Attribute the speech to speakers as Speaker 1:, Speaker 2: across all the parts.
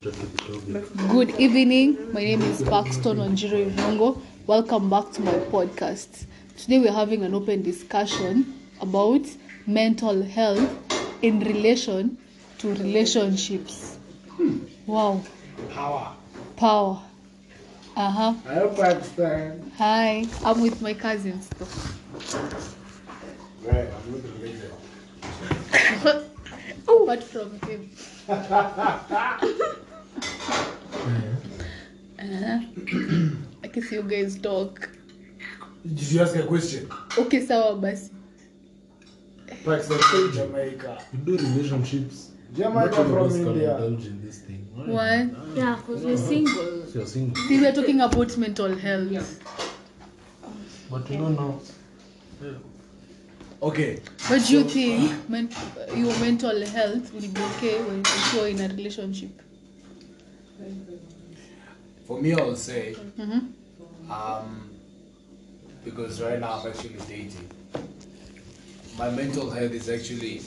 Speaker 1: Good evening. My name is Paxton Wanjiru Ivongo. Welcome back to my podcast. Today we're having an open discussion about mental health in relation to relationships. Wow,
Speaker 2: Power.
Speaker 1: power. Uh huh.
Speaker 2: Hello, Pakistan.
Speaker 1: Hi, I'm with my cousins though.
Speaker 2: Right, I'm not related.
Speaker 1: Apart from him. uh-huh. I can see you guys talk.
Speaker 2: Did you ask a question?
Speaker 1: Okay, sawa basi.
Speaker 2: Pakistan, say Jamaica.
Speaker 3: You do relationships.
Speaker 2: Jamaica
Speaker 3: Not
Speaker 2: from
Speaker 3: us
Speaker 2: India.
Speaker 3: indulge in this thing.
Speaker 1: Why?
Speaker 4: Yeah, because we're single.
Speaker 3: So you're single.
Speaker 1: See, we're talking about mental health. Yeah.
Speaker 3: But you know now.
Speaker 2: Okay.
Speaker 1: But do you think men- your mental health will be okay when you're in a relationship?
Speaker 5: For me, I would say,
Speaker 1: Mm-hmm.
Speaker 5: um, because right now I'm actually dating, my mental health is actually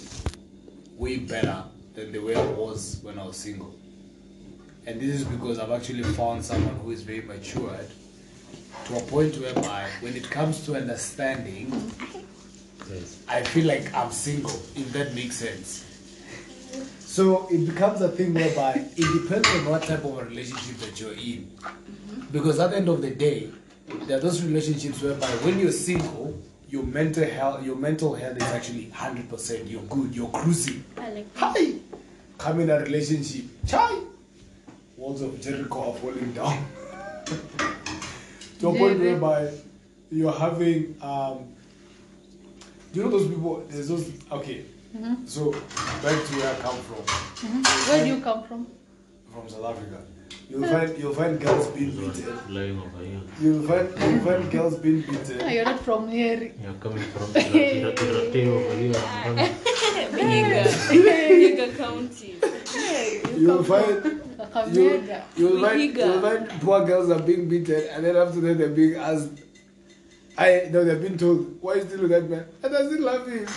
Speaker 5: way better than the way I was when I was single. And this is because I've actually found someone who is very matured to a point whereby when it comes to understanding,
Speaker 3: Yes.
Speaker 5: I feel like I'm single, if that makes sense.
Speaker 2: So
Speaker 5: it becomes a thing whereby it depends on what type of a relationship that you're in. Because at the end of the day, there are those relationships whereby when you're single, your mental health your mental health is actually hundred percent. You're good, you're cruising.
Speaker 4: Like
Speaker 5: Hi! Come in a relationship. Chai! Walls of Jericho are falling down. to a point whereby you're having um you know those people there's those okay. So back to where I come from.
Speaker 1: Mm-hmm. Where do you come from?
Speaker 5: from South Africa. You'll find you'll find girls being beaten.
Speaker 3: Lying over here.
Speaker 5: You'll find you'll find girls being beaten.
Speaker 1: Ah, You're not from here.
Speaker 3: You're coming from Irate Irate over here. I'm
Speaker 4: Vihiga. Vihiga County.
Speaker 5: You'll find you,
Speaker 1: Kakamega.
Speaker 5: you'll find
Speaker 4: Vihiga.
Speaker 5: you'll find poor girls are being beaten and then after that they're being asked I no they're being told why you still with that man? I doesn't love him.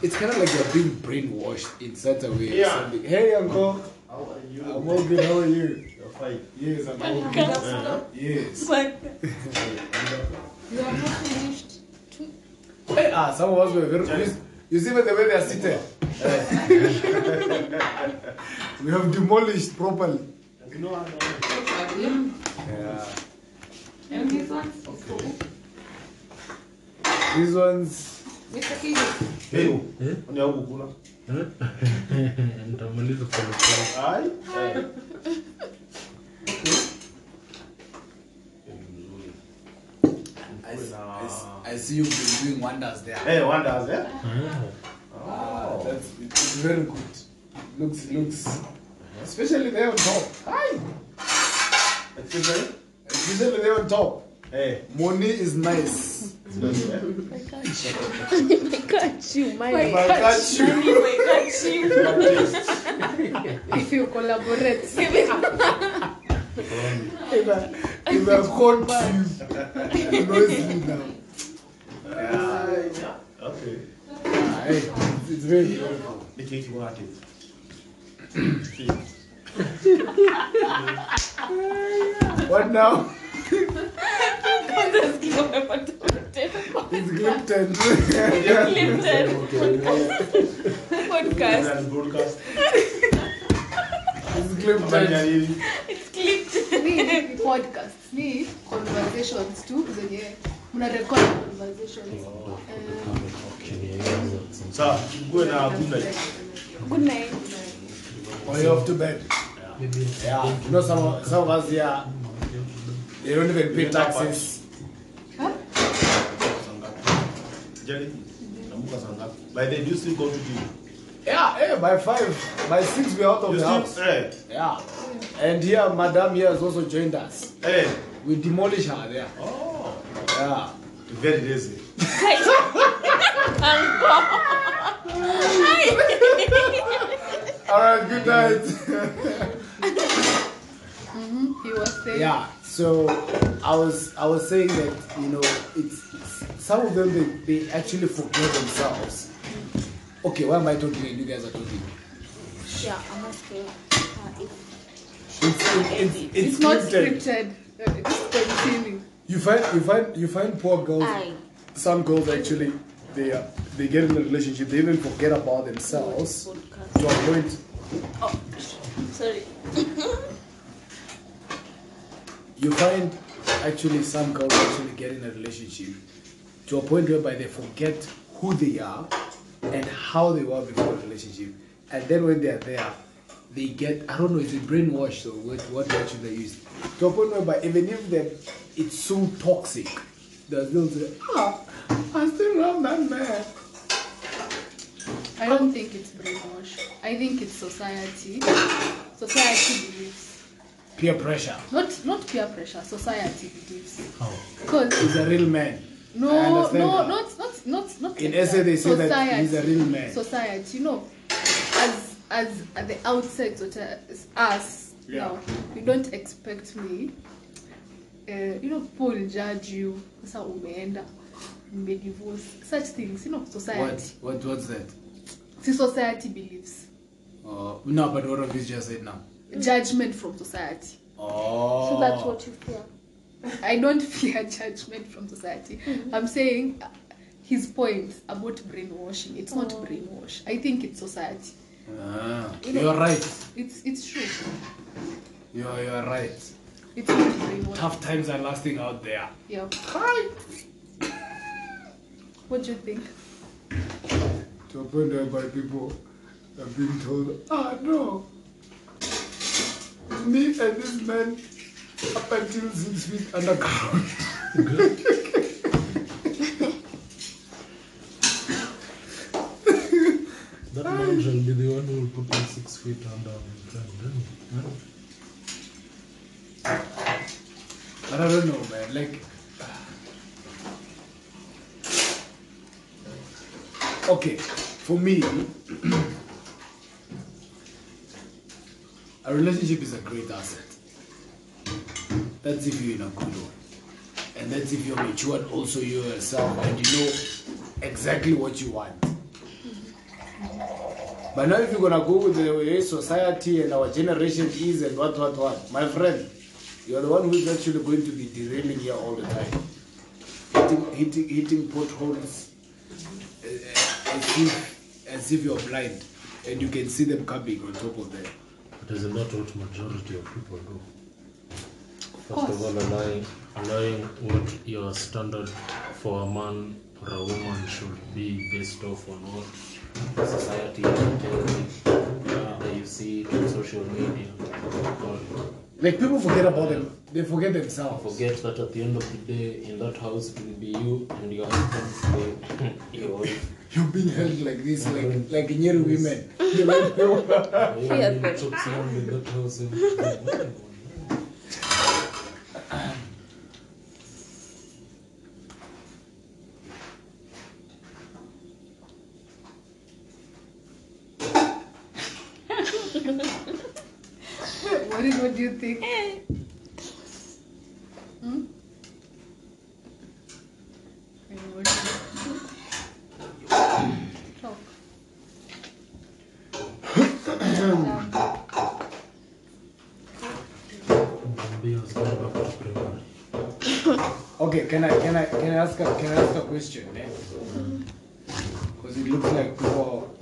Speaker 5: It's kind of like you're being brainwashed in such a way.
Speaker 2: Yeah.
Speaker 5: Something. Hey uncle,
Speaker 2: How are you?
Speaker 5: I'm all good. How are you?
Speaker 2: You're fine.
Speaker 5: Yes, I'm all good. Yes.
Speaker 1: You are not finished.
Speaker 5: Hey, ah, some of us were very. You, you see by the way they are seated. we have demolished properly.
Speaker 2: You know, I know.
Speaker 5: Yeah.
Speaker 4: And this one?
Speaker 5: These ones.
Speaker 2: Hey, ni au kukula.
Speaker 3: Nitamaliza pole pole.
Speaker 5: I, I, I see you've been doing wonders there.
Speaker 2: Hey, wonders, eh?
Speaker 5: Ah, that's it's very good. Looks looks, especially there on top. Hi,
Speaker 2: Excuse
Speaker 5: especially there on top.
Speaker 2: Hey.
Speaker 5: Money is nice.
Speaker 2: Excuse me.
Speaker 4: I got you, my
Speaker 5: If I catch you,
Speaker 4: I got you.
Speaker 1: If you collaborate.
Speaker 5: if I if I caught you, noisily now. Yeah.
Speaker 2: Okay.
Speaker 5: Ah, hey, it's, it's very beautiful.
Speaker 2: The cake you want it.
Speaker 5: What now? It's Glipton.
Speaker 4: podcast.
Speaker 2: That's broadcast.
Speaker 5: it's Glipton.
Speaker 4: It's clipped.
Speaker 1: Ni podcast. Ni conversations tu zenye mna record conversations.
Speaker 2: Sawa, kuwe na good night.
Speaker 4: Good night.
Speaker 5: Or you off to bed. Yeah. You know some some of us here they don't even pay taxes.
Speaker 1: Huh?
Speaker 2: Jerry, namuka saa? By then, do you still go to gym?
Speaker 5: Yeah, hey, by five, by six we're out of
Speaker 2: You
Speaker 5: the
Speaker 2: still,
Speaker 5: house.
Speaker 2: hey,
Speaker 5: Yeah. And here Madame here has also joined us.
Speaker 2: hey.
Speaker 5: We demolish her there.
Speaker 2: Oh,
Speaker 5: Yeah.
Speaker 2: very lazy.
Speaker 5: Alright, good night.
Speaker 1: Mm-hmm, he was saying.
Speaker 5: yeah. So I was I was saying that, you know, it's some of them they, they actually forget themselves. Okay, why am I talking and you guys are talking?
Speaker 4: Yeah, I'm asking uh, if
Speaker 5: It's, it's, it's,
Speaker 1: It's, not
Speaker 5: scripted.
Speaker 1: scripted. Uh,
Speaker 5: You find you find you find poor girls.
Speaker 4: I
Speaker 5: Some girls actually they uh, they get in a relationship. They even forget about themselves
Speaker 4: podcast.
Speaker 5: to a point.
Speaker 4: Oh, sorry.
Speaker 5: You find actually some girls actually get in a relationship to a point whereby they forget who they are and how they were before the relationship, and then when they are there, they get I don't know is it brainwashed or what what should they use to a point whereby even if they it's so toxic, they'll say ah I still love that man.
Speaker 1: I don't think it's brainwash. I think it's society. Society beliefs.
Speaker 5: Peer pressure.
Speaker 1: Not not peer pressure. Society gives.
Speaker 3: Oh.
Speaker 1: Because
Speaker 5: He's a real man.
Speaker 1: No, no,
Speaker 5: that.
Speaker 1: not not not not.
Speaker 5: In
Speaker 1: like
Speaker 5: essay, they say
Speaker 1: society, that
Speaker 5: he's a real man.
Speaker 1: Society, you know, as as at the outset, what as us
Speaker 5: Yeah.
Speaker 1: now, you don't expect me. Uh, you know, will judge you. Sasa umeenda, ume divorce, such things. You know, society.
Speaker 5: What what what's that?
Speaker 1: See, society believes.
Speaker 5: Uh, no, but what have you just said now?
Speaker 1: Judgment from society.
Speaker 5: Oh.
Speaker 4: So that's what you fear.
Speaker 1: I don't fear judgment from society. I'm saying uh, his point about brainwashing. It's not
Speaker 4: Oh.
Speaker 1: brainwash. I think it's society.
Speaker 5: Ah,
Speaker 1: You know-
Speaker 5: you're right.
Speaker 1: It's it's true.
Speaker 5: You're you're right.
Speaker 1: It's not brainwash.
Speaker 5: Tough times are lasting out there.
Speaker 1: Yeah. What do you think?
Speaker 5: To a point whereby people are being told, ah no. Me and this man up until six feet underground.
Speaker 3: That man shall be the one who will put me six feet under his friend. Huh?
Speaker 5: But I don't know, man. Like, okay, for me, a relationship is a great asset. That's if you're in a good one, and that's if you're matured also you yourself and you know exactly what you want. But now, if you're gonna go with the way society and our generation is and what, what, what, my friend, you're the one who's actually going to be derailing here all the time, hitting, hitting, hitting potholes uh, uh, as if, as if you're blind and you can see them coming on top of them.
Speaker 3: But a lot what majority of people do? First of all, allowing, allowing what your standard for a man or a woman should be based off on what society tells you, that you see on social media. Or
Speaker 5: Like people forget about them, they forget themselves.
Speaker 3: forget that at the end of the day, in that house, it will be you and your husband, the- your.
Speaker 5: You're being held like this, like like Nyeri women. You're like,
Speaker 3: Yeah, you talk someone in that house every-
Speaker 1: What is what do you think? Hmm? Eh, what do you think? Talk. Um,
Speaker 3: Mbio's going back to primary.
Speaker 5: okay, can I can I can I ask a can I ask a question? Eh? Because it looks like people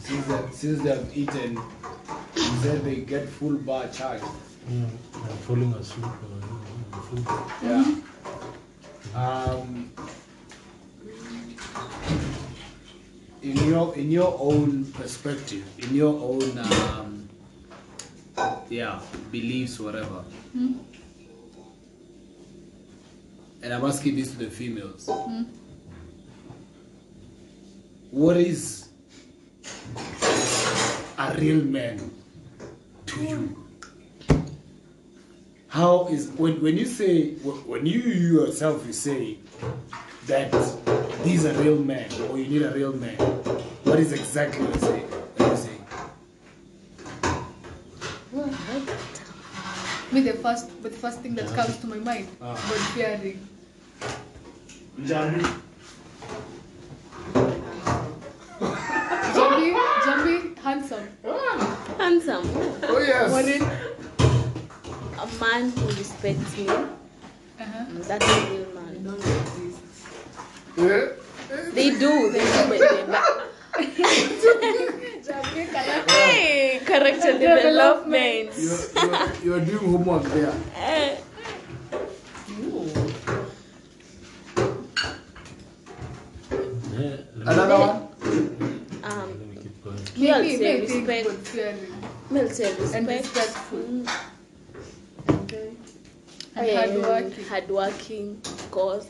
Speaker 5: since they, since they have eaten, then they get full bar charge.
Speaker 3: Yeah, I'm falling asleep. uh, on the food.
Speaker 5: Yeah. Um, in your in your own perspective, in your own um, yeah beliefs, whatever. And I'm asking this to the females. What is a real man to you? how is when, when you say when you yourself you say that these are real men or you need a real man what is exactly what you say what you say
Speaker 1: me the first but the first thing that comes to my mind
Speaker 5: Ah.
Speaker 1: God fearing. Jambi, Jambi, handsome.
Speaker 4: Handsome.
Speaker 5: Oh yes.
Speaker 1: What is?
Speaker 4: A man who respects me.
Speaker 1: Uh-huh.
Speaker 4: That's a real man.
Speaker 5: Yeah.
Speaker 4: They do. They do. But they hey, character development.
Speaker 5: You're, you're, you're doing homework there.
Speaker 4: Eh,
Speaker 3: Yeah, let me,
Speaker 5: Another one.
Speaker 3: Let me keep going.
Speaker 4: me I'll
Speaker 1: Maybe-
Speaker 4: say
Speaker 1: maybe think
Speaker 4: respect.
Speaker 1: good feeling
Speaker 4: Me I'll say
Speaker 1: and
Speaker 4: respect.
Speaker 1: respectful.
Speaker 4: Mm,
Speaker 1: Okay. And hard working.
Speaker 4: Hardworking, of course.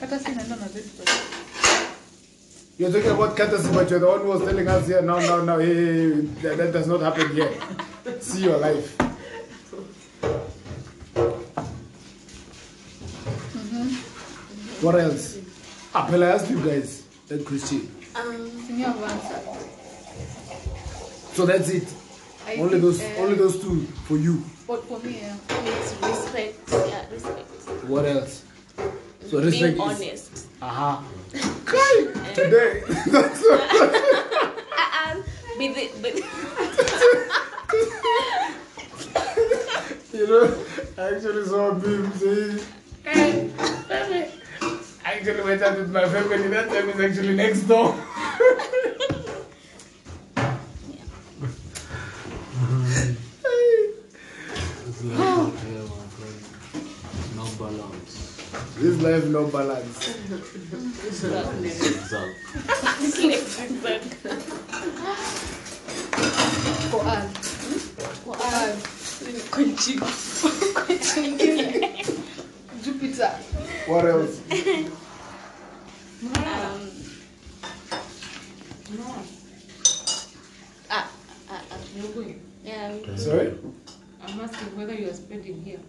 Speaker 1: Kata sina none of this, but-
Speaker 5: You're talking about courtesy, but you're the one who was telling us here. No, no, no. Hey, hey, hey, that, that does not happen here. See your life. What else? Apple, I asked you guys. That Christian.
Speaker 4: Um,
Speaker 1: Senior have answered.
Speaker 5: So that's it.
Speaker 1: I
Speaker 5: only
Speaker 1: think,
Speaker 5: those,
Speaker 1: uh,
Speaker 5: only those two for you.
Speaker 1: But for me, yeah.
Speaker 4: it's respect. Yeah, respect.
Speaker 5: What else? So respect
Speaker 4: Being honest.
Speaker 5: Aha. Today. That's what-
Speaker 4: Uh-uh. Be the, but
Speaker 5: you know, I actually saw a meme saying, hey, family. I actually went out with my family. That time is actually next door.
Speaker 3: It's like out here, my friend. No balance.
Speaker 5: This life no balance.
Speaker 3: Result.
Speaker 1: For us. Hmm? For us. Jupiter.
Speaker 5: What else?
Speaker 4: um,
Speaker 1: Ah.
Speaker 6: You're going.
Speaker 4: yeah,
Speaker 5: Sorry?
Speaker 6: I'm asking whether you are spending here.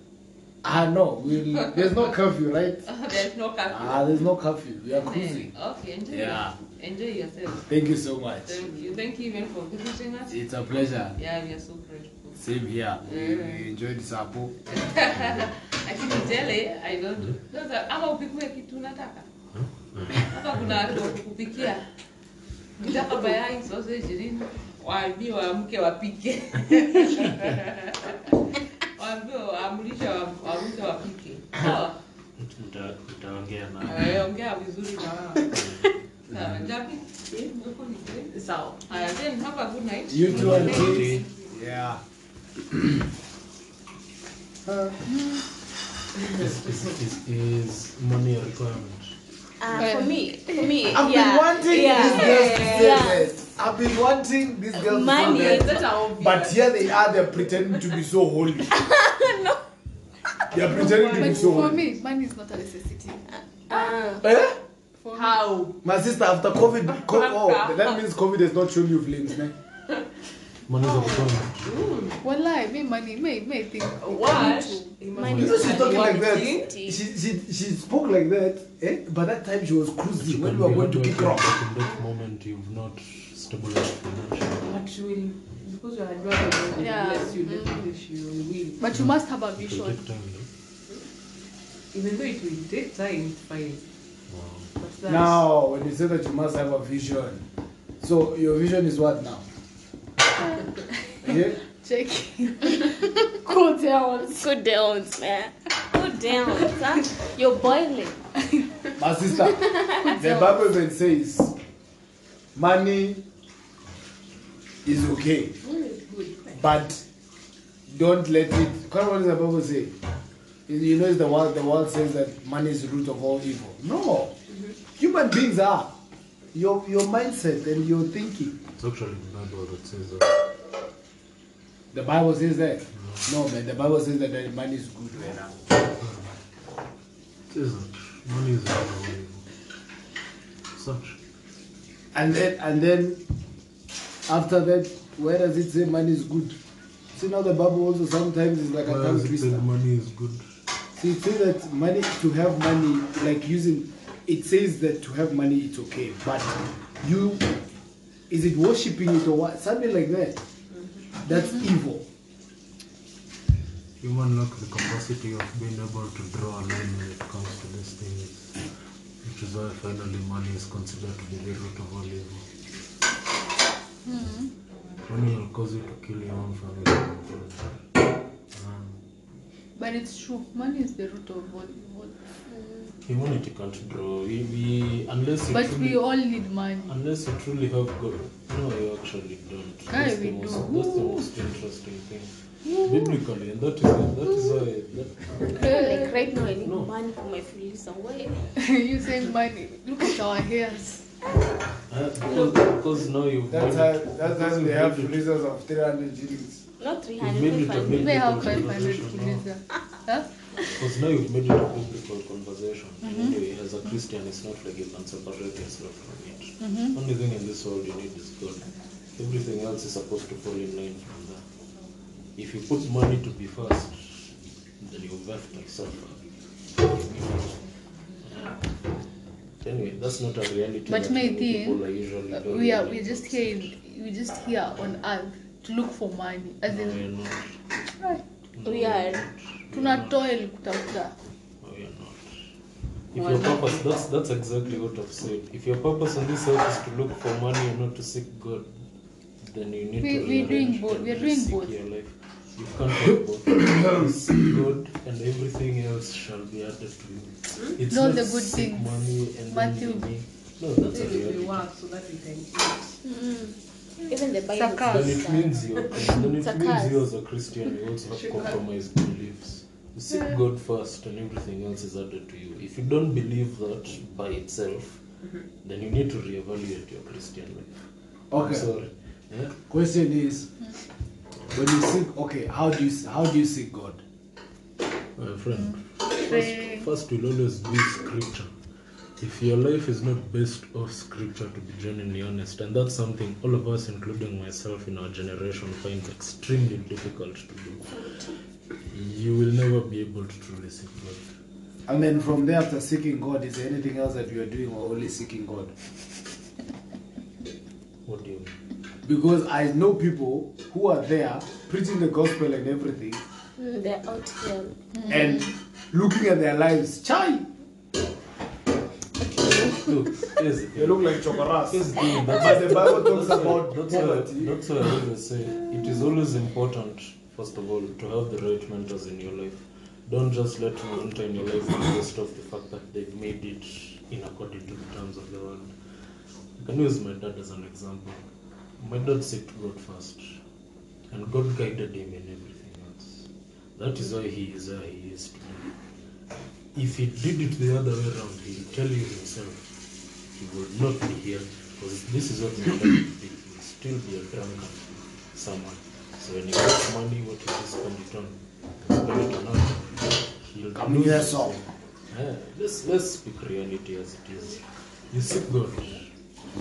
Speaker 5: Ah, no. We'll, there's no curfew, right?
Speaker 6: There's no curfew.
Speaker 5: Ah, there's no curfew. We are cruising.
Speaker 6: Okay, enjoy.
Speaker 5: Yeah.
Speaker 6: Enjoy yourself.
Speaker 5: Thank you so much.
Speaker 6: Thank you. Thank you even for visiting us.
Speaker 5: It's a pleasure.
Speaker 6: Yeah, we are so grateful.
Speaker 5: Same here. Mm. We enjoyed this apple.
Speaker 6: Lakini jele, I don't. Sasa ama upikue kitu unataka. Hapa kuna watu wa kukupikia. Nitaka mayai, sausage nini? Waambie waamke wapike. Waambie waamrisha waamke wapike. Sawa?
Speaker 3: Tutaongea na
Speaker 6: Eh, ongea vizuri na wao. Sawa, Jackie. Uko ni Sawa. Haya, then have a good night.
Speaker 5: You too. Yeah.
Speaker 3: Is, is, is, is money a requirement?
Speaker 4: uh, for me, for me,
Speaker 5: I've
Speaker 4: yeah,
Speaker 5: been wanting
Speaker 4: yeah,
Speaker 5: these girls to say
Speaker 4: yeah.
Speaker 5: that. I've been wanting these girls
Speaker 4: Money,
Speaker 5: to say
Speaker 6: That's
Speaker 5: that. But here they are, they're pretending to be so holy.
Speaker 4: no.
Speaker 5: They're pretending to be
Speaker 1: But
Speaker 5: so
Speaker 1: for
Speaker 5: holy.
Speaker 1: me, money is not a necessity.
Speaker 4: Uh,
Speaker 5: Eh?
Speaker 1: For.
Speaker 6: How?
Speaker 5: My sister, after COVID, co- oh, that means COVID has not shown you flames, man.
Speaker 3: Money is a requirement.
Speaker 1: Wallahi, me money, me, me think.
Speaker 6: What?
Speaker 4: Money
Speaker 5: You know, she's talking like that. She, she, she spoke like that. Eh? By that time, she was cruising when we
Speaker 3: can
Speaker 5: were going to kick
Speaker 3: hardworking,
Speaker 5: rock.
Speaker 3: but in that moment you've not stabilized financially.
Speaker 6: What will because you are hard working,
Speaker 1: Yeah.
Speaker 6: bless you, definitely she will.
Speaker 1: But you must have a
Speaker 3: It will
Speaker 1: vision.
Speaker 3: take time, no?
Speaker 6: Even though it will take time, it's fine.
Speaker 3: Wow.
Speaker 5: Now, when you say that you must have a vision, so your vision is what now? Yeah?
Speaker 1: Check. cool down.
Speaker 4: Cool downs, man. Cool downs, huh? You're boiling.
Speaker 5: My sister, the Bible even says money is okay, but don't let it. What does the Bible say? You- You know, it's the world. The world says that money is the root of all evil. No, mm-hmm. human beings are. Your your mindset and your thinking.
Speaker 3: It's actually the Bible that says that.
Speaker 5: The Bible says that. No, man. The Bible says that, that money is good. right
Speaker 3: now. It isn't. Money is the. Such.
Speaker 5: And then and then after that, where does it say money is good? See now the Bible also sometimes is like a
Speaker 3: Where
Speaker 5: tongue
Speaker 3: does it
Speaker 5: twister.
Speaker 3: money is good?
Speaker 5: See, it says that money to have money, like using, it says that to have money it's okay, but you, is it worshipping it or what? Something like that. That's evil.
Speaker 3: Human lack the capacity of being able to draw a line when it comes to these things. Which is why finally money is considered to be the root of all evil. Money will cause you to kill your own family. Um,
Speaker 1: But it's true. Money is the root of all evil.
Speaker 3: Humanity can't draw. We, we unless you
Speaker 1: But
Speaker 3: truly,
Speaker 1: we all need money.
Speaker 3: unless you truly have God. No, you actually don't.
Speaker 1: Aye,
Speaker 3: that's,
Speaker 1: we
Speaker 3: the most,
Speaker 1: do.
Speaker 3: that's the most interesting thing. Biblically, and that is that is why that,
Speaker 4: Like right now, I need
Speaker 3: No.
Speaker 4: money for my fees away.
Speaker 1: you saying money. Look at our hairs.
Speaker 3: uh, because, because now you've
Speaker 5: That's how,
Speaker 3: it-
Speaker 5: that's
Speaker 3: because
Speaker 5: how we
Speaker 3: you've
Speaker 5: have
Speaker 3: made it-
Speaker 5: freezers of 300 shillings.
Speaker 4: Not
Speaker 3: You've made it
Speaker 4: 300,
Speaker 3: big-
Speaker 1: You may have
Speaker 3: Biblical
Speaker 1: 500
Speaker 3: conversation,
Speaker 1: kuliza. Huh?
Speaker 3: Because now you've made it a biblical conversation.
Speaker 1: Mm-hmm.
Speaker 3: Anyway, as a Christian, it's not like you can separate yourself from it.
Speaker 1: Mm-hmm.
Speaker 3: Only thing in this world you need is God. Everything else is supposed to fall in line from that. If you put money to be first, then you have to suffer. Yeah. Anyway, that's not a reality.
Speaker 1: But my thing,
Speaker 3: are usually
Speaker 1: Uh, we are we're just here in, we're just here on earth to look for money. As
Speaker 3: No,
Speaker 1: in,
Speaker 3: you're not.
Speaker 1: right.
Speaker 3: No,
Speaker 4: We
Speaker 3: you're
Speaker 4: are.
Speaker 3: Not.
Speaker 1: tuna toil kutafuta.
Speaker 3: No, you're not. If your purpose, that's that's exactly what I've said. If your purpose on this earth is to look for money and not to seek God, then you need
Speaker 1: We-
Speaker 3: to
Speaker 1: we're doing
Speaker 3: rearrange
Speaker 1: both. We're doing both.
Speaker 3: Your life. You can't have both. You seek God and everything else shall be added to you. It's
Speaker 1: All
Speaker 3: not
Speaker 1: the good
Speaker 3: seek
Speaker 1: things.
Speaker 3: money and
Speaker 1: Matthew.
Speaker 3: then you need- No, that's a
Speaker 6: Maybe we
Speaker 3: reality.
Speaker 6: work so that we can eat. Mm-hmm.
Speaker 4: Even the Bible
Speaker 1: Sarcasm.
Speaker 3: Then
Speaker 4: says
Speaker 3: it means you then it
Speaker 4: It's
Speaker 3: means you as a Christian you also have compromised beliefs. You seek hmm. God first and everything else is added to you. If you don't believe that by itself, mm-hmm. then you need to reevaluate your Christian life. I'm
Speaker 5: Okay.
Speaker 3: sorry. Yeah?
Speaker 5: Question is, hmm. when you seek, okay, how do you how do you seek God?
Speaker 3: My friend,
Speaker 1: Pray.
Speaker 3: first, first will always be scripture. If your life is not based off scripture, to be genuinely honest, and that's something all of us, including myself in our generation, find extremely difficult to do, you will never be able to truly seek God.
Speaker 5: And then from there, after seeking God, is there anything else that you are doing or only seeking God?
Speaker 3: What do you mean?
Speaker 5: Because I know people who are there preaching the gospel and everything,
Speaker 4: Mm, They're out here.
Speaker 5: and looking at their lives, chai,
Speaker 3: Look, here's
Speaker 5: they look like chocoras.
Speaker 3: Here's the thing.
Speaker 5: But the Bible talks
Speaker 3: that's why,
Speaker 5: about
Speaker 3: that's, why,
Speaker 5: poverty.
Speaker 3: that's why I always say it is always important, first of all, to have the right mentors in your life. Don't just let one enter in your life based off the fact that they've made it in according to the terms of the world. I can use my dad as an example. My dad sought God first, and God guided him in everything else. That is why he is where he is today. If he did it the other way around, he will tell you himself he would not be here because this is what my dad would be. He will still be a drunkard, someone. So when he gets money, what he will spend it on? He'll spend it on. He'll
Speaker 5: Come here.
Speaker 3: Yeah, let's, let's speak reality as it is. You seek God,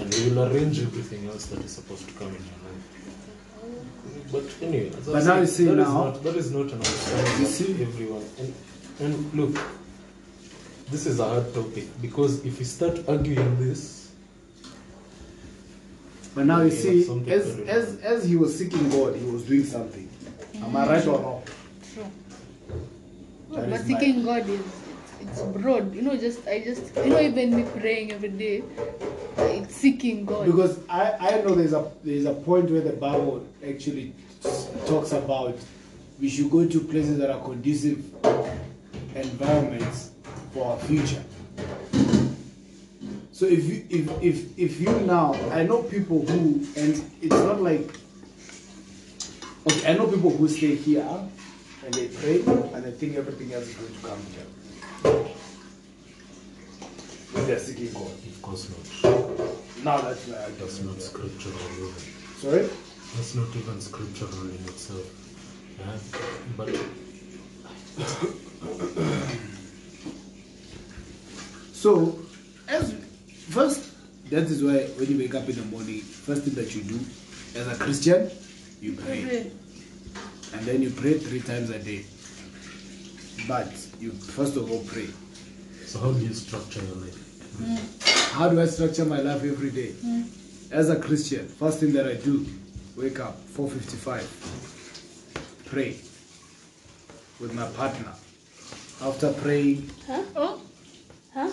Speaker 3: and He will arrange everything else that is supposed to come in your life. But anyway, as
Speaker 5: But now you see
Speaker 3: that is
Speaker 5: now-
Speaker 3: not, that is not an understanding
Speaker 5: You see?
Speaker 3: everyone. And, and look, this is a hard topic because if we start arguing this,
Speaker 5: But now you see, as, as, as he was seeking God, he was doing something. Am I right or wrong?
Speaker 1: True.
Speaker 5: That
Speaker 1: but
Speaker 5: is my-
Speaker 1: seeking God is it's, it's broad. You know, just I just you know even me praying every day, it's seeking God.
Speaker 5: Because I, I know there's a there's a point where the Bible actually talks about we should go to places that are conducive environments for our future. So if you if if if you now I know people who and it's not like okay I know people who stay here and they pray and they think everything else is going to come to them. When they're seeking God.
Speaker 3: of course not.
Speaker 5: Now that's where I
Speaker 3: That's not scriptural. even.
Speaker 5: Sorry?
Speaker 3: That's not even scriptural in itself. Yeah? But
Speaker 5: So, as first, that is why when you wake up in the morning, first thing that you do as a Christian, you pray.
Speaker 1: Pray.
Speaker 5: And then you pray three times a day. But you first of all pray.
Speaker 3: so how do you structure your life? Hmm.
Speaker 5: How do I structure my life every day? Hmm. As a Christian, first thing that I do, wake up, 4.55, pray with my partner. After praying,
Speaker 4: Huh?
Speaker 1: Oh,
Speaker 4: Huh?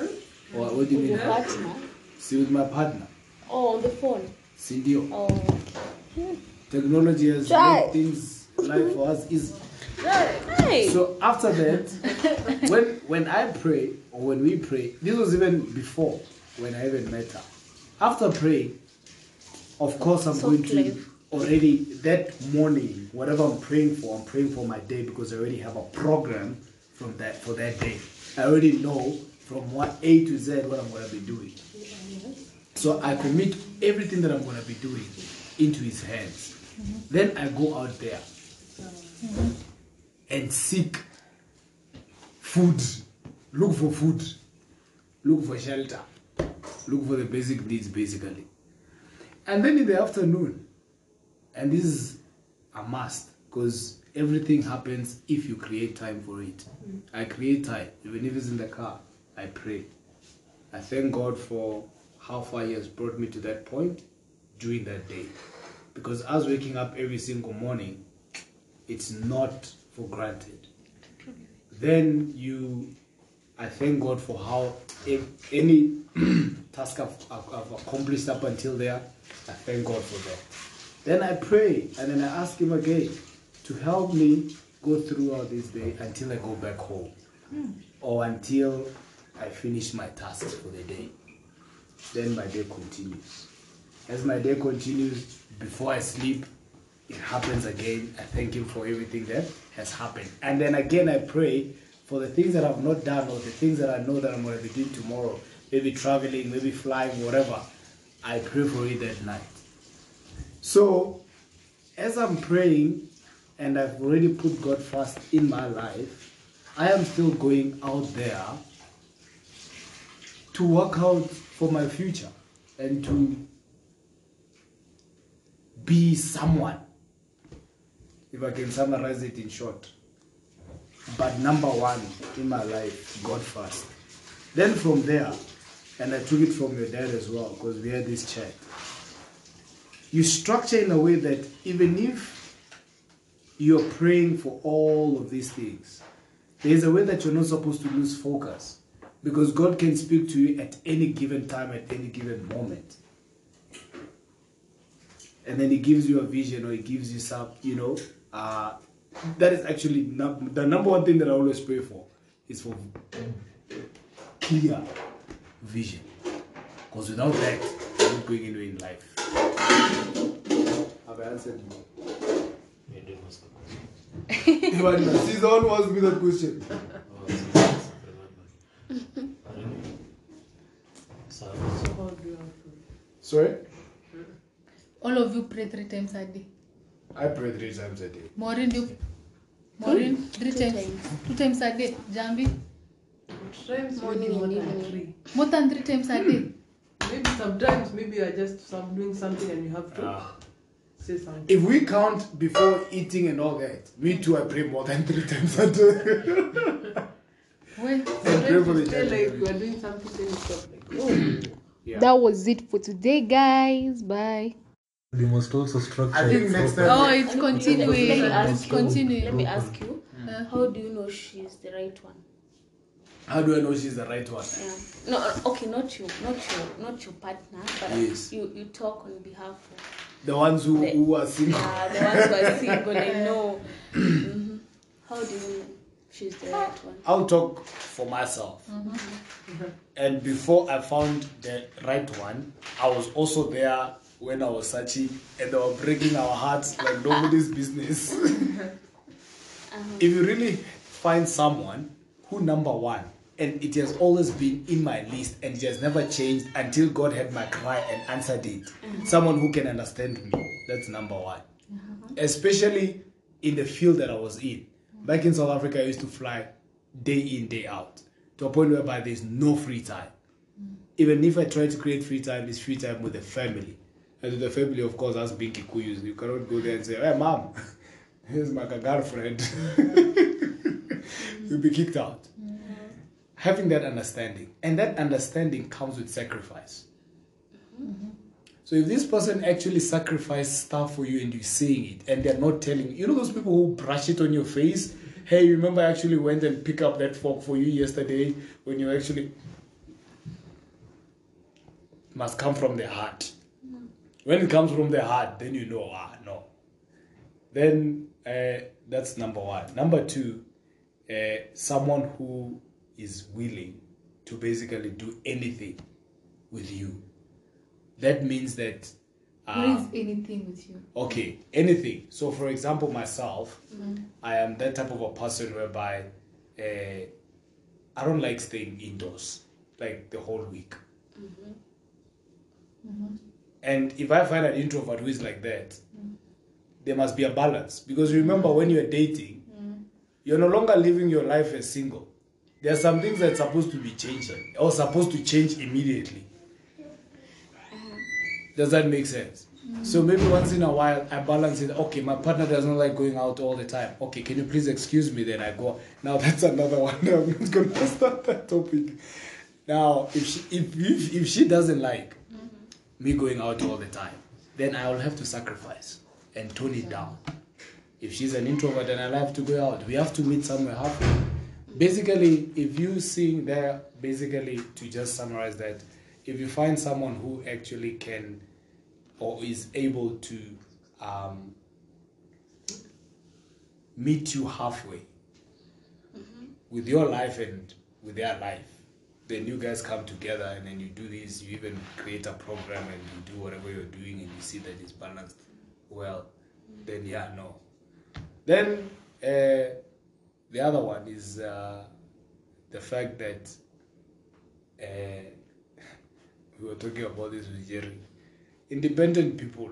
Speaker 5: Or what do you
Speaker 4: With
Speaker 5: mean?
Speaker 4: partner?
Speaker 5: See, with my partner.
Speaker 4: Oh, on the phone.
Speaker 5: Cindy.
Speaker 4: Oh.
Speaker 5: Technology has
Speaker 4: Try.
Speaker 5: made things life for us easy.
Speaker 4: Hey.
Speaker 5: So after that, when when I pray or when we pray, this was even before when I even met her. After praying, of course I'm
Speaker 4: So
Speaker 5: going to already that morning, whatever I'm praying for, I'm praying for my day because I already have a program from that for that day. I already know from what A to Z what I'm gonna be doing. So I commit everything that I'm gonna be doing into his hands. Mm-hmm. Then I go out there and seek food, look for food, look for shelter, look for the basic needs basically. And then in the afternoon, and this is a must because everything happens if you create time for it. Mm-hmm. I create time, even if it's in the car, I pray. I thank God for how far He has brought me to that point during that day. Because us waking up every single morning, it's not for granted. Then you, I thank God for how if any task I've, I've, I've accomplished up until there, I thank God for that. Then I pray and then I ask Him again to help me go throughout this day until I go back home hmm. or until I finish my tasks for the day. Then my day continues. As my day continues, before I sleep, it happens again. I thank Him for everything that has happened. And then again, I pray for the things that I've not done or the things that I know that I'm going to be doing tomorrow. Maybe traveling, maybe flying, whatever. I pray for it that night. So, as I'm praying and I've already put God first in my life, I am still going out there to work out for my future and to be someone. If I can summarize it in short. But number one in my life, God first. Then from there, and I took it from your dad as well, because we had this chat. You structure in a way that even if you're praying for all of these things, there's a way that you're not supposed to lose focus. Because God can speak to you at any given time, at any given moment. And then He gives you a vision or He gives you some, you know, uh, that is actually num- the number one thing that I always pray for is for clear vision. Because without that, you're not going anywhere in life. Have I answered you?
Speaker 3: You do ask a question.
Speaker 5: Ivan, she's the one who asked me that question.
Speaker 3: Oh, so that's remember. So,
Speaker 7: How do you have?
Speaker 5: Sorry?
Speaker 1: All of you pray three times a day.
Speaker 5: I pray three times a day.
Speaker 1: Maureen, do you? Maureen, three
Speaker 4: Two
Speaker 1: times.
Speaker 4: times.
Speaker 1: Two times a day. Jambi,
Speaker 7: Times
Speaker 4: Morning
Speaker 7: maybe more than
Speaker 4: evening.
Speaker 7: three.
Speaker 1: more than three times a day.
Speaker 7: Maybe sometimes maybe you're just some doing something and you have to
Speaker 5: Ah.
Speaker 7: say something.
Speaker 5: If we count before eating and all that, me too, I pray more than three times a day.
Speaker 1: Well,
Speaker 5: and pray for the
Speaker 7: Sometimes you feel like
Speaker 5: church.
Speaker 7: we're doing something then you stop like oh
Speaker 5: Yeah.
Speaker 1: that was it for today, guys. Bye.
Speaker 8: You must also structure
Speaker 5: I think
Speaker 8: it
Speaker 5: next
Speaker 8: properly.
Speaker 5: time-
Speaker 1: Oh, it's continuing.
Speaker 4: Let me ask
Speaker 1: It's
Speaker 4: you.
Speaker 1: continuing.
Speaker 4: Let me ask you.
Speaker 1: Uh,
Speaker 4: How do you know she's the right one?
Speaker 5: How do I know she's the right one?
Speaker 4: Yeah. No, uh, okay, not you, not your, not your partner, but
Speaker 5: Yes.
Speaker 4: you, you talk on behalf of
Speaker 5: The ones who,
Speaker 4: The-
Speaker 5: who are single.
Speaker 4: yeah, the ones who are single. I know. Mhm. How do you know she's the right one?
Speaker 5: I'll talk for myself. Mm-hmm. And before I found the right one, I was also there when I was searching and they were breaking our hearts like nobody's business. Uh-huh. if you really find someone who, number one, and it has always been in my list and it has never changed until God heard my cry and answered it. Uh-huh. Someone who can understand me. That's number one. Uh-huh. Especially in the field that I was in. Back in South Africa, I used to fly day in, day out to a point whereby there's no free time. Even if I try to create free time, it's free time with the family. And with the family, of course, has being Kikuyus, you cannot go there and say, hey, mom, here's my girlfriend. You'll be kicked out. Having that understanding. And that understanding comes with sacrifice. Mm-hmm. So if this person actually sacrificed stuff for you and you're seeing it and they're not telling you, you know those people who brush it on your face? Hey, remember I actually went and picked up that fork for you yesterday when you actually must come from the heart. When it comes from the heart, then you know, ah, no. Then uh, that's number one. Number two, uh, someone who is willing to basically do anything with you. That means that.
Speaker 1: What
Speaker 5: uh,
Speaker 1: is um, anything with you?
Speaker 5: Okay, anything. So, for example, myself, mm-hmm. I am that type of a person whereby uh, I don't like staying indoors like the whole week. Mm-hmm. Mm-hmm. And if I find an introvert who is like that, there must be a balance. Because remember, when you're dating, you're no longer living your life as single. There are some things that's supposed to be changing or supposed to change immediately. Does that make sense? So maybe once in a while I balance it. Okay, my partner doesn't like going out all the time. Okay, can you please excuse me? Then I go. Now that's another one. I'm not going to start that topic. Now, if she if if, if she doesn't like me going out all the time, then I will have to sacrifice and tone it down. If she's an introvert and I have to go out, we have to meet somewhere halfway. Basically, if you seeing there, basically to just summarize that, if you find someone who actually can or is able to um, meet you halfway with your life and with their life, then you guys come together and then you do this. You even create a program and you do whatever you're doing and you see that it's balanced well. Then yeah, no. Then uh, the other one is uh, the fact that uh, we were talking about this with Jerry. Independent people.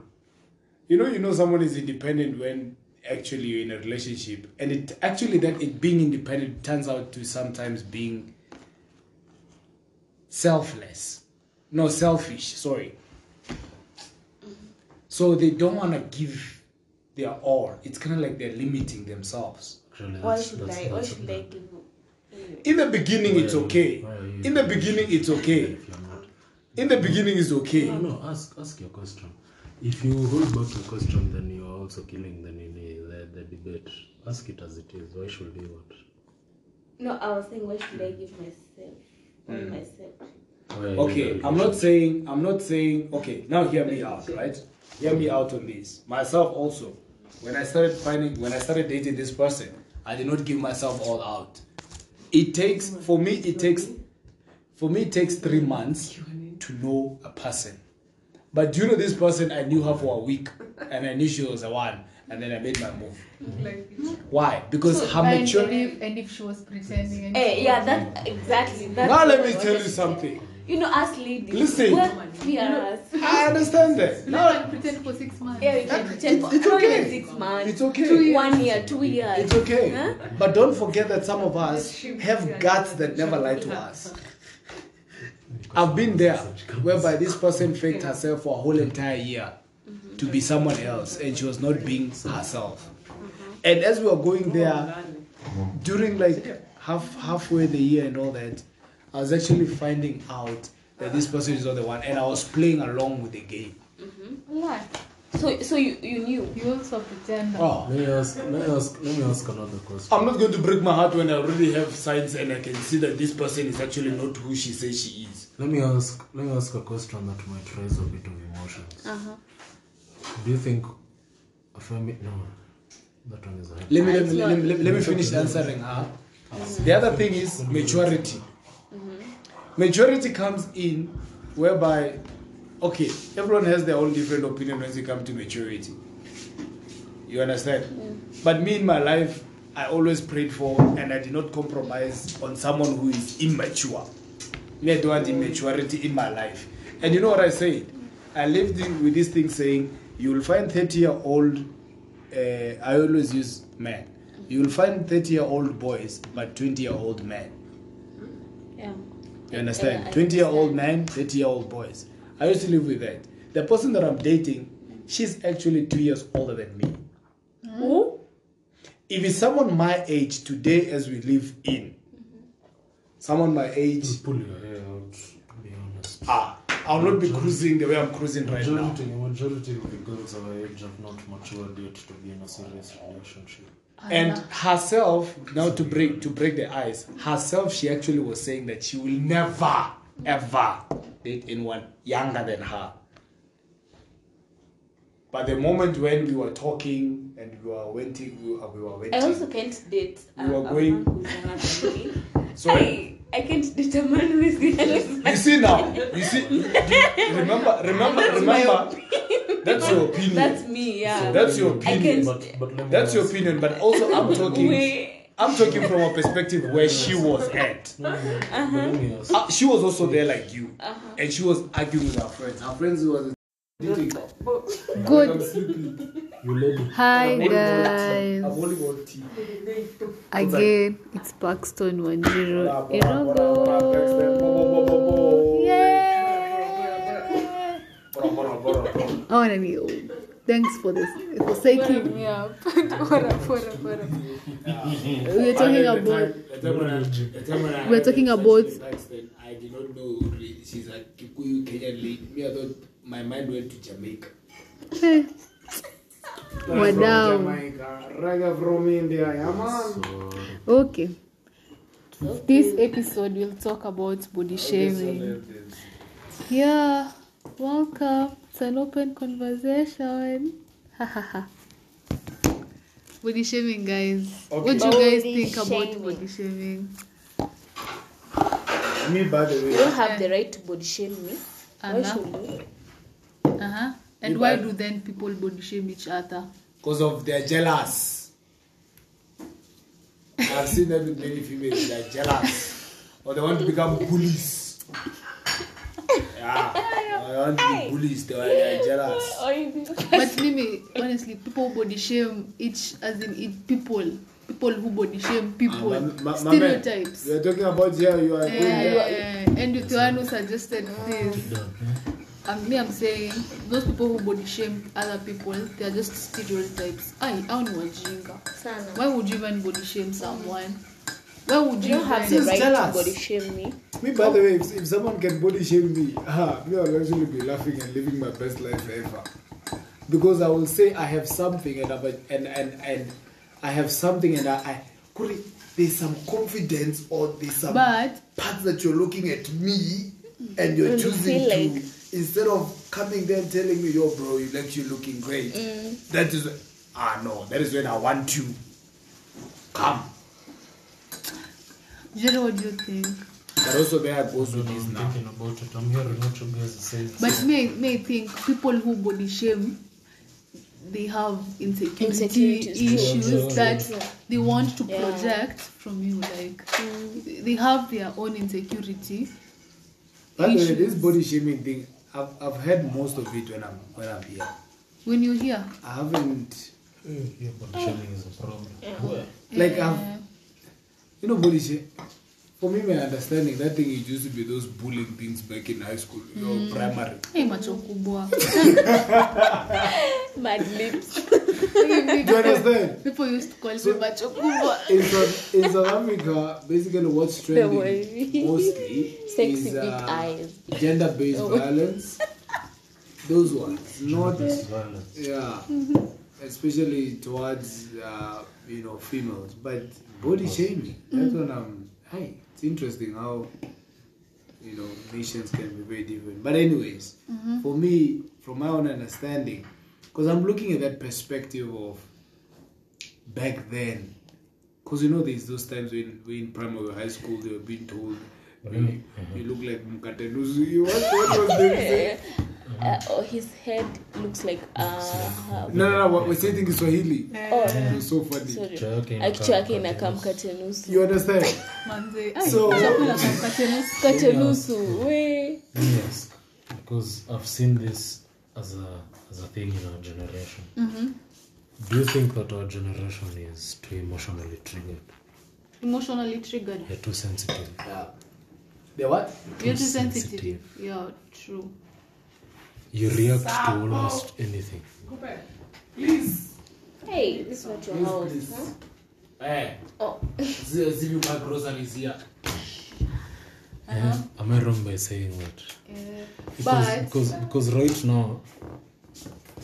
Speaker 5: You know, you know someone is independent when actually you're in a relationship, and it actually that it being independent turns out to sometimes being selfless, no selfish. Sorry. So they don't want to give their all. It's kind of like they're limiting themselves.
Speaker 3: Actually,
Speaker 4: Why should
Speaker 3: that's-
Speaker 4: I? Why should
Speaker 3: not-
Speaker 4: I give?
Speaker 5: In the beginning, it's
Speaker 3: Why are you-
Speaker 5: okay.
Speaker 3: why are you-
Speaker 5: In the beginning, it's okay.
Speaker 3: If you're not.
Speaker 5: In the beginning, it's okay.
Speaker 3: No, no, ask, ask your question. If you hold back your question, then you are also killing the, nini, the, the debate. Ask it as it is. Why should you what?
Speaker 4: No, I was saying, why should I give myself? Hmm. Only myself.
Speaker 3: Why are you
Speaker 5: Okay,
Speaker 3: in a
Speaker 5: I'm not saying I'm not saying okay, now hear me out, right? Hear me out on this. Myself also. When I started finding when I started dating this person, I did not give myself all out. It takes for me it takes for me it takes three months to know a person. But do you know this person I knew her for a week and I knew she was the one and then I made my move. Why? Because her
Speaker 1: and,
Speaker 5: mature
Speaker 1: and, if, and if she was pretending and
Speaker 4: Eh, yeah, that exactly. That's
Speaker 5: Now let me tell you something.
Speaker 4: You know, us ladies.
Speaker 5: Listen.
Speaker 4: Well, we are us.
Speaker 5: I understand that.
Speaker 1: No, can pretend for six months
Speaker 4: Yeah, we can pretend for
Speaker 5: It's
Speaker 4: not
Speaker 5: okay.
Speaker 4: six months.
Speaker 5: It's okay. Two years.
Speaker 4: One year, two years.
Speaker 5: It's okay.
Speaker 4: Huh?
Speaker 5: But don't forget that some of us have guts that never lie to us. I've been there, whereby this person faked herself for a whole entire year to be someone else, and she was not being herself. Mm-hmm. And as we were going oh, there, during like half halfway the year and all that, I was actually finding out that this person is not the one, and I was playing along with the game.
Speaker 1: Mm-hmm. Why?
Speaker 4: So, so you, you knew.
Speaker 1: You also pretend.
Speaker 5: Oh,
Speaker 3: Let me ask. Let me ask. Let me ask another question.
Speaker 5: I'm not going to break my heart when I already have signs and I can see that this person is actually not who she says she is.
Speaker 3: Let me ask. Let me ask a question that might raise a bit of emotions.
Speaker 4: Uh-huh.
Speaker 3: Do you think a family? No, that one is a.
Speaker 5: Let me, let me,
Speaker 4: not-
Speaker 5: let me, let me, let me finish answering her. The other thing is maturity. Maturity comes in whereby, okay, everyone has their own different opinion when it comes to maturity. You understand? But me in my life, I always prayed for and I did not compromise on someone who is immature. Me, I don't want immaturity in my life. And you know what I said? I lived with this thing saying, you will find 30 year old, uh, I always use men. You will find 30 year old boys, but 20 year old men.
Speaker 4: Yeah.
Speaker 5: You understand?
Speaker 4: Yeah,
Speaker 5: 20 year old men, 30 year old boys. I used to live with that. The person that I'm dating, she's actually two years older than me.
Speaker 4: Who?
Speaker 5: If it's someone my age today as we live in, someone my age,
Speaker 3: Pull your hair out. Be honest.
Speaker 5: ah, I'll not be cruising the way I'm cruising right now.
Speaker 3: Majority, majority of the girls our age have not matured yet to be in a serious relationship.
Speaker 5: And herself, now to break to break the ice, herself, she actually was saying that she will never ever date anyone younger than her. But the moment when we were talking and we were waiting, we were, we were waiting.
Speaker 4: I also can't date a,
Speaker 5: You
Speaker 4: a
Speaker 5: are going-
Speaker 4: man who's younger than me.
Speaker 5: so
Speaker 4: I, I can't date a man who is younger than
Speaker 5: you see now, you see, remember, remember, remember. That's your opinion.
Speaker 4: That's me, yeah.
Speaker 5: That's your
Speaker 4: I
Speaker 5: opinion.
Speaker 4: can-
Speaker 3: But, but let me
Speaker 5: That's your opinion. But also, I'm talking.
Speaker 4: Wait.
Speaker 5: I'm talking from a perspective where she was at.
Speaker 3: Ask.
Speaker 5: Uh, she was also there like you, and she was arguing with her friends. Her friends was dating.
Speaker 1: Good.
Speaker 5: I'm sleeping.
Speaker 3: You let.
Speaker 1: Hi
Speaker 5: I'm
Speaker 1: guys.
Speaker 5: only got tea.
Speaker 1: Again, it's Paxton Wanjiro
Speaker 5: Bra, bra, bra, bra, Paxton. Bo, bo, bo,
Speaker 1: Irogo.
Speaker 5: bra.
Speaker 1: I want to be. Thanks for this for saying me up. We're talking about
Speaker 5: time- the time when I- the time when I
Speaker 1: We're talking about-
Speaker 5: a I did not know she's a Kikuyu Kenyan lady. My mind went to Jamaica.
Speaker 1: Wadau.
Speaker 5: Reggae from India, yeah man.
Speaker 1: Okay. This episode will talk about body shaming. Yeah, welcome. It's an open conversation. Body shaming, guys. What do you guys
Speaker 4: Body
Speaker 1: think about body shaming?
Speaker 5: Me, by the
Speaker 4: You don't have the right to body shame me. Why should you?
Speaker 1: Uh huh. And
Speaker 5: You
Speaker 1: why
Speaker 5: buy-
Speaker 1: do then people body shame each other?
Speaker 5: because of they're jealous. I've seen that with many females, they're jealous. Or they want to become bullies. Yeah, they want to be bullies, they are they're jealous.
Speaker 1: But Mimi, honestly, people body shame each, as in each people, people who body shame people,
Speaker 5: Ah, ma- ma- ma-
Speaker 1: stereotypes.
Speaker 5: We are talking about here, you are going there.
Speaker 1: Eh, and you're the one who suggested this. Um, me, I'm saying those people who body shame other people, they are just stereotypes. Ay, hao ni wajinga.
Speaker 4: Sana.
Speaker 1: Why would you even body shame someone? Why would
Speaker 4: You
Speaker 1: you
Speaker 4: don't have the right
Speaker 5: jealous.
Speaker 4: to body shame me.
Speaker 5: Me, by the way, if, if someone can body shame me, ah, me, I'll actually be laughing and living my best life ever. Because I will say I have something and I, and and and I have something and I, I could it, there's some confidence or there's some
Speaker 1: But
Speaker 5: parts that you're looking at me and you're
Speaker 4: And you
Speaker 5: choosing
Speaker 4: feel
Speaker 5: to
Speaker 4: like-
Speaker 5: instead of coming there and telling me, yo, bro, you like you looking great.
Speaker 4: Mm.
Speaker 5: That is ah no, that is when I want to come.
Speaker 1: Jerry, what do you think?
Speaker 5: But also there goes with
Speaker 3: I'm
Speaker 5: this now.
Speaker 3: thinking about it. I'm hearing what you guys are saying.
Speaker 1: But may may think people who body shame they have insecurity
Speaker 4: Insecurities, true,
Speaker 1: issues
Speaker 3: true,
Speaker 1: that
Speaker 4: true.
Speaker 1: they want to
Speaker 4: Yeah.
Speaker 1: project from you. Like they have their own insecurity.
Speaker 5: By the way, this body shaming thing, I've, I've heard most of it when I'm when I'm here.
Speaker 1: When you're here?
Speaker 5: I haven't
Speaker 3: Eh, yeah, but shaming is a problem. Where?
Speaker 5: like I've you know body shame. For me, my understanding that thing it used to be those bullying things back in high school, you know, primary.
Speaker 1: hey, macho kubwa.
Speaker 4: Mad lips.
Speaker 5: Do you understand?
Speaker 1: People used to call me macho kubwa.
Speaker 5: in South, in South Africa, basically what's trending
Speaker 4: worry.
Speaker 5: mostly
Speaker 4: Sexy
Speaker 5: is
Speaker 4: big
Speaker 5: uh,
Speaker 4: eyes.
Speaker 5: gender-based violence. Those ones, not
Speaker 3: This violence.
Speaker 5: yeah, especially towards uh, you know females. But body shaming, that's when I'm. Hey, it's interesting how you know nations can be very different. But anyways, mm-hmm. for me, from my own understanding, because I'm looking at that perspective of back then. Because you know, there's those times when we're in primary or high school, they were being told, mm-hmm. you, you look like Mkate nusu. You- What, what was they say?
Speaker 4: Uh, or his head looks like uh,
Speaker 5: No, no, no, what we're in Swahili.
Speaker 4: oh,
Speaker 5: yeah. so funny.
Speaker 4: sorry.
Speaker 3: Kichwa yake inakaa mkate nusu.
Speaker 5: You understand? So-
Speaker 1: mkate nusu.
Speaker 3: Yes, because I've seen this as a as a thing in our generation. mm-hmm. Do you think that our generation is too emotionally triggered?
Speaker 1: Emotionally triggered.
Speaker 3: They're too sensitive.
Speaker 5: Yeah. they're what?
Speaker 1: You're too
Speaker 3: Too
Speaker 1: sensitive.
Speaker 3: sensitive.
Speaker 1: Yeah, true.
Speaker 3: You react to almost anything.
Speaker 4: Hey, this is not your
Speaker 5: Please,
Speaker 4: house.
Speaker 5: please.
Speaker 4: Huh?
Speaker 5: Hey,
Speaker 4: Oh.
Speaker 5: as if groceries here.
Speaker 3: Yeah? Am I wrong by saying that?
Speaker 1: Uh,
Speaker 3: Because,
Speaker 1: but
Speaker 3: because because right now,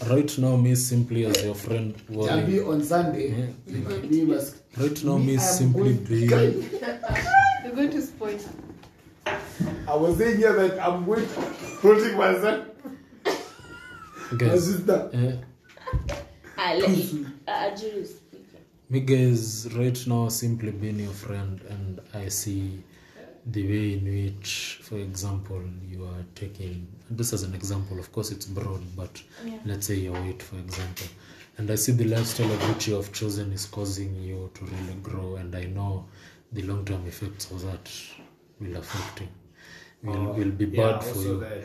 Speaker 3: right now me simply as your friend
Speaker 5: Jabi
Speaker 3: worrying.
Speaker 5: on Sunday,
Speaker 3: Yeah.
Speaker 5: we must.
Speaker 3: Right now me simply being
Speaker 1: you're going to spoil.
Speaker 5: I was saying here that I'm going to holding myself. My
Speaker 3: Guys,
Speaker 5: sister.
Speaker 3: eh,
Speaker 4: Ah, let me. Uh, Julius.
Speaker 3: me guys, right now, simply being your friend, and I see the way in which, for example, you are taking this as an example. Of course, it's broad, but let's say your weight, for example, and I see the lifestyle of which you have chosen is causing you to really grow, and I know the long-term effects of that will affect you. Will, will be
Speaker 5: Yeah,
Speaker 3: bad for you.
Speaker 5: that.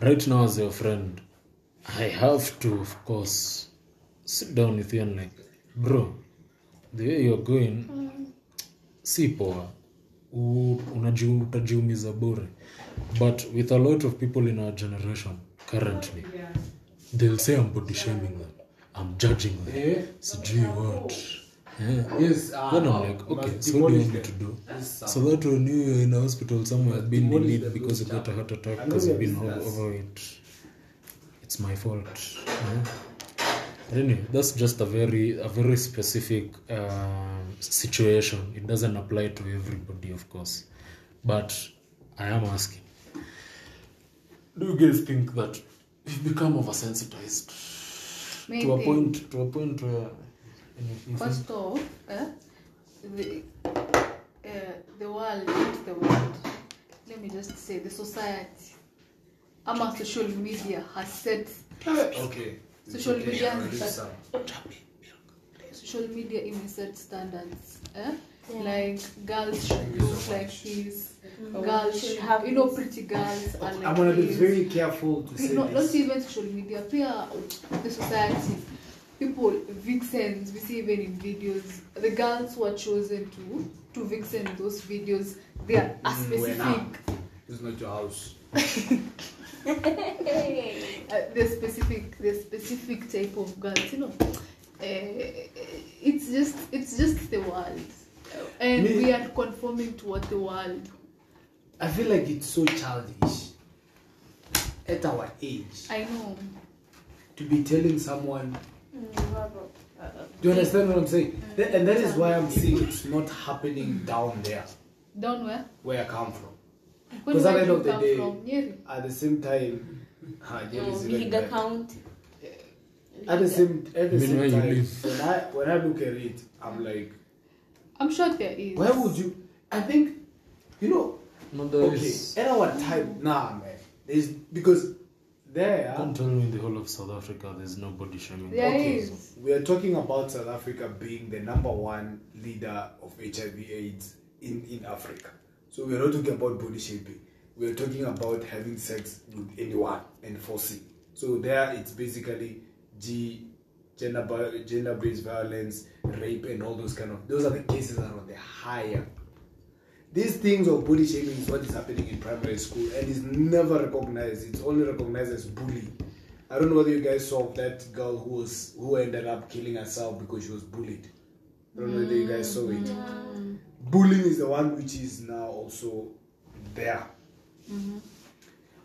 Speaker 3: right now as your friend i have to of course sit down with you and like bro the way you're going mm. si poa utajiumiza bure but with a lot of people in our generation currently yeah. they'll say i'm body shaming them i'm judging them
Speaker 5: Eh?
Speaker 3: sijui what Yeah.
Speaker 5: Yes. Uh,
Speaker 3: then i'm like okay so what do you want me to do so that when you are in a hospital somewhere been in need because you got a heart attack because you've been
Speaker 5: overweight.
Speaker 3: overweight it's my fault eh? But anyway that's just a very a very specific uh, situation it doesn't apply to everybody of course but i am asking do you guys think that we've become oversensitized
Speaker 1: Maybe.
Speaker 3: to a point to a point where
Speaker 1: First off, eh, the uh, the world, not the world. Let me just say the society. Ama social media has set
Speaker 5: Okay.
Speaker 1: Social
Speaker 5: Okay,
Speaker 1: media
Speaker 5: I'll
Speaker 1: has
Speaker 5: leave
Speaker 1: set-
Speaker 5: some.
Speaker 1: social media even set standards. Eh? Like girls should look like this. Girls
Speaker 4: should
Speaker 1: should
Speaker 4: have
Speaker 1: have you know pretty girls are like
Speaker 5: I'm gonna be very careful to say
Speaker 1: no, not
Speaker 5: this.
Speaker 1: even social media, peer the society. People, vixens, we see even in videos, the girls who are chosen to to vixen those videos, they are a
Speaker 5: Mm, we're not.
Speaker 1: specific,
Speaker 5: It's not your house.
Speaker 1: uh, the specific, the specific type of girls. You know, uh, it's just it's just the world, and
Speaker 5: Me-
Speaker 1: we are conforming to what the world.
Speaker 5: I feel like it's so childish at our age
Speaker 1: I know.
Speaker 5: to be telling someone.
Speaker 4: Mm,
Speaker 5: Do you understand what I'm saying? Th- And that is why I'm saying it's not happening down there
Speaker 1: Down where?
Speaker 5: where I come from.
Speaker 1: When
Speaker 5: Because at the
Speaker 1: where
Speaker 5: end of the day-
Speaker 1: from?
Speaker 5: At the same time, ah, there
Speaker 4: No,
Speaker 5: is even
Speaker 4: Vihiga count.
Speaker 5: at the same at the same
Speaker 3: where you
Speaker 5: time,
Speaker 3: live.
Speaker 5: when I when I look at it, I'm like,
Speaker 1: I'm sure there is.
Speaker 5: Where would you? I think, you know,
Speaker 3: No, there
Speaker 5: okay,
Speaker 3: is-
Speaker 5: at our time, nah, man. There's because there.
Speaker 3: Don't tell me in the whole of South Africa there's nobody shaming.
Speaker 1: There
Speaker 5: Okay,
Speaker 1: is.
Speaker 5: we are talking about South Africa being the number one leader of HIV/AIDS in in Africa. So we are not talking about body shaping. We are talking about having sex with anyone and forcing. So there, it's basically G, gender gender based violence, rape, and all those kind of. Those are the cases that are on the higher. These things of body shaming is what is happening in primary school and is never recognized. It's only recognized as bullying. I don't know whether you guys saw that girl who was who ended up killing herself because she was bullied. I don't know whether you guys saw it. Mm-hmm. Bullying is the one which is now also there.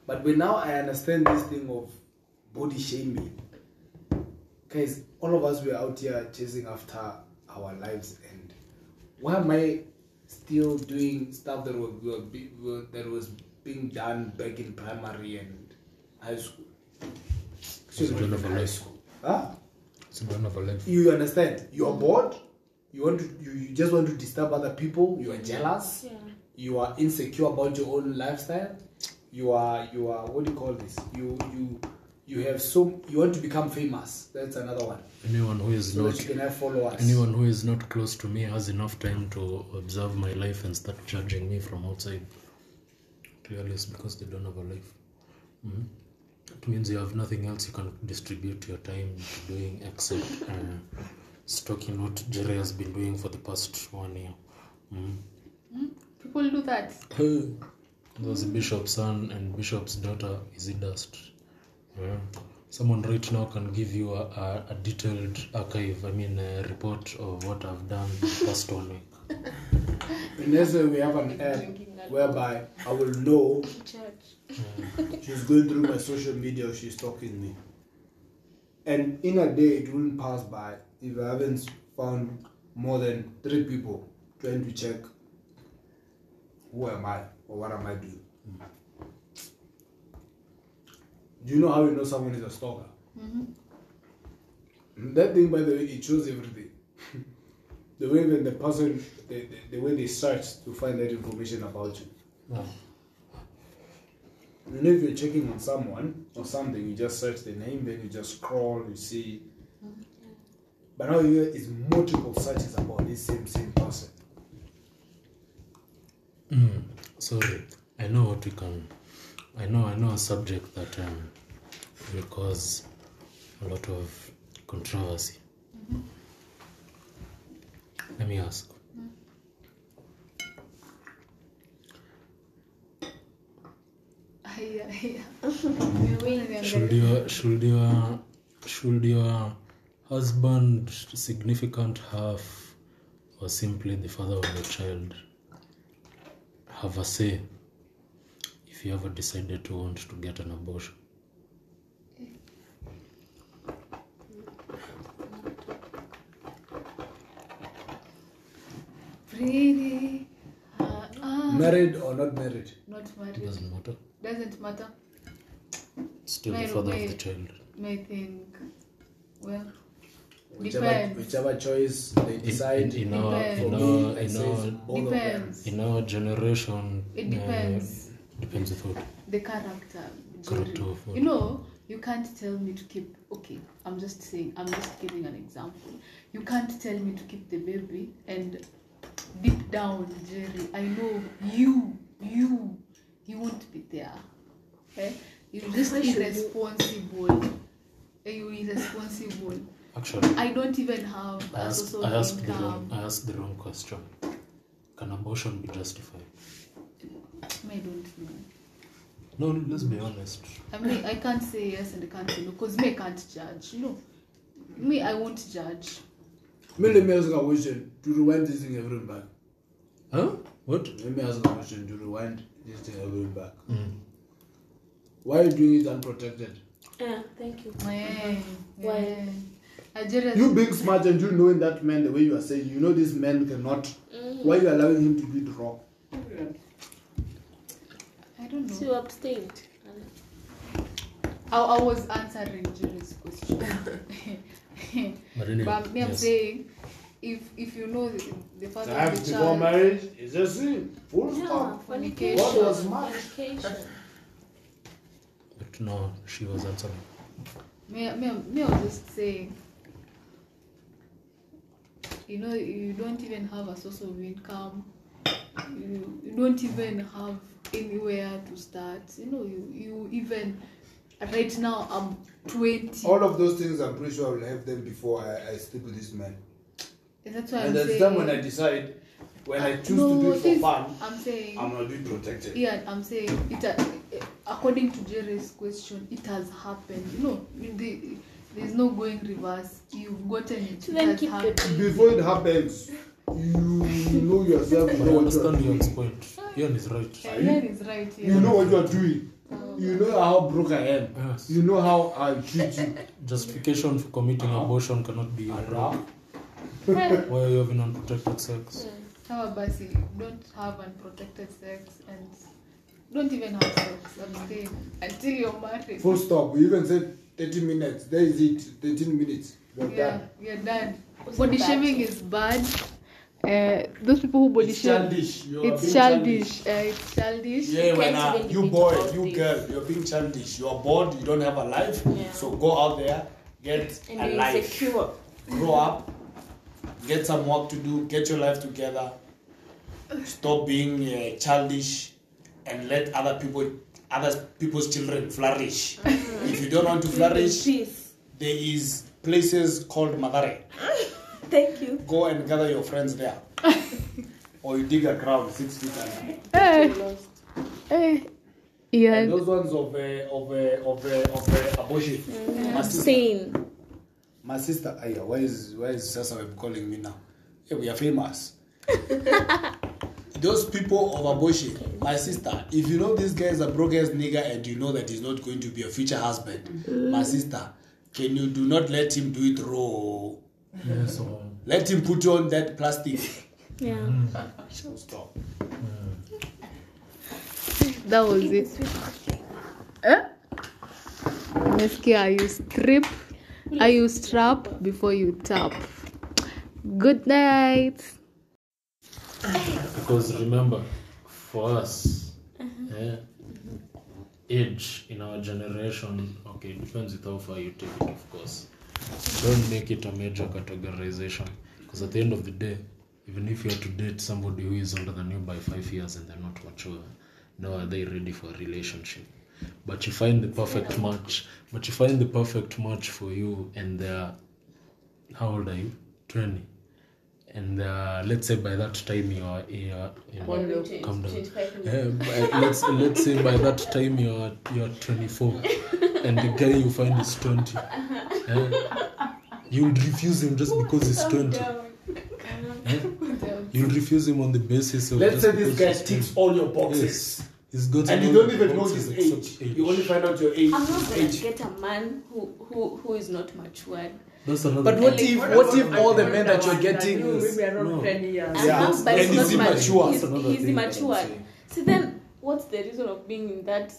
Speaker 5: But when now I understand this thing of body shaming, guys, all of us were out here chasing after our lives, and why am I still doing stuff that were, were, were that was being done back in primary and high school?
Speaker 3: It's
Speaker 5: not
Speaker 3: kind
Speaker 5: even
Speaker 3: of a
Speaker 5: high school. Huh?
Speaker 3: It's one of a life.
Speaker 5: You understand? You're bored. You want to. You, you just want to disturb other people. You are jealous.
Speaker 4: Yeah.
Speaker 5: You are insecure about your own lifestyle. You are. You are. What do you call this? You. You. You have so. You want to become famous. That's another one.
Speaker 3: Anyone who is
Speaker 5: So
Speaker 3: not
Speaker 5: you can have followers.
Speaker 3: anyone who is not close to me has enough time to observe my life and start judging me from outside. Clearly, it's because they don't have a life. Mhm. It means you have nothing else you can distribute your time to doing except uh, stalking what Jerry has been doing for the past one year. Mhm.
Speaker 1: People do that.
Speaker 3: There's Bishop's son and Bishop's daughter, Izzy Dust. Yeah. Someone right now can give you a, a, a detailed archive, I mean, a report of what I've done the past one week.
Speaker 5: And that's why we have an app whereby I will know
Speaker 4: Church.
Speaker 5: she's going through my social media or she's stalking me. And in a day, it wouldn't pass by if I haven't found more than three people trying to check who am I. or what am I doing? Do you know how you know someone is a stalker? Mm-hmm. That thing, by the way, it shows everything. the way when the person, the, the, the way they search to find that information about you.
Speaker 3: Yeah.
Speaker 5: You know, if you're checking on someone or something, you just search the name, then you just scroll, you see. But now here is multiple searches about this same same person.
Speaker 3: Mm, sorry, I know what we can. I know, I know a subject that um, will cause a lot of controversy. Let me ask.
Speaker 1: Yeah. aya.
Speaker 3: Should your should your should your husband, significant half, or simply the father of the child have a say if you ever decided to want to get an abortion?
Speaker 1: Pretty. Uh, ah,
Speaker 5: Married or not married?
Speaker 1: not
Speaker 3: It
Speaker 1: married.
Speaker 3: doesn't matter.
Speaker 1: Doesn't matter.
Speaker 3: Still the
Speaker 1: Wait,
Speaker 3: father of the child.
Speaker 1: May think. Well,
Speaker 5: Whichever,
Speaker 1: Depends.
Speaker 5: whichever choice they decide.
Speaker 3: in, in our
Speaker 1: Depends.
Speaker 3: in our
Speaker 5: me, I
Speaker 3: in
Speaker 5: say
Speaker 3: our
Speaker 5: it's of them.
Speaker 1: depends.
Speaker 3: in our generation.
Speaker 1: It depends.
Speaker 3: Uh, depends with what.
Speaker 1: the character.
Speaker 3: Character
Speaker 1: Jerry.
Speaker 3: of what?
Speaker 1: You know, you can't tell me to keep. Okay, I'm just saying. I'm just giving an example. You can't tell me to keep the baby, and deep down, Jerry, I know you, you, you won't be there. Okay, you're just
Speaker 4: Why should you?
Speaker 1: irresponsible. You're irresponsible.
Speaker 3: Actually,
Speaker 1: I don't even have
Speaker 3: I
Speaker 1: a
Speaker 3: asked,
Speaker 1: source
Speaker 3: I asked the wrong. I asked the wrong question. Can abortion be justified?
Speaker 1: I don't know.
Speaker 3: No, let's be honest.
Speaker 1: I mean, I can't say yes and I can't say no because me I can't judge. You know, me I won't judge.
Speaker 5: Me, let me ask a question to rewind this thing everything back.
Speaker 3: Huh? What?
Speaker 5: Let me ask a question to rewind this thing everything back.
Speaker 3: Mm.
Speaker 5: Why are you doing it unprotected?
Speaker 4: Yeah, thank you.
Speaker 1: Yeah,
Speaker 4: Why?
Speaker 1: yeah. Nigeria.
Speaker 5: You being smart and you knowing that man the way you are saying, you know this man cannot.
Speaker 4: Mm.
Speaker 5: Why you allowing him to do it wrong?
Speaker 1: I don't
Speaker 4: So
Speaker 1: know.
Speaker 4: you abstained.
Speaker 1: I, I was answering Jerry's question.
Speaker 3: But anyway,
Speaker 1: but me, I'm
Speaker 3: yes.
Speaker 1: saying, if if you know the, the father of
Speaker 5: Times
Speaker 1: the
Speaker 5: before
Speaker 1: child,
Speaker 5: marriage is a sin. Full
Speaker 4: Yeah,
Speaker 5: stop.
Speaker 4: fornication.
Speaker 5: What was marriage?
Speaker 3: But no, she was answering.
Speaker 1: me, me, me, I was just saying. You know, you don't even have a source of income. You, you don't even have anywhere to start. You know, you you even right now I'm twenty.
Speaker 5: All of those things, I'm pretty sure I will have them before I, I sleep with this man.
Speaker 1: And that's why
Speaker 5: And
Speaker 1: I'm
Speaker 5: there's
Speaker 1: saying.
Speaker 5: time when I decide, when I choose
Speaker 1: no,
Speaker 5: to do it
Speaker 1: this-
Speaker 5: for fun,
Speaker 1: I'm saying.
Speaker 5: I'm not being protected.
Speaker 1: yeah, I'm saying it. uh, According to Jerry's question, it has happened. You know, the, there's no going reverse. You've gotten it.
Speaker 4: So
Speaker 1: it
Speaker 4: then keep the.
Speaker 5: Before it happens, you know yourself, you know
Speaker 3: I
Speaker 5: what you are
Speaker 3: understand
Speaker 5: doing.
Speaker 3: Ian's point. Ian is right.
Speaker 1: Yeah, Ian is right here.
Speaker 5: You know what you are doing. You know how broke I am.
Speaker 3: Yes.
Speaker 5: You know how I treat you.
Speaker 3: Justification for committing
Speaker 5: Uh-huh.
Speaker 3: abortion cannot be your
Speaker 5: Allah.
Speaker 3: Why are you having unprotected sex?
Speaker 1: How about you don't have unprotected sex and don't even have sex. Abstain until you're married.
Speaker 5: Full stop. We even said 30 minutes. There is it. 13 minutes. We're
Speaker 1: yeah,
Speaker 5: done.
Speaker 1: you're done. Body
Speaker 4: it bad?
Speaker 1: shaming is bad. Uh, those people who body
Speaker 5: It's
Speaker 1: shame,
Speaker 5: childish. You are
Speaker 1: it's
Speaker 5: being
Speaker 1: childish. Uh, it's childish.
Speaker 5: Yeah,
Speaker 4: You
Speaker 5: when
Speaker 4: can't
Speaker 5: uh, you boy, you girl, you're being childish. You're bored, you don't have a life.
Speaker 4: Yeah.
Speaker 5: So go out there, get
Speaker 4: And
Speaker 5: a
Speaker 4: you're
Speaker 5: life.
Speaker 4: insecure.
Speaker 5: Grow up, get some work to do, get your life together. Stop being uh, childish and let other people other people's children flourish. if you don't want to flourish,
Speaker 4: Peace.
Speaker 5: there is places called Mathare.
Speaker 4: Thank you.
Speaker 5: Go and gather your friends there. or you dig a ground six feet under.
Speaker 1: Hey,
Speaker 4: Lost.
Speaker 1: hey.
Speaker 5: And those ones of uh, of uh, of uh, of uh, abortion. My sister,
Speaker 4: Sane.
Speaker 5: my sister, Aya, why is why is Sasa calling me now? Hey, we are famous. Those people of abortion, my sister, if you know this guy is a broke ass nigger and you know that he's not going to be a future husband, my sister, can you do not let him do it raw?
Speaker 3: Yes, or
Speaker 5: Let him put on that plastic.
Speaker 4: Yeah.
Speaker 5: Stop.
Speaker 1: that was it eh? Umesikia, you strip are you strap before you tap good night
Speaker 3: Because remember, for us, yeah, age in our generation, okay, depends with how far you take it, of course. Don't make it a major categorization. Because at the end of the day, even if you are to date somebody who is older than you by five years and they're not mature, now are they ready for a relationship? But you find the perfect match. But you find the perfect match for you, and they're how old are you? Twenty. And uh, let's say by that time you are, you are you know, calm down. Uh, let's let's say by that time you're you're 24, and the guy you find is 20. eh, you'll refuse him just because he's 20. Eh? You'll refuse him on the basis of.
Speaker 5: Let's say this guy ticks all your boxes.
Speaker 3: Yes. He's got
Speaker 5: And you don't even know his
Speaker 3: except
Speaker 5: age. You only find out your age.
Speaker 4: I'm not gonna
Speaker 5: age.
Speaker 4: get a man who who who is not matured.
Speaker 3: That's another.
Speaker 5: But what if
Speaker 7: What
Speaker 5: what if all the men that you're getting
Speaker 7: you,
Speaker 5: is
Speaker 7: maybe
Speaker 3: no.
Speaker 5: Yeah. And
Speaker 4: he's
Speaker 5: is he
Speaker 4: not
Speaker 5: mature?
Speaker 4: He's, he's
Speaker 3: thing that I'm
Speaker 4: immature.
Speaker 3: saying.
Speaker 4: So then, what's the reason of being in that?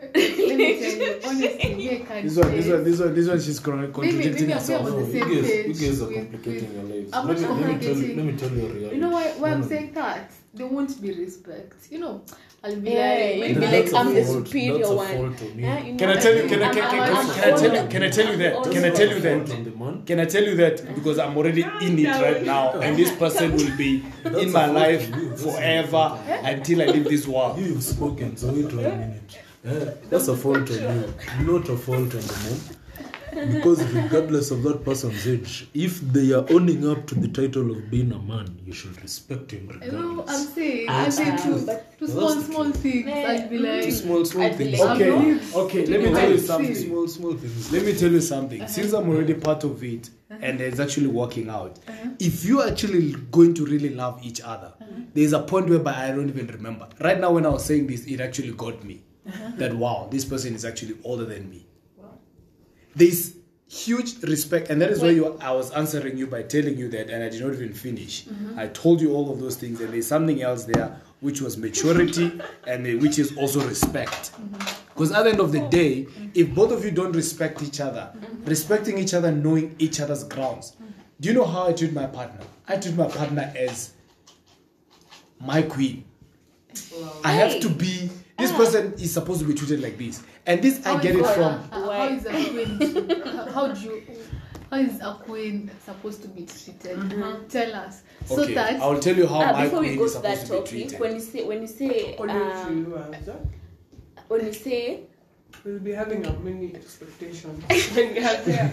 Speaker 1: let me tell you honestly I can't
Speaker 5: This one, this one, this one, this one. She's con- contradicting
Speaker 1: maybe I'm
Speaker 5: herself.
Speaker 3: No, you guys, you guys are complicating your lives.
Speaker 1: I'm
Speaker 3: let, me, let, me tell you,
Speaker 1: complicating.
Speaker 3: let me tell you a reality.
Speaker 1: You know why, why
Speaker 3: No,
Speaker 1: I'm
Speaker 3: no.
Speaker 1: saying that? There won't be respect. You know, I'll be
Speaker 4: Yeah,
Speaker 1: like,
Speaker 4: you'll
Speaker 1: maybe
Speaker 4: be
Speaker 3: Then
Speaker 4: like,
Speaker 3: that's a
Speaker 4: I'm the superior one.
Speaker 3: fault on you.
Speaker 4: Yeah, you
Speaker 5: Can I tell you? Can I,
Speaker 4: I'm-
Speaker 5: can, can, can, can I tell you? Can I tell you that? Can I tell you that?
Speaker 3: on the man.
Speaker 5: Can I tell you that? Because I'm already in it right now, and this person will be in my life forever until I leave this world.
Speaker 3: You, you've spoken, so wait one minute. Eh, that's a fault on you, not a fault on the man. Because regardless of that person's age, if they are owning up to the title of being a man, you should respect him
Speaker 1: regardless. know, I'm
Speaker 3: regardless.
Speaker 1: saying, I'm saying to, to small, small things. I'll be like,
Speaker 3: Two small, small
Speaker 4: I'd be
Speaker 3: things.
Speaker 5: Okay, okay. Let me tell you something.
Speaker 3: Small, small things.
Speaker 5: Let me tell you something. Uh-huh. Since I'm already part of it uh-huh. and it's actually working out, uh-huh. if you're actually going to really love each other, there's a point whereby I don't even remember. Right now, when I was saying this, it actually got me that wow, this person is actually older than me. There's huge respect, and that is why you, I was answering you by telling you that, and I did not even finish. Mm-hmm. I told you all of those things, and there's something else there, which was maturity, and uh, which is also respect. Mm-hmm. Because at the end of the oh. day, mm-hmm. if both of you don't respect each other, respecting each other, knowing each other's grounds, do you know how I treat my partner? I treat my partner as my queen. I have to be. This person is supposed to be treated like this, and this I get it
Speaker 1: a-
Speaker 5: from.
Speaker 1: uh, How is a queen? how- how do you? How is a queen supposed to be treated? Tell us, so
Speaker 5: Okay,
Speaker 1: that
Speaker 5: I'll tell you how
Speaker 4: Ah,
Speaker 5: my
Speaker 4: before we
Speaker 5: queen
Speaker 4: go
Speaker 5: is
Speaker 4: to that
Speaker 5: supposed to be
Speaker 4: topic,
Speaker 5: treated.
Speaker 4: when you say when you say um,
Speaker 7: you, uh,
Speaker 4: when you say
Speaker 7: we'll be having a many expectations. when we have there.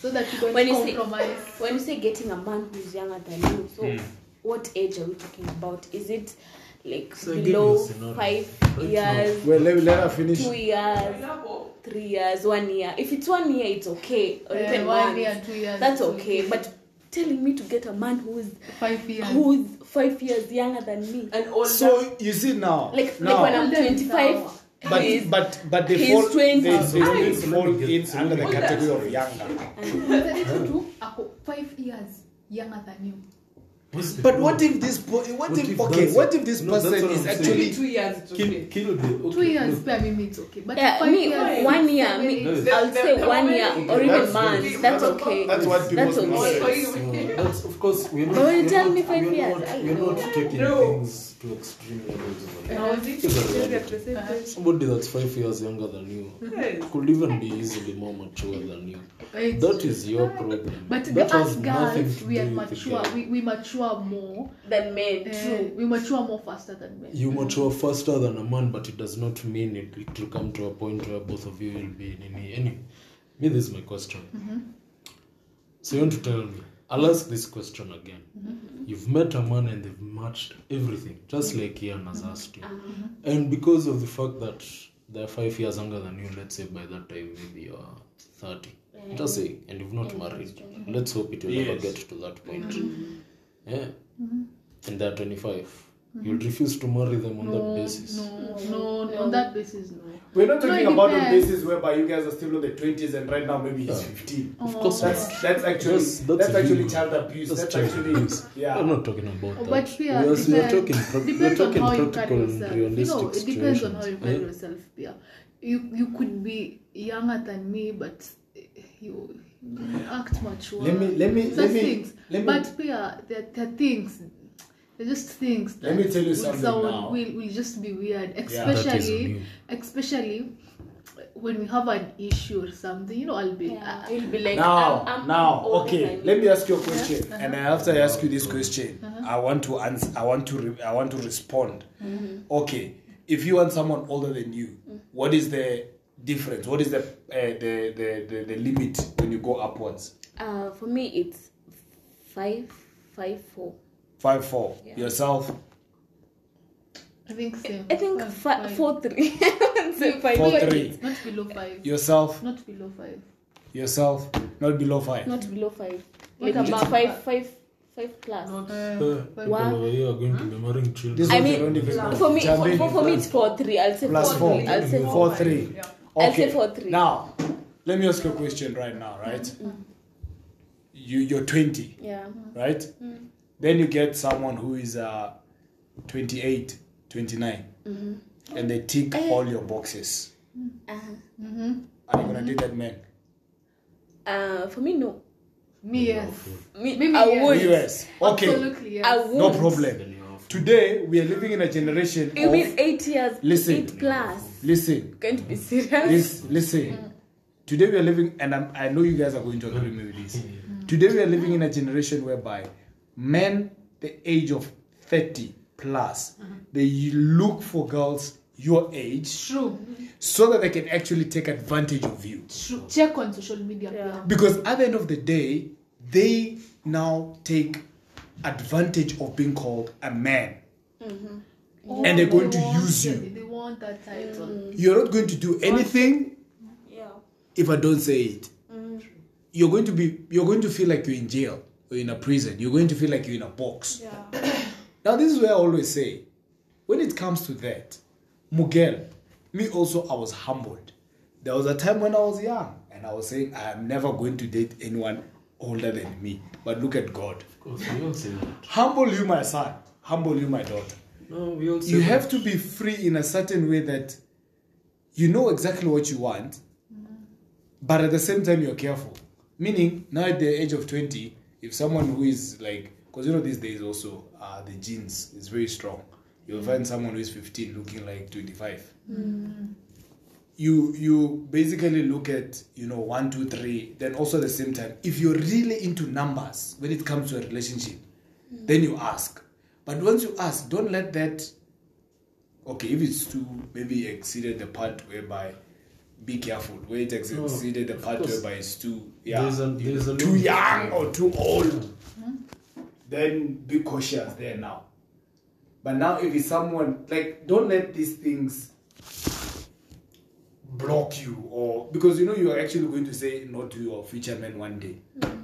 Speaker 1: so that you don't
Speaker 4: When you say-
Speaker 1: compromise.
Speaker 4: when you say getting a man who's younger than you, so
Speaker 5: Hmm.
Speaker 4: what age are we talking about? Is it like
Speaker 3: So
Speaker 4: below five years,
Speaker 5: Well, let, let her finish.
Speaker 4: two years, three years, one year? If it's one year, it's okay. Or
Speaker 1: yeah,
Speaker 4: even
Speaker 1: one
Speaker 4: months,
Speaker 1: year, two years.
Speaker 4: that's
Speaker 1: okay.
Speaker 4: okay. But telling me to get a man who's
Speaker 1: five years.
Speaker 4: who's five years younger than me,
Speaker 7: And older.
Speaker 5: So you see now,
Speaker 4: like
Speaker 5: now,
Speaker 4: like when I'm 25,
Speaker 1: now.
Speaker 5: but
Speaker 4: he's-
Speaker 5: but but they fall
Speaker 4: 20.
Speaker 5: they, they
Speaker 3: Aye.
Speaker 5: still fall in under the category of younger.
Speaker 1: Mtu five years younger than you.
Speaker 3: What's
Speaker 5: But
Speaker 3: problem?
Speaker 5: what if this po- what,
Speaker 3: What
Speaker 5: if,
Speaker 3: if
Speaker 5: okay what if this
Speaker 3: No,
Speaker 5: person is
Speaker 3: I'm
Speaker 5: actually
Speaker 7: two years, it's
Speaker 3: Kill,
Speaker 7: okay.
Speaker 3: kill the. Okay,
Speaker 1: Two years,
Speaker 3: look,
Speaker 1: spare me, it's okay. But
Speaker 4: Yeah, me,
Speaker 1: years,
Speaker 4: one year, me,
Speaker 3: No,
Speaker 4: I'll say
Speaker 7: the-
Speaker 4: one
Speaker 7: the-
Speaker 4: year
Speaker 7: the-
Speaker 4: or even
Speaker 5: that's-
Speaker 4: months. That's okay.
Speaker 5: that's what people
Speaker 4: That's okay.
Speaker 3: No, that's of course we're not.
Speaker 4: But when you
Speaker 3: we're
Speaker 4: tell
Speaker 3: not-
Speaker 4: me five
Speaker 3: we're
Speaker 4: years,
Speaker 3: not, we're not taking
Speaker 7: No.
Speaker 3: things to extreme levels. Of.
Speaker 7: Uh-huh.
Speaker 3: Somebody that's five years younger than you
Speaker 7: Yes.
Speaker 3: could even be easily more mature than you. That is your problem.
Speaker 1: But
Speaker 3: that has
Speaker 1: us
Speaker 3: nothing
Speaker 1: girls,
Speaker 3: to
Speaker 1: we are mature. We, we mature more.
Speaker 4: Than men,
Speaker 1: Uh,
Speaker 4: true.
Speaker 1: we mature more faster than men.
Speaker 3: You mature faster than a man, but it does not mean it, it will come to a point where both of you will be in any. Anyway, me, this is my question. So you want to tell me? I'll ask this question again. You've met a man and they've matched everything, just like Ian has asked you. And because of the fact that they're five years younger than you, let's say by that time maybe you're 30. Just say, and you've not married. Let's hope it will never get to that point. Yeah. And they're 25. You'll refuse to marry them on
Speaker 1: No,
Speaker 3: that basis.
Speaker 1: no, no, no, on that basis, no.
Speaker 5: We're not talking
Speaker 1: it
Speaker 5: about on basis whereby you guys are still in the 20s and right now maybe he's 15.
Speaker 3: Of course not.
Speaker 5: That's that's actually
Speaker 3: That's-
Speaker 5: that's,
Speaker 3: that's
Speaker 5: actually child abuse. That's,
Speaker 3: That's child
Speaker 5: actually
Speaker 3: abuse.
Speaker 5: yeah.
Speaker 3: We're not talking about
Speaker 1: Oh,
Speaker 3: that.
Speaker 1: but yeah,
Speaker 3: we are, we are
Speaker 1: depends-
Speaker 3: talking, pro- we are
Speaker 1: depends on how you
Speaker 3: practical
Speaker 1: carry
Speaker 3: and
Speaker 1: yourself.
Speaker 3: realistic
Speaker 1: you know, it
Speaker 3: situations.
Speaker 1: depends on how you carry
Speaker 3: eh?
Speaker 1: yourself. Yeah, you you could be younger than me, but you, you act mature.
Speaker 5: Let me- let me-
Speaker 1: Such
Speaker 5: let me-
Speaker 1: things.
Speaker 5: let me-
Speaker 1: but yeah, there, there are things. They're just things.
Speaker 5: Let me
Speaker 1: that
Speaker 5: tell you
Speaker 1: will
Speaker 5: something
Speaker 1: sound-
Speaker 5: now.
Speaker 1: Will, will just be weird, especially
Speaker 3: new.
Speaker 1: especially when we have an issue or something. You know, I'll be.
Speaker 4: Yeah,
Speaker 1: I-
Speaker 4: you'll be like,
Speaker 5: now,
Speaker 4: I'm, I'm
Speaker 5: now, okay. Let me ask you a question, and after I ask you this question,
Speaker 1: Uh-huh.
Speaker 5: I want to answer. I want to. Re- I want to respond.
Speaker 1: Mm-hmm.
Speaker 5: Okay, if you want someone older than you, what is the difference? What is the uh, the, the the the limit when you go upwards?
Speaker 4: Uh, for me, it's five, five, four.
Speaker 5: Five four.
Speaker 4: Yeah.
Speaker 5: Yourself
Speaker 1: I think same.
Speaker 4: I think
Speaker 1: Five,
Speaker 4: fi-
Speaker 1: five.
Speaker 4: four, three. Say five.
Speaker 5: Four,
Speaker 1: Five,
Speaker 5: three.
Speaker 1: Not below five.
Speaker 5: yourself
Speaker 1: Not below five.
Speaker 5: yourself not below five.
Speaker 4: Not below five.
Speaker 1: What
Speaker 4: Like
Speaker 1: about
Speaker 4: five,
Speaker 1: five?
Speaker 4: five, five plus.
Speaker 3: Uh,
Speaker 1: Five.
Speaker 3: people over are going to be marrying children.
Speaker 4: I
Speaker 5: one
Speaker 4: mean,
Speaker 5: they don't even know.
Speaker 4: For me, for, for, for me, it's four, three. I'll say
Speaker 5: plus
Speaker 4: four,
Speaker 5: four.
Speaker 4: three. I'll say four.
Speaker 5: Four three.
Speaker 4: I'll
Speaker 5: Okay.
Speaker 4: say four, three.
Speaker 5: Now, let me ask you a question right now, right? You you're 20,
Speaker 4: Yeah.
Speaker 5: right? Then you get someone who is uh 28, 29, and they tick all your boxes.
Speaker 4: Uh-huh.
Speaker 5: Are you gonna date that man?
Speaker 4: Uh, for me, no.
Speaker 1: Me, yes.
Speaker 4: Me,
Speaker 1: Maybe
Speaker 4: I
Speaker 1: yes.
Speaker 4: would.
Speaker 5: Yes. Okay.
Speaker 1: Absolutely, yes.
Speaker 4: I would.
Speaker 5: No problem. Today we are living in a generation
Speaker 4: You
Speaker 5: of
Speaker 4: mean eight years?
Speaker 5: Listen.
Speaker 4: Eight plus.
Speaker 5: listen.
Speaker 4: Going to be serious?
Speaker 5: Lis- listen. Today we are living, and I'm, I know you guys are going to agree with me with this. Today we are living in a generation whereby men, the age of 30 plus, uh-huh. they look for girls your age
Speaker 1: True.
Speaker 5: so that they can actually take advantage of you.
Speaker 1: True. Check on social media.
Speaker 4: Yeah.
Speaker 1: Yeah.
Speaker 5: Because at the end of the day, they now take advantage of being called a man. Mm-hmm. And they're oh, going to
Speaker 1: They want
Speaker 5: use
Speaker 1: it.
Speaker 5: you.
Speaker 1: They want that title. Mm.
Speaker 5: You're not going to do anything
Speaker 4: Yeah.
Speaker 5: if I don't say it. Mm. You're going to be you're going to feel like you're in jail or in a prison. You're going to feel like you're in a box.
Speaker 4: Yeah.
Speaker 5: Now this is where I always say, when it comes to that, Miguel, me also I was humbled. There was a time when I was young and I was saying I am never going to date anyone older than me. But look at God.
Speaker 3: Of course, we all say that.
Speaker 5: Humble you, my son. Humble you, my daughter.
Speaker 3: No, we all say
Speaker 5: You
Speaker 3: that.
Speaker 5: have to be free in a certain way that you know exactly what you want, mm-hmm. but at the same time you're careful. Meaning, now at the age of 20, if someone who is like, because you know these days also, uh, the genes is very strong. You'll find someone who is 15 looking like 25. You you basically look at you know one two three. Then also at the same time, if you're really into numbers when it comes to a relationship, then you ask. But once you ask, don't let that okay, if it's too maybe exceeded the part whereby be careful. Where it ex-
Speaker 3: No,
Speaker 5: exceeded the part whereby it's too yeah
Speaker 3: There's a- there's a
Speaker 5: too young or too old. Hmm? Then be cautious there now. But now if it's someone like don't let these things block you or because you know you are actually going to say no to your future man one day. Hmm.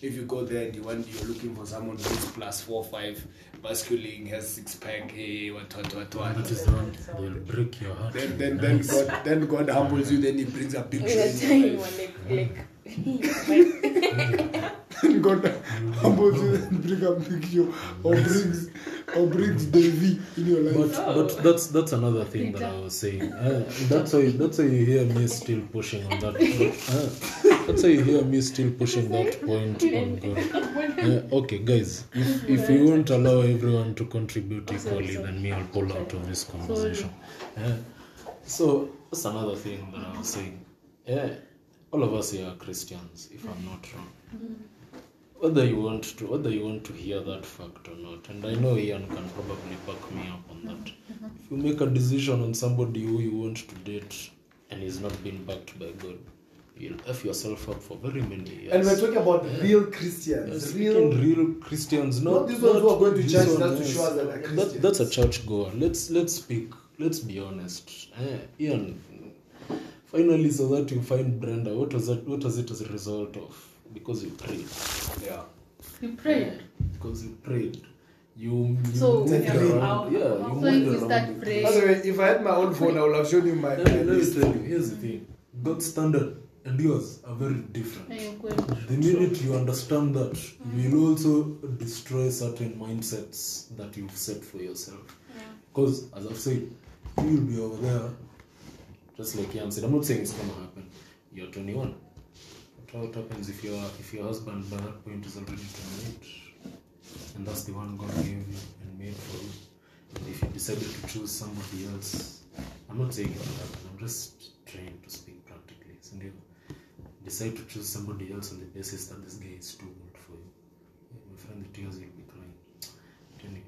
Speaker 5: If you go there and you want you're looking for someone who's plus four, five, masculine, has six pack, hey, what what what what.
Speaker 3: That is the one they'll break your heart.
Speaker 5: Then then then God then God humbles you, then he brings a big
Speaker 4: With a tiny one,
Speaker 5: life.
Speaker 4: like, like.
Speaker 5: God humbles you and bring a picture or brings or brings baby in your life.
Speaker 3: But but that's that's another thing that I was saying. Uh, that's why that's why you hear me still pushing on that. Uh, that's why you hear me still pushing that point on God. Uh, okay, guys, if if you won't allow everyone to contribute equally, then me I'll pull out of this conversation. Uh, so that's another thing that I was saying. Yeah, all of us here are Christians, if I'm not wrong. Whether you want to whether you want to hear that fact or not, and I know Ian can probably back me up on that. If you make a decision on somebody who you want to date and is not being backed by God, you'll F yourself up for very many years.
Speaker 5: And we're talking about real Christians,
Speaker 3: Speaking
Speaker 5: real.
Speaker 3: real Christians, not,
Speaker 5: Not these ones who are going to church just to show us that they're
Speaker 3: That, that's a church goer. Let's let's speak. Let's be honest. Eh, Ian, finally, so that you find Brenda, what was that? What was it as a result of? Because you prayed.
Speaker 5: Yeah.
Speaker 1: You prayed.
Speaker 3: Because you prayed. You, you
Speaker 1: So-
Speaker 3: moved
Speaker 7: Yeah,
Speaker 3: around. Yeah, you
Speaker 1: So if
Speaker 3: moved
Speaker 1: you
Speaker 3: around
Speaker 1: start praying-
Speaker 5: By the way, if I had my own phone, I would have shown you my,
Speaker 3: Let me, let me tell you, here's the thing. God's standard and yours are very different. The minute you understand that, you will also destroy certain mindsets that you've set for yourself. Because, as I've said, you'll be over there, just like Ian said. I'm not saying it's gonna happen. You're 21. But what happens if your if your husband by that point is already 28, and that's the one God gave you and made for you? And if you decided to choose somebody else, I'm not saying it will happen. I'm just trying to speak practically. isn't it? decide to choose somebody else on the basis that this guy is too old for you. My friend, the tears you'll be crying. Anyway.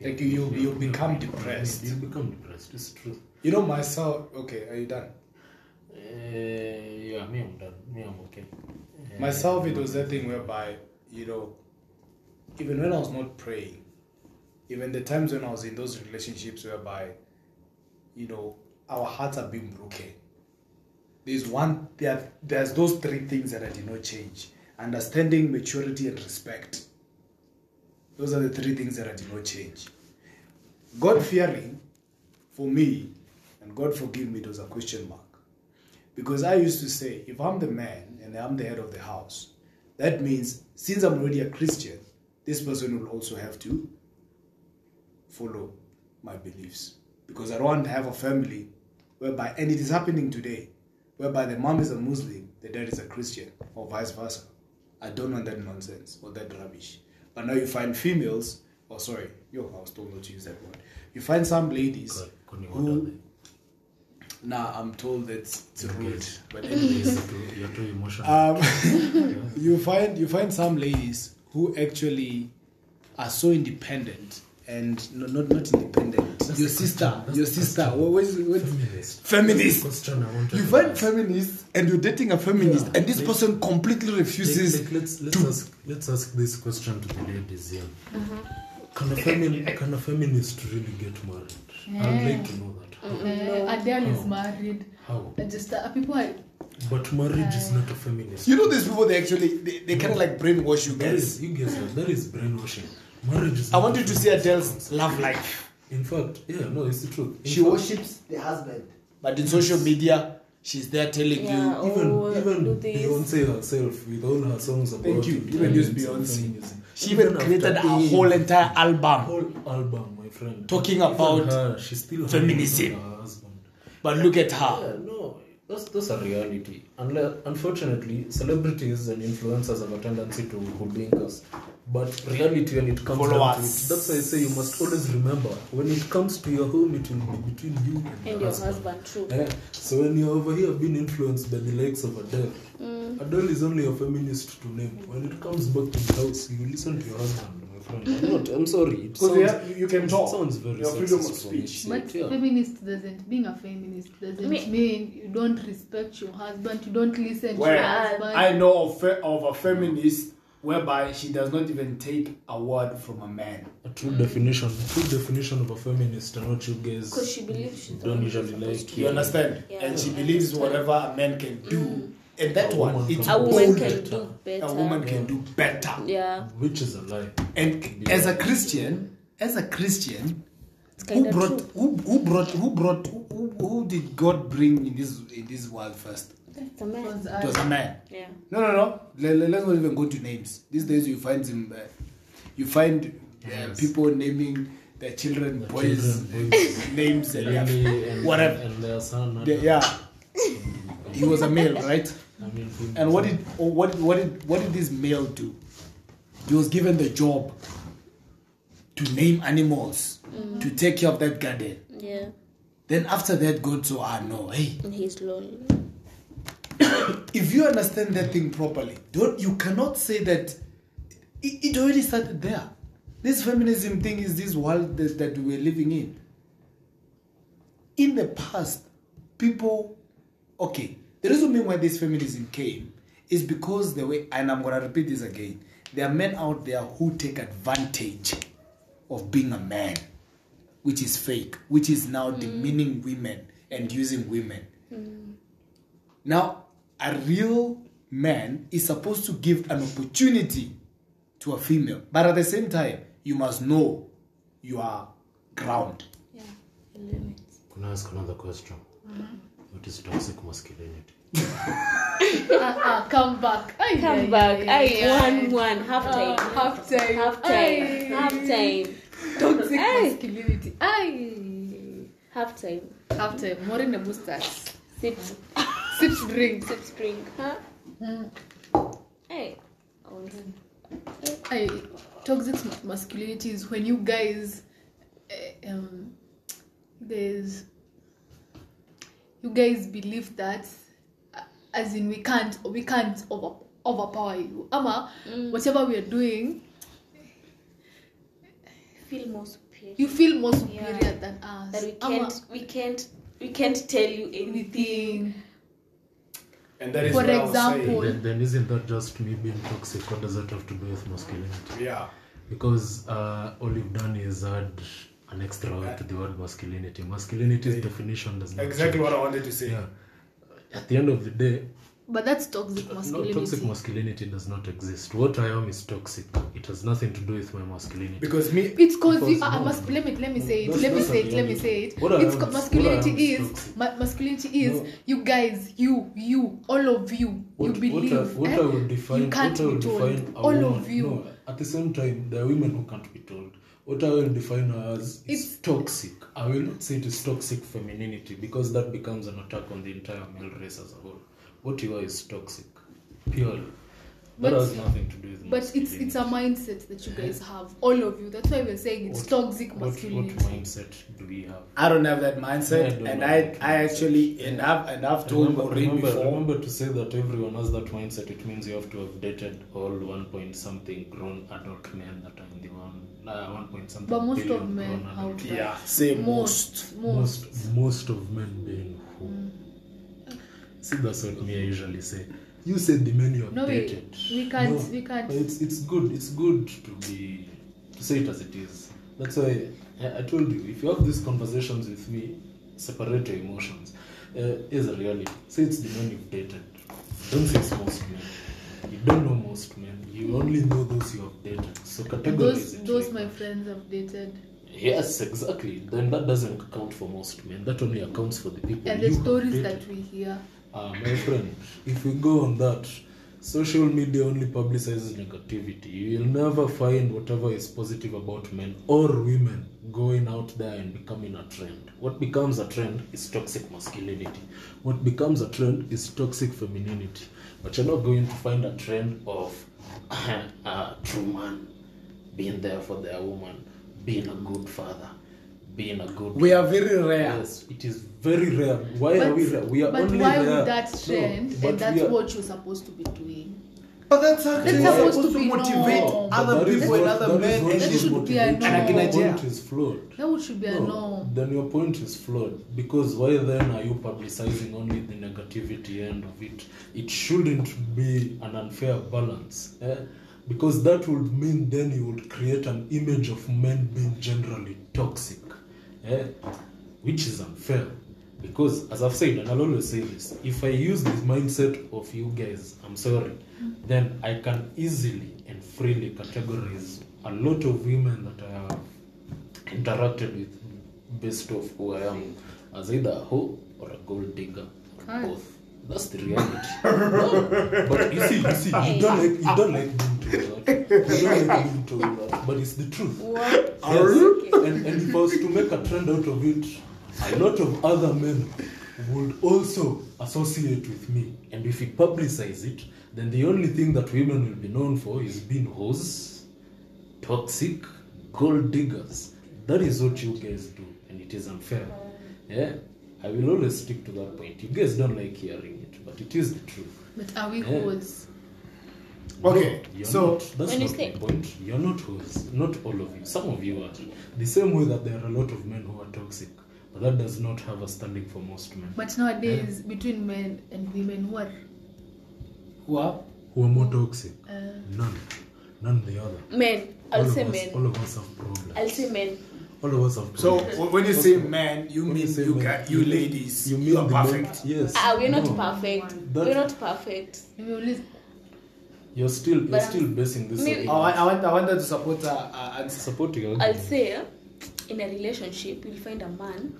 Speaker 5: Like you- you- you become depressed.
Speaker 3: You become depressed. It's true.
Speaker 5: You know myself. Okay, are you done?
Speaker 3: Uh, yeah, me, I'm done. Me, I'm okay. Uh,
Speaker 5: Myself, it was that thing whereby, you know, even when I was not praying, even the times when I was in those relationships whereby, you know, our hearts are being broken. There's one, there, there's those three things that I did not change understanding, maturity, and respect. Those are the three things that I did not change. God fearing, for me, and God forgive me, it was a question mark. Because I used to say, if I'm the man and I'm the head of the house, that means since I'm already a Christian, this person will also have to follow my beliefs. Because I don't want to have a family whereby, and it is happening today, whereby the mom is a Muslim, the dad is a Christian, or vice versa. I don't want that nonsense or that rubbish. But now you find females, oh sorry, yo, I was told not to use that word. You find some ladies
Speaker 3: God, Connie, what
Speaker 5: who, eh?
Speaker 3: They?
Speaker 5: now I'm told that it's rude, but anyways.
Speaker 3: You're too- emotional.
Speaker 5: Um, you find you find some ladies who actually are so independent and no, not not independent.
Speaker 3: That's
Speaker 5: your sister,
Speaker 3: question.
Speaker 5: Your
Speaker 3: the
Speaker 5: sister.
Speaker 3: question.
Speaker 5: What, what is, what,
Speaker 3: Feminist.
Speaker 5: feminist.
Speaker 3: Question I wanted
Speaker 5: You find
Speaker 3: ask.
Speaker 5: feminists and you're dating a feminist,
Speaker 3: Yeah.
Speaker 5: and this
Speaker 3: Like-
Speaker 5: person completely refuses.
Speaker 3: Like, like, let's let's
Speaker 5: to-
Speaker 3: ask let's ask this question to the ladies here.
Speaker 1: Uh-huh.
Speaker 3: Can a femin can a feminist really get married? I'd like to know that. How?
Speaker 1: Uh, Adele is married.
Speaker 3: How?
Speaker 1: Just uh, people are
Speaker 3: But marriage is not a feminist.
Speaker 5: You know, these people they actually they, they kind of like brainwash you
Speaker 3: that
Speaker 5: guys.
Speaker 3: is you guys that, that is brainwashing. Marriage is.
Speaker 5: I
Speaker 3: not
Speaker 5: want you to see
Speaker 3: feminist
Speaker 5: Adele's love life.
Speaker 3: In fact, yeah, no, it's the truth. In
Speaker 5: She
Speaker 3: fact,
Speaker 5: worships the husband, but in social media, she's there telling
Speaker 4: Yeah,
Speaker 5: you.
Speaker 3: even
Speaker 4: oh,
Speaker 3: even
Speaker 4: do this.
Speaker 3: Beyonce herself with all her songs about
Speaker 5: Thank you. Even
Speaker 3: independence
Speaker 5: use Beyonce. She even
Speaker 3: after
Speaker 5: created a whole entire album.
Speaker 3: whole album, my friend.
Speaker 5: Talking
Speaker 3: Even
Speaker 5: about
Speaker 3: her, she still
Speaker 5: feminism.
Speaker 3: her husband.
Speaker 5: But look at
Speaker 3: Yeah,
Speaker 5: her.
Speaker 3: no, that's that's a reality. Unle- unfortunately, celebrities and influencers have a tendency to hoodwink us. But reality, when it comes
Speaker 5: Follow
Speaker 3: to it, that's why I say you must always remember when it comes to your home, it will be between you and,
Speaker 4: And your husband, true.
Speaker 3: Yeah. So when you're over here being influenced by the likes of Adele,
Speaker 4: Mm.
Speaker 3: Adele is only a feminist to name. When it comes back to the house, you listen to your husband, my friend. I'm not. I'm sorry. It
Speaker 5: Because
Speaker 3: sounds,
Speaker 5: you, you can
Speaker 3: it
Speaker 5: talk.
Speaker 3: sounds very
Speaker 5: Your freedom of
Speaker 3: sexist for me to
Speaker 5: speech.
Speaker 1: But
Speaker 3: yeah.
Speaker 1: feminist doesn't being a feminist doesn't
Speaker 4: Me-
Speaker 1: mean you don't respect your husband, you don't listen to your husband.
Speaker 5: I know of, of a feminist whereby she does not even take a word from a man.
Speaker 3: A true definition, a true definition of a feminist, and what you guys
Speaker 4: Because she believes she's the
Speaker 3: don't usually like.
Speaker 5: You understand?
Speaker 4: Yeah.
Speaker 5: And she believes whatever a man can do. Mm. And that
Speaker 3: A
Speaker 5: one, it's
Speaker 4: A woman
Speaker 5: bold.
Speaker 4: can do better.
Speaker 5: A woman can do better.
Speaker 4: Yeah,
Speaker 3: Which is a lie.
Speaker 5: And as a Christian, as a Christian, who brought who, who brought who brought who, who, who did God bring in this in this world first?
Speaker 4: It's a man.
Speaker 1: Was
Speaker 5: It was a man.
Speaker 4: Yeah.
Speaker 5: No, no, no. Let, let, us not even go to names. These days you find some, uh, you find uh,
Speaker 3: Yes.
Speaker 5: people naming their children
Speaker 3: The
Speaker 5: boys,
Speaker 3: children, boys.
Speaker 5: names and
Speaker 3: and,
Speaker 5: whatever.
Speaker 3: and their son.
Speaker 5: They- yeah. He was a male, right?
Speaker 3: I mean,
Speaker 5: And what did what what did what did this male do? He was given the job to name animals, to take care of that garden.
Speaker 4: Yeah.
Speaker 5: Then after that, God saw, ah no, hey,
Speaker 4: And he's lonely.
Speaker 5: if you understand that thing properly, don't you cannot say that it, it already started there. This feminism thing is this world that, that we're living in. In the past, people okay, the reason why this feminism came is because the way and I'm gonna repeat this again, there are men out there who take advantage of being a man, which is fake, which is now mm. demeaning women and using women. Mm. Now, a real man is supposed to give an opportunity to a female, but at the same time, you must know your ground.
Speaker 4: Yeah. Limits.
Speaker 3: Can I ask another question? Uh-huh. What is toxic masculinity?
Speaker 1: Ah, come back. Ay,
Speaker 4: Come back.
Speaker 1: ay,
Speaker 4: Aye,
Speaker 1: ay, ay.
Speaker 4: one, one. Half time.
Speaker 1: Ah, half time.
Speaker 4: Half
Speaker 1: Ay.
Speaker 4: time. Half time.
Speaker 1: Toxic
Speaker 4: Ay.
Speaker 1: masculinity. Ay.
Speaker 4: Half time.
Speaker 1: Half time. More in the boosters.
Speaker 4: Sip,
Speaker 1: Sip drink.
Speaker 4: sip drink. Huh?
Speaker 1: Mm.
Speaker 4: Hey.
Speaker 1: I toxic masculinity is when you guys uh, um there's you guys believe that uh, as in we can't we can't over overpower you ama
Speaker 4: Mm.
Speaker 1: whatever we are doing
Speaker 4: feel more superior.
Speaker 1: you feel more superior
Speaker 4: Yeah.
Speaker 1: than us
Speaker 4: that we can't, we can't, we can't tell you anything.
Speaker 1: anything
Speaker 5: And that is
Speaker 1: For
Speaker 5: what I was
Speaker 1: example-
Speaker 5: saying.
Speaker 3: Then, then isn't that just me being toxic? What does that have to do with masculinity?
Speaker 5: Yeah.
Speaker 3: Because uh, all you've done is add an extra word to the word masculinity. Masculinity's definition does not
Speaker 5: Exactly
Speaker 3: change.
Speaker 5: what I wanted to say.
Speaker 3: Yeah. At the end of the day,
Speaker 1: but that's toxic masculinity.
Speaker 3: no, toxic masculinity does not exist. What I am is toxic. It has nothing to do with my masculinity.
Speaker 5: Because me,
Speaker 1: It's cause you
Speaker 3: Because
Speaker 1: uh,
Speaker 3: no,
Speaker 1: must, let me let me say it.
Speaker 3: That's-
Speaker 1: let me say it. Let me say it.
Speaker 3: What
Speaker 1: It's co- masculinity
Speaker 3: what is
Speaker 1: is ma- masculinity is
Speaker 3: No.
Speaker 1: you guys, you, you, all of you,
Speaker 3: What,
Speaker 1: you believe.
Speaker 3: what, I, what
Speaker 1: eh?
Speaker 3: I would define,
Speaker 1: you can't
Speaker 3: what I would
Speaker 1: be told.
Speaker 3: define
Speaker 1: all
Speaker 3: woman,
Speaker 1: of you.
Speaker 3: No, at the same time, there are women who can't be told. What I will define as is
Speaker 1: It's-
Speaker 3: toxic. I will not say it is toxic femininity because that becomes an attack on the entire male race as a whole. What you are is toxic, purely. That
Speaker 1: But-
Speaker 3: has nothing to do with
Speaker 1: But it's it's a mindset that you eh? guys have, all of you. That's why we're saying it's
Speaker 3: What-
Speaker 1: toxic
Speaker 3: what, what mindset do we have?
Speaker 5: I don't have that
Speaker 3: Yeah, I
Speaker 5: mindset, and I,
Speaker 3: that
Speaker 5: I actually, and I've, and I've told
Speaker 3: remember,
Speaker 5: Maureen
Speaker 3: remember,
Speaker 5: before.
Speaker 3: remember to say that everyone has that mindset. It means you have to have dated all one point something grown adult men that are in the one uh, one point something.
Speaker 1: But most of men
Speaker 3: grown
Speaker 1: have
Speaker 3: adult
Speaker 1: that.
Speaker 5: Yeah, say most.
Speaker 1: most, most.
Speaker 3: most most of men being who see that's what me I usually say you said the men you have
Speaker 1: No, we,
Speaker 3: dated
Speaker 1: we can't,
Speaker 3: No,
Speaker 1: we can't.
Speaker 3: it's it's good it's good to be to say it as it is that's why I, I told you if you have these conversations with me separate your emotions uh, is a reality say it's the men you've dated don't say it's most men you don't know most men you only know those you have dated so categorize
Speaker 1: Those,
Speaker 3: it
Speaker 1: those
Speaker 3: like
Speaker 1: my
Speaker 3: that.
Speaker 1: friends have dated,
Speaker 3: Yes, exactly. Then that doesn't count for most men. That only accounts for the people.
Speaker 1: and the stories that we hear.
Speaker 3: Ah, my friend, if we go on that, social media only publicizes negativity. You'll never find whatever is positive about men or women going out there and becoming a trend. What becomes a trend is toxic masculinity. What becomes a trend is toxic femininity. But you're not going to find a trend of a true man being there for their woman, being a good father, being a good
Speaker 5: We are very rare.
Speaker 3: Yes, it is very rare. Why are we rare? We are
Speaker 1: but
Speaker 3: only
Speaker 1: why
Speaker 3: rare.
Speaker 1: would that trend?
Speaker 3: but
Speaker 1: and that's
Speaker 3: we are-
Speaker 1: what you're supposed to be doing.
Speaker 2: But that's actually
Speaker 1: That's supposed
Speaker 2: supposed
Speaker 1: to
Speaker 2: to motivate
Speaker 1: norm.
Speaker 2: Other
Speaker 3: that is
Speaker 2: people and other men.
Speaker 3: what
Speaker 2: And
Speaker 1: That
Speaker 3: is
Speaker 1: should be a
Speaker 3: motivating.
Speaker 1: norm.
Speaker 5: And I
Speaker 3: Your point is flawed.
Speaker 1: That should be a
Speaker 3: No,
Speaker 1: norm.
Speaker 3: then your point is flawed because why then are you publicizing only the negativity end of it? It shouldn't be an unfair balance. eh? Because that would mean then you would create an image of men being generally toxic, eh? which is unfair. Because, as I've said, and I'll always say this, if I use the mindset of you guys, I'm sorry, then I can easily and freely categorize a lot of women that I have interacted with based off who I am as either a hoe or a gold digger. or. Both. That's the reality. No, but you see, you see, you don't like you don't like being told that. You don't like being told that. But it's the truth.
Speaker 4: What?
Speaker 3: Yes. And, and if I was to make a trend out of it, a lot of other men would also associate with me. And if we publicize it, then the only thing that women will be known for is being hoes, toxic, gold diggers. That is what you guys do, and it is unfair. Yeah, I will always stick to that point. You guys don't like hearing it, but it is the truth.
Speaker 1: But are we
Speaker 3: Yeah.
Speaker 1: hoes?
Speaker 5: Okay,
Speaker 3: No, you're
Speaker 5: so-
Speaker 3: not. that's
Speaker 4: When you
Speaker 3: not
Speaker 4: say-
Speaker 3: my point. You're not hoes. Not all of you. Some of you are. The same way that there are a lot of men who are toxic, but that does not have a standing for most men.
Speaker 1: But nowadays, yeah. between men and women, who are
Speaker 5: Who are?
Speaker 3: who are more toxic?
Speaker 1: uh,
Speaker 3: None. None the other.
Speaker 4: Men. I'll
Speaker 3: of
Speaker 4: say
Speaker 3: us,
Speaker 4: men.
Speaker 3: All of us have problems.
Speaker 4: I'll say men.
Speaker 3: all of us have problems.
Speaker 5: So when you say men, you
Speaker 3: When
Speaker 5: mean
Speaker 3: you,
Speaker 5: you
Speaker 3: men,
Speaker 5: got you
Speaker 3: mean-
Speaker 5: ladies.
Speaker 3: You
Speaker 5: You,
Speaker 3: mean
Speaker 5: are
Speaker 3: perfect. men- yes.
Speaker 4: Uh, we're not
Speaker 3: No.
Speaker 4: perfect.
Speaker 3: That-
Speaker 4: We're not perfect.
Speaker 3: You're still you're
Speaker 4: But
Speaker 3: still basing this
Speaker 4: maybe-
Speaker 5: I, want- I want I wanted to support Uh, uh,
Speaker 3: supporting
Speaker 4: I'll
Speaker 3: say.
Speaker 4: say in a relationship, you'll find a man,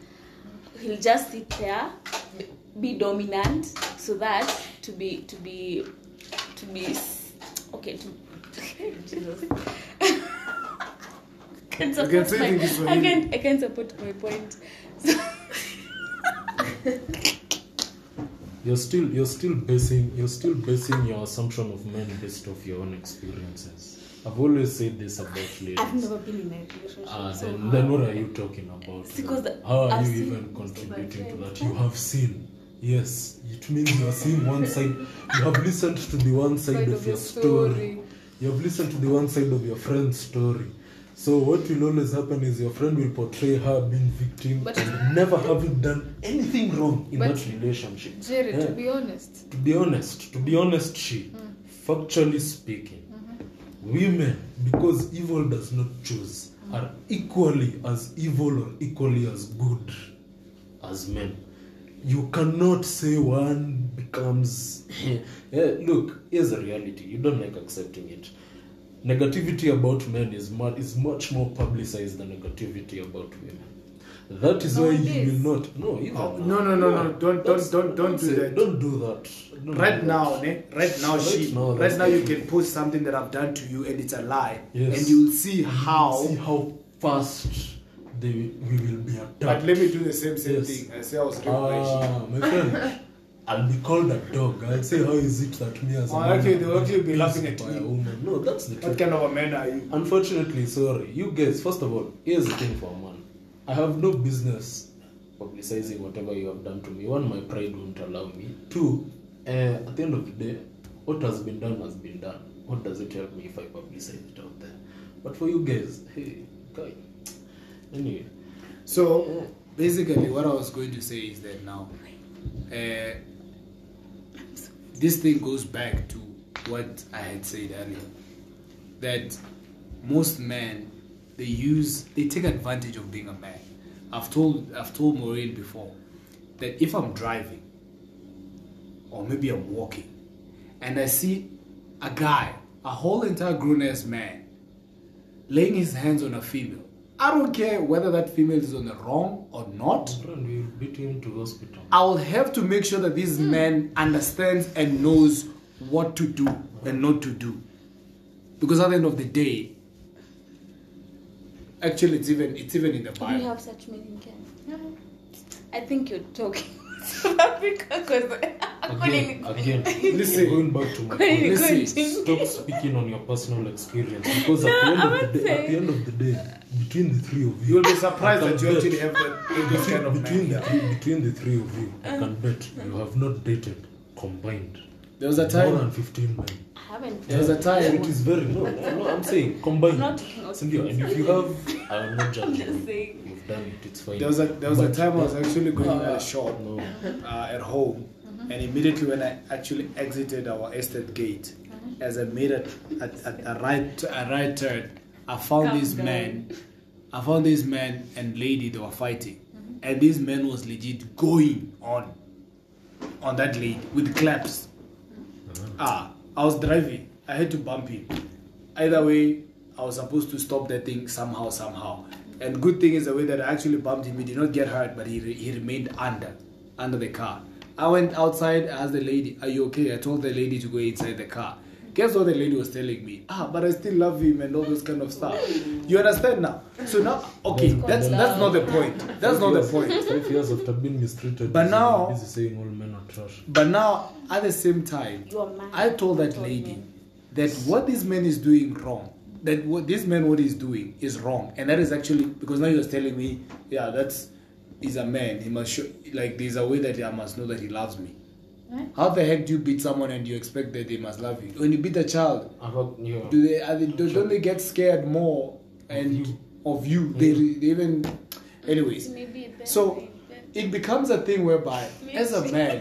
Speaker 4: he'll just sit there, be- be dominant, so that to be to be to be okay to Jesus. can
Speaker 5: You can
Speaker 4: support
Speaker 5: say
Speaker 4: my,
Speaker 5: it in Kiswahili.
Speaker 4: I can I can support my point.
Speaker 3: You're still you're still basing you're still basing your assumption of men based off your own experiences. I've always said this about ladies.
Speaker 4: I've never been in a relationship.
Speaker 3: Ah,
Speaker 4: so
Speaker 3: then,
Speaker 4: how?
Speaker 3: then what are you talking about?
Speaker 4: Because the-
Speaker 3: How are
Speaker 4: I've
Speaker 3: you even
Speaker 4: most of my
Speaker 3: contributing to that? You have seen. Yes, it means you are seeing one side. You have listened to the one side,
Speaker 1: Side
Speaker 3: of,
Speaker 1: of
Speaker 3: your story.
Speaker 1: story.
Speaker 3: You have listened to the one side of your friend's story. So what will always happen is your friend will portray her being victim
Speaker 1: But-
Speaker 3: and never having done anything wrong in
Speaker 1: But-
Speaker 3: that relationship.
Speaker 1: Jerry,
Speaker 3: Yeah.
Speaker 1: to be honest,
Speaker 3: To be honest, to be honest, she, factually speaking, women, because evil does not choose, are equally as evil or equally as good as men. You cannot say one becomes. yeah, look, here's a reality. You don't like accepting it. Negativity about men is is much more publicized than negativity about women. That is why you
Speaker 1: Nowadays.
Speaker 3: will not. No, even
Speaker 5: Oh,
Speaker 3: now.
Speaker 5: no, no, no, no, don't- don't- don't- don't do that.
Speaker 3: Don't do that. Don't
Speaker 5: Right
Speaker 3: do
Speaker 5: now,
Speaker 3: that.
Speaker 5: ne? right now,
Speaker 3: Right
Speaker 5: she,
Speaker 3: now,
Speaker 5: right now, you can post something that I've done to you, and it's a lie,
Speaker 3: Yes.
Speaker 5: and you'll see how.
Speaker 3: See how fast they we will be attacked.
Speaker 5: But let me do the same same
Speaker 3: Yes.
Speaker 5: thing. I say I was raped by a.
Speaker 3: Ah, my friend, I'll be called a dog. I'll say, how is it that me as a
Speaker 5: Oh,
Speaker 3: man
Speaker 5: okay,
Speaker 3: am
Speaker 5: they'll actually be laughing at me.
Speaker 3: a woman? No, that's the
Speaker 5: What kind of a man are you?
Speaker 3: Unfortunately, sorry, you guys. First of all, here's the thing for a man. I have no business publicizing whatever you have done to me. One, my pride won't allow me. Two, uh, at the end of the day, what has been done has been done. What does it help me if I publicize it out there? But for you guys, hey, guy. Anyway,
Speaker 5: So basically, what I was going to say is that now, uh, this thing goes back to what I had said earlier, that most men they use they take advantage of being a man. I've told I've told Maureen before that if I'm driving or maybe I'm walking and I see a guy, a whole entire grown ass man, laying his hands on a female. I don't care whether that female is on the wrong or not.
Speaker 3: we'll beat him to hospital.
Speaker 5: I will have to make sure that this hmm. man understands and knows what to do and not to do. Because at the end of the day, actually it's even it's even in the
Speaker 4: Bible. we have such men in Kenya? I think you're talking South Africa because
Speaker 3: Again, again,
Speaker 5: Listen.
Speaker 3: going back to my point.
Speaker 5: Listen,
Speaker 3: Stop speaking on your personal experience because at,
Speaker 4: No,
Speaker 3: the end of the day, at the end of the day, between the three of you,
Speaker 5: You'll be surprised that you
Speaker 3: bet-
Speaker 5: actually have that between, kind of
Speaker 3: between, the three, between the three of you, I can bet you have not dated combined
Speaker 5: There was a time more
Speaker 3: than 15 men.
Speaker 4: I haven't.
Speaker 5: There was a time.
Speaker 3: It is very no, no, no I'm saying combined.
Speaker 4: I'm not talking
Speaker 3: and if you have, I am not judging you. You've done it. It's fine.
Speaker 5: There was a there was a
Speaker 3: But-
Speaker 5: time I was actually going at a shop
Speaker 3: No.
Speaker 5: uh, at home, and immediately when I actually exited our estate gate, as I made a, a, a, a right a right turn, I found
Speaker 4: Calm
Speaker 5: this
Speaker 4: down.
Speaker 5: man. I found this man and lady they were fighting, and this man was legit going on on that lady with claps. Ah, I was driving. I had to bump him. Either way, I was supposed to stop that thing somehow, somehow. And good thing is the way that I actually bumped him. He did not get hurt, but he, re- he remained under, under the car. I went outside, asked the lady, "Are you okay?" I told the lady to go inside the car. Guess what the lady was telling me? Ah, but I still love him and all those kind of stuff. You understand now? So now, okay, that's that's not the point. That's not the point.
Speaker 3: Five years after being mistreated,
Speaker 5: But now-
Speaker 3: busy saying all men are trash.
Speaker 5: But now, at the same time,
Speaker 4: You're a man.
Speaker 5: I told that lady that what this man is doing wrong. That what this man what he's doing is wrong, and that is actually because now you're telling me, yeah, that's he's a man. He must show like there's a way that I must know that he loves me. How the heck do you beat someone and you expect that they must love you? When you beat a child,
Speaker 3: About, yeah.
Speaker 5: do they, are they do, don't they get scared more and
Speaker 3: you.
Speaker 5: of you? Mm-hmm. They, they even, anyways.
Speaker 4: Maybe then
Speaker 5: So it becomes a thing whereby, as a man,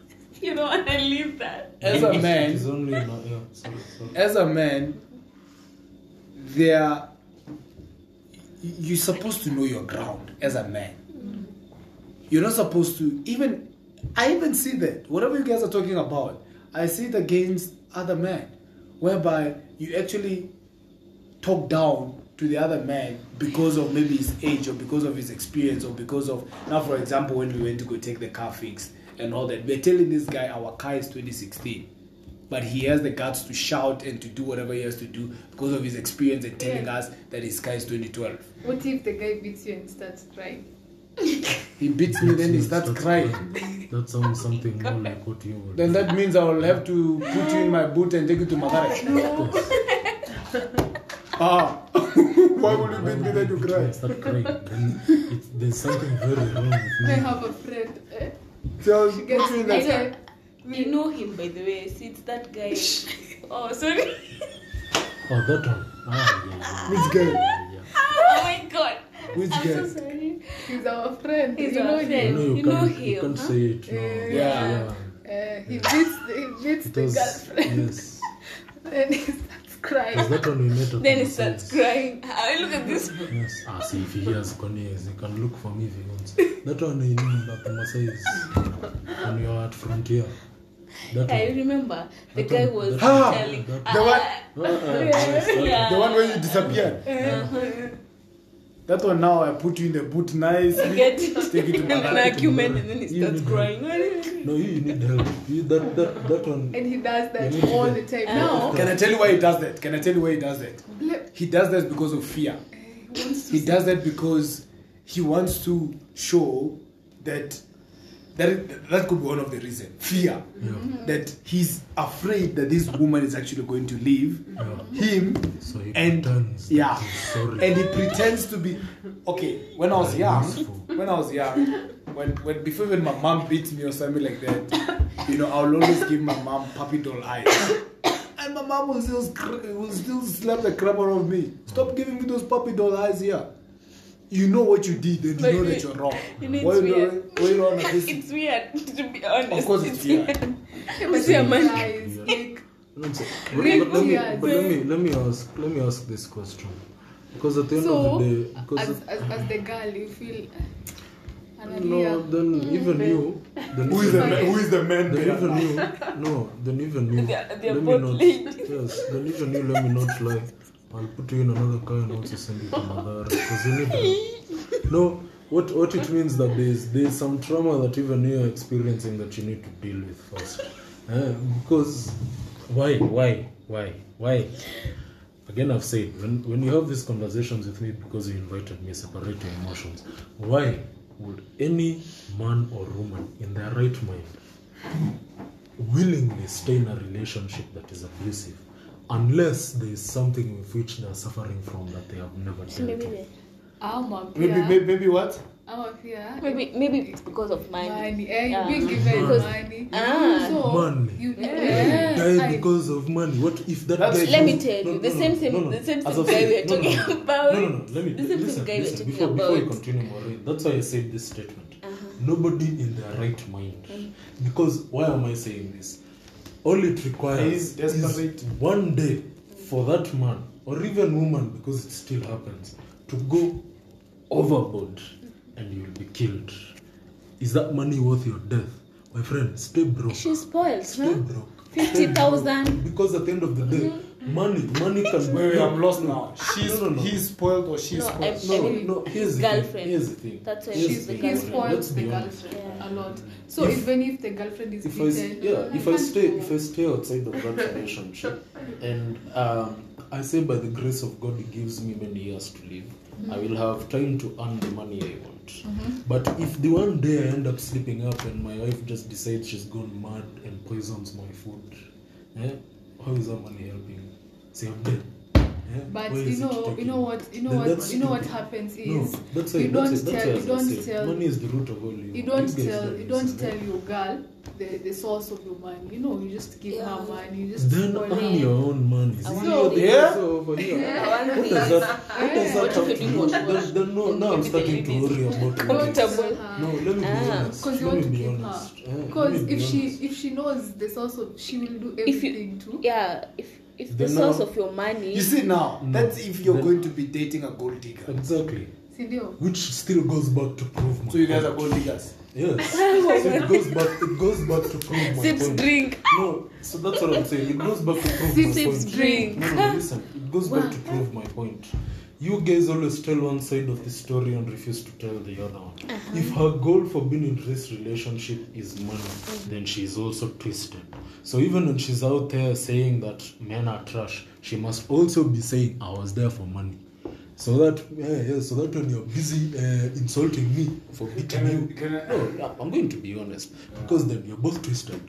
Speaker 4: you don't want to leave that.
Speaker 5: as a man,
Speaker 3: only not, yeah, sorry, sorry.
Speaker 5: as a man, there you're supposed to know your ground as a man. Mm. You're not supposed to even I even see that whatever you guys are talking about, I see it against other men. whereby you actually talk down to the other man because of maybe his age or because of his experience or because of now for example when we went to go take the car fixed and all that we're telling this guy our car is 2016 but he has the guts to shout and to do whatever he has to do because of his experience and telling
Speaker 1: Yeah.
Speaker 5: us that his car is 2012
Speaker 1: What if the guy beats you and starts crying?
Speaker 5: He beats me then he starts crying
Speaker 3: That sounds something more like what you would.
Speaker 5: then that means i will have to put you in my boot and take you to Mathare. ah why would you beat me then you cry
Speaker 3: Start crying. Then it's, there's something very wrong with me.
Speaker 1: I have a friend. Eh?
Speaker 5: so
Speaker 1: She gets
Speaker 5: you in that
Speaker 4: know.
Speaker 1: We-
Speaker 4: You know him, by the way. See, it's that guy. oh, sorry.
Speaker 3: Oh, that one. Ah, yeah, yeah.
Speaker 5: which guy
Speaker 3: yeah, yeah.
Speaker 4: Oh my god.
Speaker 5: Which
Speaker 4: I'm
Speaker 5: guy
Speaker 4: so sorry.
Speaker 1: He's our friend.
Speaker 4: He's
Speaker 1: you
Speaker 4: our
Speaker 1: know
Speaker 4: friend.
Speaker 1: him.
Speaker 3: know you,
Speaker 4: You know
Speaker 3: can't, you
Speaker 4: him,
Speaker 3: can't
Speaker 4: huh?
Speaker 3: say it No.
Speaker 1: Uh, Yeah.
Speaker 5: Yeah. yeah.
Speaker 1: Uh, he beats he beats
Speaker 3: It
Speaker 1: the
Speaker 3: was,
Speaker 1: girlfriend
Speaker 3: yes.
Speaker 1: then he starts crying.
Speaker 3: Is that when we met
Speaker 4: Then he starts
Speaker 3: sides?
Speaker 4: crying. I look at this.
Speaker 3: Yes. Ah, see, if he hears Cornelius, he can look for me if he wants. That one I knew at the Masais. When you are at Frontier. That
Speaker 4: I
Speaker 3: one.
Speaker 4: remember the
Speaker 3: That
Speaker 4: guy
Speaker 3: one-
Speaker 4: was
Speaker 3: that
Speaker 4: telling.
Speaker 3: that
Speaker 5: the one
Speaker 3: uh, ah, yes,
Speaker 4: Yeah.
Speaker 5: the one where you disappeared that one now i put you in the boot nicely
Speaker 4: Get
Speaker 5: take it to
Speaker 4: an
Speaker 5: Mathare.
Speaker 4: argument and then he
Speaker 3: You
Speaker 4: starts
Speaker 3: need
Speaker 4: crying.
Speaker 3: No, you need help. You, that, that, that one.
Speaker 1: And he does that
Speaker 3: You need to
Speaker 1: all
Speaker 3: get-
Speaker 1: the time. Now,
Speaker 5: Can I tell you why he does that? Can I tell you why he does that?
Speaker 1: le-
Speaker 5: He does that because of fear.
Speaker 1: Eh, he wants to
Speaker 5: He does that because he wants to show that that that could be one of the reasons. Fear. That he's afraid that this woman is actually going to leave him
Speaker 3: So he
Speaker 5: and yeah,
Speaker 3: sorry.
Speaker 5: and he pretends to be okay. When I was young, when I was young, when, when before when my mom beat me or something like that, you know, I'll always give my mom puppy doll eyes. And my mom will still, will still slap the crap out of me. Stop giving me those puppy doll eyes here. You know what you did and you
Speaker 4: But
Speaker 5: know that you're wrong.
Speaker 4: you know it's
Speaker 5: Why you
Speaker 4: weird.
Speaker 5: don't- why you don't wanna?
Speaker 4: It's weird, to be honest.
Speaker 5: Of course it's weird.
Speaker 4: But see, a man.
Speaker 1: guys, like,
Speaker 3: Let me, let me, but let me, let me ask, let me ask this question, because at the end
Speaker 1: so,
Speaker 3: of the day, because
Speaker 1: as, as, as the girl, you feel.
Speaker 3: Uh, no,
Speaker 1: Analia.
Speaker 3: then mm, even you, then
Speaker 5: Who is the man? Who is the man
Speaker 3: then even you, no, then even you,
Speaker 4: They are- they are
Speaker 3: let me
Speaker 4: both
Speaker 3: not,
Speaker 4: ladies.
Speaker 3: yes, then even you, let me not lie. I'll put you in another car and also send you to Mathare because you need. No, what what it means that there's there's some trauma that even you are experiencing that you need to deal with first. Eh, because why why why why? Again, I've said when when you have these conversations with me because you invited me, separate your emotions. Why would any man or woman in their right mind willingly stay in a relationship that is abusive unless there is something with which they are suffering from that they have never dealt
Speaker 4: Maybe,
Speaker 3: with.
Speaker 1: I'm a
Speaker 5: Maybe,
Speaker 1: fear.
Speaker 5: maybe, maybe what?
Speaker 1: I'm a fear.
Speaker 4: maybe, maybe it's because of money.
Speaker 1: Money. Eh,
Speaker 4: Yeah.
Speaker 1: you being given
Speaker 3: Money.
Speaker 1: money.
Speaker 4: Ah.
Speaker 1: so
Speaker 3: Money.
Speaker 1: You,
Speaker 3: They
Speaker 1: yeah.
Speaker 3: die
Speaker 1: I-
Speaker 3: because of money. What if that
Speaker 5: That's-
Speaker 3: guy?
Speaker 4: Let me tell
Speaker 3: No,
Speaker 4: you,
Speaker 3: no,
Speaker 4: the
Speaker 3: no,
Speaker 4: same thing,
Speaker 3: no, no.
Speaker 4: the same thing
Speaker 3: I've
Speaker 4: guy we are
Speaker 3: no, no,
Speaker 4: talking
Speaker 3: no.
Speaker 4: about.
Speaker 3: No, no, no. Let me
Speaker 4: The same
Speaker 3: listen.
Speaker 4: thing guy we're
Speaker 3: listen.
Speaker 4: talking
Speaker 3: Before, before you continue, Maureen, that's why I said this statement.
Speaker 4: Uh-huh.
Speaker 3: Nobody in their right mind.
Speaker 4: Mm.
Speaker 3: Because why am I saying this? All it requires
Speaker 5: He's
Speaker 3: is one day for that man or even woman, because it still happens, to go overboard and you'll be killed. Is that money worth your death? My friend, stay broke.
Speaker 4: She's spoiled,
Speaker 3: Stay
Speaker 4: huh?
Speaker 3: broke.
Speaker 4: 50,000.
Speaker 3: Because at the end of the day, mm-hmm. Money, money can.
Speaker 5: Wait, wait, I'm lost now. She's
Speaker 3: No, no, no.
Speaker 5: he's spoiled or she's
Speaker 4: No,
Speaker 5: spoiled.
Speaker 4: I'm-
Speaker 3: No, no. Here's
Speaker 4: his
Speaker 3: the thing.
Speaker 4: girlfriend.
Speaker 3: Here's the thing.
Speaker 4: That's why
Speaker 3: Here's
Speaker 4: she's
Speaker 3: the
Speaker 4: the
Speaker 1: he
Speaker 4: girlfriend.
Speaker 1: spoils
Speaker 3: Let's
Speaker 1: the
Speaker 3: be honest.
Speaker 1: girlfriend
Speaker 4: Yeah.
Speaker 1: a lot. So
Speaker 3: If-
Speaker 1: even if the girlfriend is
Speaker 3: if I
Speaker 1: beaten,
Speaker 3: yeah, if I
Speaker 1: can't
Speaker 3: stay
Speaker 1: go.
Speaker 3: if I stay outside of that relationship, and um, I say by the grace of God, He gives me many years to live, I will have time to earn the money I want. But if the one day I end up sleeping up and my wife just decides she's gone mad and poisons my food, eh, how is that money helping? Say I'm dead. Eh?
Speaker 1: But you know, you know what, you know
Speaker 3: Then
Speaker 1: what, you know what
Speaker 3: stupid.
Speaker 1: happens
Speaker 3: No,
Speaker 1: is
Speaker 3: that's
Speaker 1: you don't
Speaker 3: that's
Speaker 1: tell,
Speaker 3: that's
Speaker 1: you
Speaker 3: why as I
Speaker 1: don't tell,
Speaker 3: money is the root of all evil.
Speaker 1: you don't
Speaker 3: guys
Speaker 1: tell, you don't tell your girl the, the source of your money. You know, you just give her money, you just
Speaker 3: Then
Speaker 1: spoil
Speaker 3: earn
Speaker 1: it.
Speaker 3: your own money. See,
Speaker 4: want
Speaker 3: you're
Speaker 4: it.
Speaker 3: the
Speaker 5: Yeah.
Speaker 3: producer over here.
Speaker 4: I want
Speaker 3: What does that, what does that
Speaker 4: What
Speaker 3: have to
Speaker 4: you
Speaker 3: do?
Speaker 4: want
Speaker 3: Then, then no, now I'm starting to worry about
Speaker 1: Don't
Speaker 3: money.
Speaker 1: tell
Speaker 4: Comfortable.
Speaker 1: her.
Speaker 3: No, let me be
Speaker 4: Ah.
Speaker 3: honest.
Speaker 1: Because you
Speaker 3: Let
Speaker 1: want
Speaker 3: me
Speaker 1: to
Speaker 3: be
Speaker 1: keep
Speaker 3: honest.
Speaker 1: her. Because if she if she knows the source of, she will do
Speaker 4: If you-
Speaker 1: everything too.
Speaker 4: Yeah, if if the
Speaker 3: the
Speaker 4: source of your money.
Speaker 5: You see now,
Speaker 3: No.
Speaker 5: that's if you're
Speaker 3: Then-
Speaker 5: going to be dating a gold digger.
Speaker 3: Exactly.
Speaker 1: Sindio?
Speaker 3: Which still goes back to prove my
Speaker 5: So you guys are gold diggers.
Speaker 3: Yes. so it goes back. It goes back to prove my
Speaker 4: Sips
Speaker 3: point.
Speaker 4: drink.
Speaker 3: No, so that's what I'm saying. It goes back to prove
Speaker 4: Sips,
Speaker 3: my
Speaker 4: sips
Speaker 3: point.
Speaker 4: drink.
Speaker 3: No, no, listen. It goes back to prove my point. You guys always tell one side of the story and refuse to tell the other one.
Speaker 4: Uh-huh.
Speaker 3: If her goal for being in this relationship is money, then she's also twisted. So even when she's out there saying that men are trash, she must also be saying, "I was there for money." So that yeah, yeah, so that when you're busy uh, insulting me for beating
Speaker 5: Can
Speaker 3: you,
Speaker 5: can I-
Speaker 3: no, I'm going to be honest because then you're both twisted.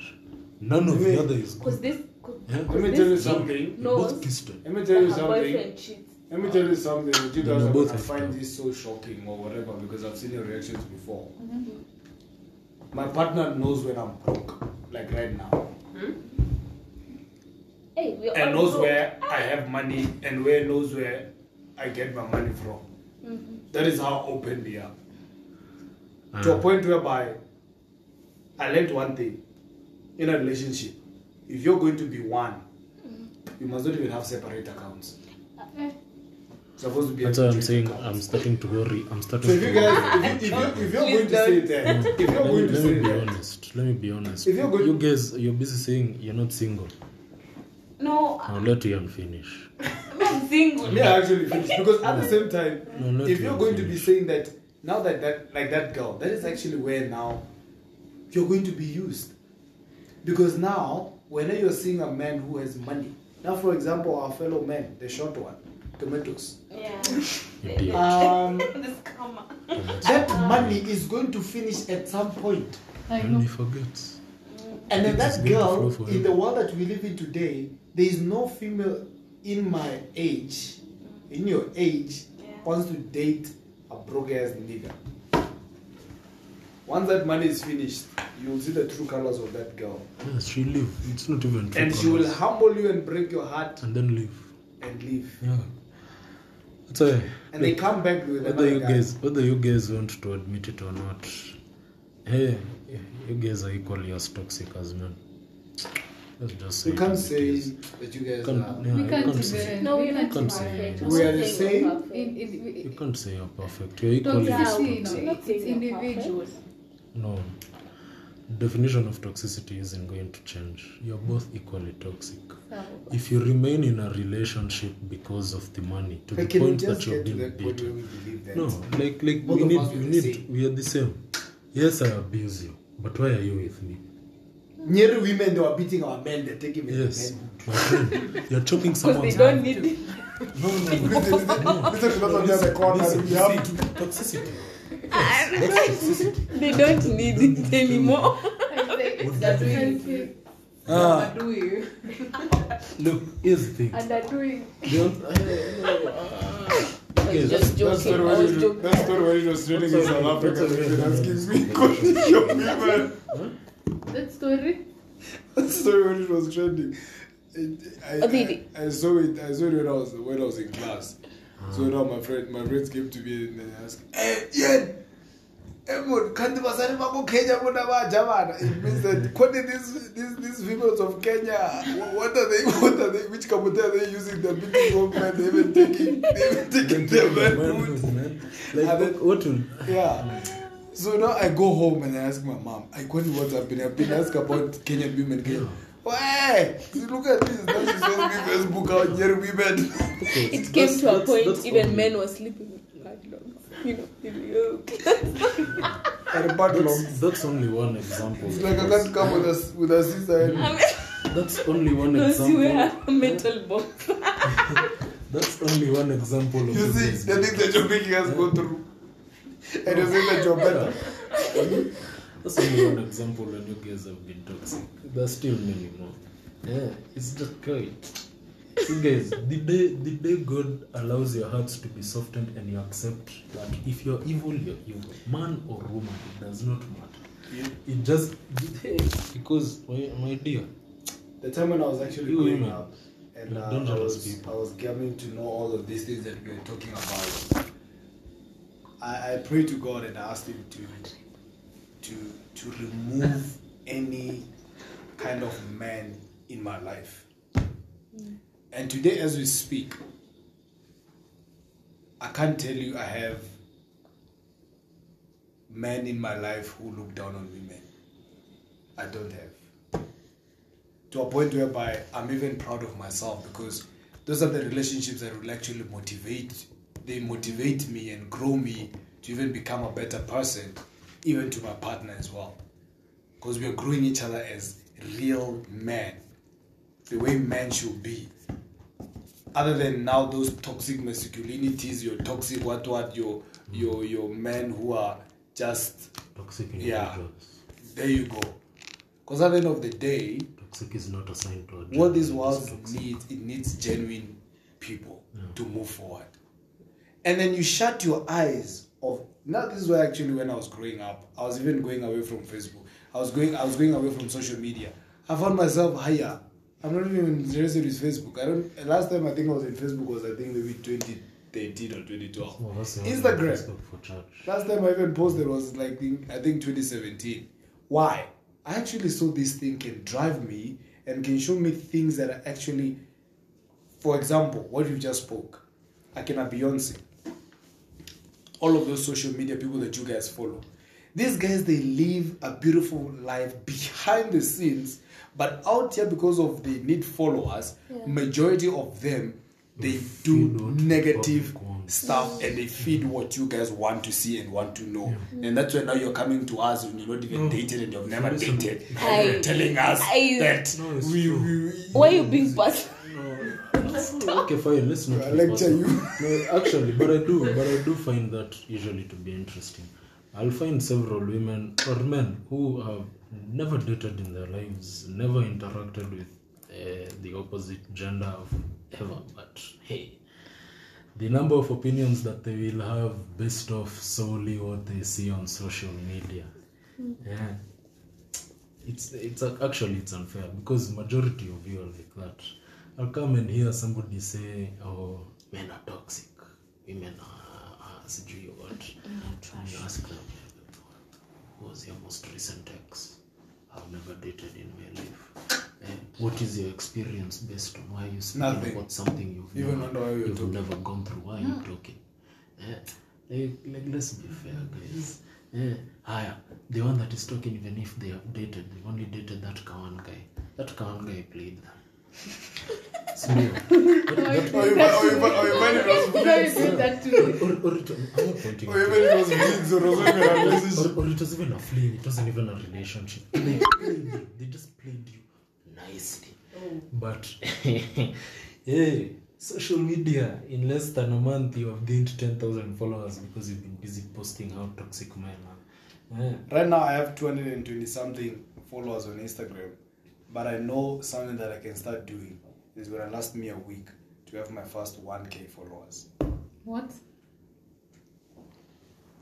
Speaker 3: None of the other is good.
Speaker 4: this. Cause,
Speaker 3: Yeah?
Speaker 5: Let me tell you something.
Speaker 3: You're both twisted.
Speaker 5: Let me tell you
Speaker 4: her
Speaker 5: something.
Speaker 4: Boyfriend cheats.
Speaker 5: Let me tell you something. that You guys
Speaker 3: you
Speaker 5: are gonna find this so shocking or whatever because I've seen your reactions before.
Speaker 4: Mm-hmm.
Speaker 5: My partner knows when I'm broke, like right now,
Speaker 4: Hey, we
Speaker 5: and knows
Speaker 4: broke.
Speaker 5: where I have money and where knows where I get my money from.
Speaker 4: Mm-hmm.
Speaker 5: That is how open they are.
Speaker 3: Ah.
Speaker 5: To a point whereby I learned one thing in a relationship. If you're going to be one, you must not even have separate accounts. Supposed to be.
Speaker 3: That's why I'm saying. I'm starting to worry. I'm starting
Speaker 5: So if
Speaker 3: to
Speaker 5: you
Speaker 3: worry.
Speaker 5: guys, if, you, if, you, if you're going to say that, if you're
Speaker 3: let me,
Speaker 5: to
Speaker 3: let
Speaker 5: say
Speaker 3: me be
Speaker 5: that,
Speaker 3: honest. Let me be honest.
Speaker 5: If you're going-
Speaker 3: you guys, you're busy saying you're not single.
Speaker 4: No,
Speaker 3: I'll let Ian finish.
Speaker 4: I'm not single.
Speaker 5: Let me actually finish because at the same time,
Speaker 3: No,
Speaker 5: if you're going to be saying that now that that like that girl, that is actually where now you're going to be used. Because now, whenever you're seeing a man who has money, now for example, our fellow man, the short one, tomatoes,
Speaker 4: Yeah.
Speaker 5: Um,
Speaker 4: this karma.
Speaker 5: that money is going to finish at some point.
Speaker 1: I
Speaker 3: And
Speaker 1: know.
Speaker 3: he forgets.
Speaker 5: And then that girl, in the world that we live in today, there is no female in my age, in your age,
Speaker 4: Yeah.
Speaker 5: wants to date a broke ass nigga. Once that money is finished, you will see the true colors of that girl.
Speaker 3: Yes, she'll leave. It's not even true.
Speaker 5: And she will humble you and break your heart
Speaker 3: And then leave.
Speaker 5: and leave.
Speaker 3: Yeah. That's why.
Speaker 5: And they
Speaker 3: like,
Speaker 5: come back with
Speaker 3: whether you
Speaker 5: guy.
Speaker 3: guys, whether you guys want to admit it or not, hey, you guys are equally as toxic as men. Let's just say.
Speaker 5: You can't
Speaker 3: it
Speaker 5: say
Speaker 3: is.
Speaker 5: that you guys
Speaker 3: Can't-
Speaker 5: are.
Speaker 3: yeah,
Speaker 1: We can't
Speaker 3: can't
Speaker 1: even-
Speaker 3: say.
Speaker 4: No, we're
Speaker 1: can't
Speaker 3: Can't say
Speaker 4: perfect.
Speaker 5: We are the same.
Speaker 4: perfect.
Speaker 1: In, in,
Speaker 3: You can't say you're perfect. You're equally as toxic.
Speaker 1: no, it's
Speaker 4: Saying
Speaker 1: individual.
Speaker 3: No. Definition of toxicity isn't going to change. You're both equally toxic. If you remain in a relationship because of the money, to the point that you're being beaten. No, like like
Speaker 5: Both
Speaker 3: we need we need
Speaker 5: same.
Speaker 3: we are the same. Yes, I abuse you, but why are you with me?
Speaker 5: Nyeri women, they were beating our men, they're taking men.
Speaker 3: Yes,
Speaker 5: men.
Speaker 3: my friend, you're choking
Speaker 4: someone's they don't need it.
Speaker 3: No, no, no.
Speaker 5: Listen, listen, listen, listen, corner, we have
Speaker 3: see, toxicity. Yes, toxicity.
Speaker 4: They don't need it anymore.
Speaker 3: What
Speaker 1: They're
Speaker 3: do you
Speaker 1: doing it.
Speaker 3: Ah,
Speaker 9: Doing.
Speaker 3: look, here's the thing.
Speaker 1: And they're doing
Speaker 3: don't- ah. Yes,
Speaker 4: Just
Speaker 5: That
Speaker 4: joking. I
Speaker 5: when
Speaker 4: was
Speaker 5: it was-
Speaker 4: joking.
Speaker 5: that story when it was training in
Speaker 3: That's
Speaker 5: South Africa,
Speaker 3: that's all-
Speaker 5: they've been asking me questions, your women.
Speaker 1: that story.
Speaker 5: That story when it was trending. It, I. I, I saw it. I saw it when I was when I was in class. So now my friend, my friends came to me and they asked, "Hey, Ian, Emon, can't you basari mako Kenya muna ba jamana?" It means that quoting these these these females of Kenya, what are they? What are they? Which kabuta are they using? They're beating old men. They even taking they even taking their manhood.
Speaker 3: man. Like,
Speaker 5: then-
Speaker 3: what
Speaker 5: Yeah. So now I go home and I ask my mom, I quote what's happening. I've been asked about Kenyan women. Kenya. Why? See, look at this. Now she's showing me Facebook out here women.
Speaker 4: It came
Speaker 3: that's-
Speaker 4: to a point even men were sleeping with mad dogs. You know, in the
Speaker 5: and bad
Speaker 3: That's, that's only one example.
Speaker 5: It's like I can't come with a, with a sister.
Speaker 3: That's only one
Speaker 4: Because you
Speaker 3: example.
Speaker 4: were a mental box.
Speaker 3: That's only one example of
Speaker 5: you see,
Speaker 3: things.
Speaker 5: the things that you're making us go through. And you say that you're better.
Speaker 3: That's only one example when you guys have been toxic. There's still many more. Yeah, it's just great. See guys, the day the day God allows your hearts to be softened and you accept that if you're evil, you're evil. Man or woman, it does not matter. It just hey, because my, my dear,
Speaker 5: The time when I was actually
Speaker 3: You
Speaker 5: growing
Speaker 3: women,
Speaker 5: up, and
Speaker 3: you're
Speaker 5: uh, I,
Speaker 3: dangerous
Speaker 5: was,
Speaker 3: people.
Speaker 5: I was getting to know all of these things that we were talking about. I, I prayed to God and I asked Him to to to remove any kind of man in my life. And today, as we speak, I can't tell you I have men in my life who look down on women. I don't have. To a point whereby I'm even proud of myself because those are the relationships that will actually motivate. They motivate me and grow me to even become a better person, even to my partner as well. Because we are growing each other as real men, the way men should be other than now those toxic masculinities, your toxic what what your your your men who are just
Speaker 3: Toxic
Speaker 5: Yeah. there you go. Because at the end of the day,
Speaker 3: Toxic is not assigned to a
Speaker 5: what this world needs, it needs genuine people
Speaker 3: Yeah.
Speaker 5: to move forward. And then you shut your eyes of now this is why actually when I was growing up, I was even going away from Facebook. I was going I was going away from social media. I found myself higher. I'm not even interested with Facebook. I don't last time I think I was in Facebook was I think maybe 2013 or 2012.
Speaker 3: Well,
Speaker 5: Instagram.
Speaker 3: Facebook for church.
Speaker 5: Last time I even posted was like I think 2017. Why? I actually saw this thing can drive me and can show me things that are actually, for example, what you just spoke. I can have Beyonce. All of those social media people that you guys follow. These guys they live a beautiful life behind the scenes, but out here because of they need followers, majority of them they do negative stuff and they feed what you guys want to see and want to know. And that's why now you're coming to us when you're not even dated and you've never
Speaker 3: Listen.
Speaker 5: dated.
Speaker 4: I-
Speaker 5: and you're telling us
Speaker 4: I-
Speaker 5: that
Speaker 3: No,
Speaker 5: we, we, we
Speaker 4: Why are you being personal?
Speaker 3: okay, fine. Let's not
Speaker 5: I lecture you.
Speaker 3: No, actually, but I do, but I do find that usually to be interesting. I'll find several women or men who have never dated in their lives, never interacted with uh, the opposite gender of ever. But hey, the number of opinions that they will have based off solely what they see on social media. Yeah. It's it's actually it's unfair because majority of you are like that. I'll come and hear somebody say, "Oh, men are toxic, women are, are sijui what." And you ask them, "Who was your most recent ex?" I've never dated in my life. Eh, what is your experience based on? Why are you speaking
Speaker 5: Nothing.
Speaker 3: about something you've
Speaker 5: Even
Speaker 3: never,
Speaker 5: wonder you're
Speaker 3: you've
Speaker 5: talking.
Speaker 3: never gone through? Why are you talking? Eh, like, like, let's be fair, guys. Eh, higher. The one that is talking, even if they have dated, they've only dated that Kawan guy. That Kawan guy played them. Sindio?
Speaker 5: Or it was even a
Speaker 3: fling, it wasn't even a relationship. They played you, they just played you nicely. But yeah, social media, in less than a month, you have gained 10,000 followers because you've been busy posting how toxic men are. Yeah.
Speaker 5: Right now, I have 220 something followers on Instagram, but I know something that I can start doing is going to last me a week to have my first 1k followers.
Speaker 1: What?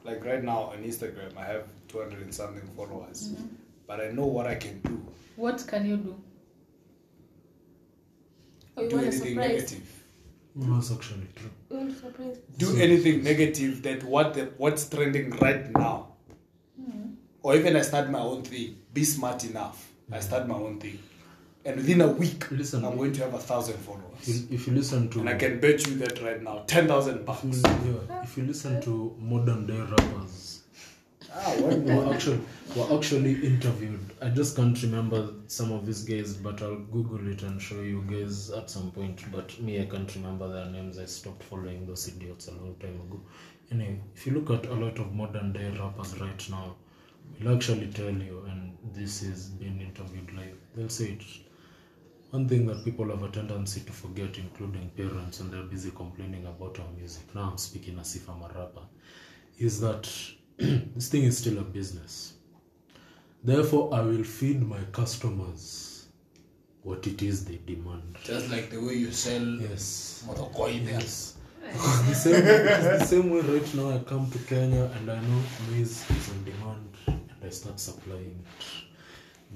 Speaker 5: Like right now on Instagram, I have 200 and something followers, mm-hmm. but I know what I can do.
Speaker 1: What can you do?
Speaker 4: Oh, you
Speaker 5: do anything
Speaker 4: surprise?
Speaker 5: negative. Mm-hmm.
Speaker 3: Well, that's actually true.
Speaker 4: You want a surprise?
Speaker 5: Do anything negative that what the, what's trending right now. Mm-hmm. Or even I start my own thing. Be smart enough. I start my own thing. And within a week,
Speaker 3: Listen.
Speaker 5: I'm going to have a thousand followers.
Speaker 3: if you listen to
Speaker 5: And I can bet you that right now, 10,000 bucks.
Speaker 3: if you, yeah, if you listen to modern day rappers,
Speaker 5: Ah,
Speaker 3: were actually were actually interviewed. I just can't remember some of these guys, but I'll Google it and show you guys at some point. But me, I can't remember their names. I stopped following those idiots a long time ago. Anyway, if you look at a lot of modern day rappers right now, will actually tell you, and this is being interviewed live. They'll say it. One thing that people have a tendency to forget, including parents, and they're busy complaining about our music. Now I'm speaking as if I'm a rapper, is that this thing is still a business. Therefore, I will feed my customers what it is they demand.
Speaker 5: Just like the way you sell
Speaker 3: Yes.
Speaker 5: motokoi there.
Speaker 3: Yes. The same. The same way right now. I come to Kenya and I know maize is on demand, and I start supplying it.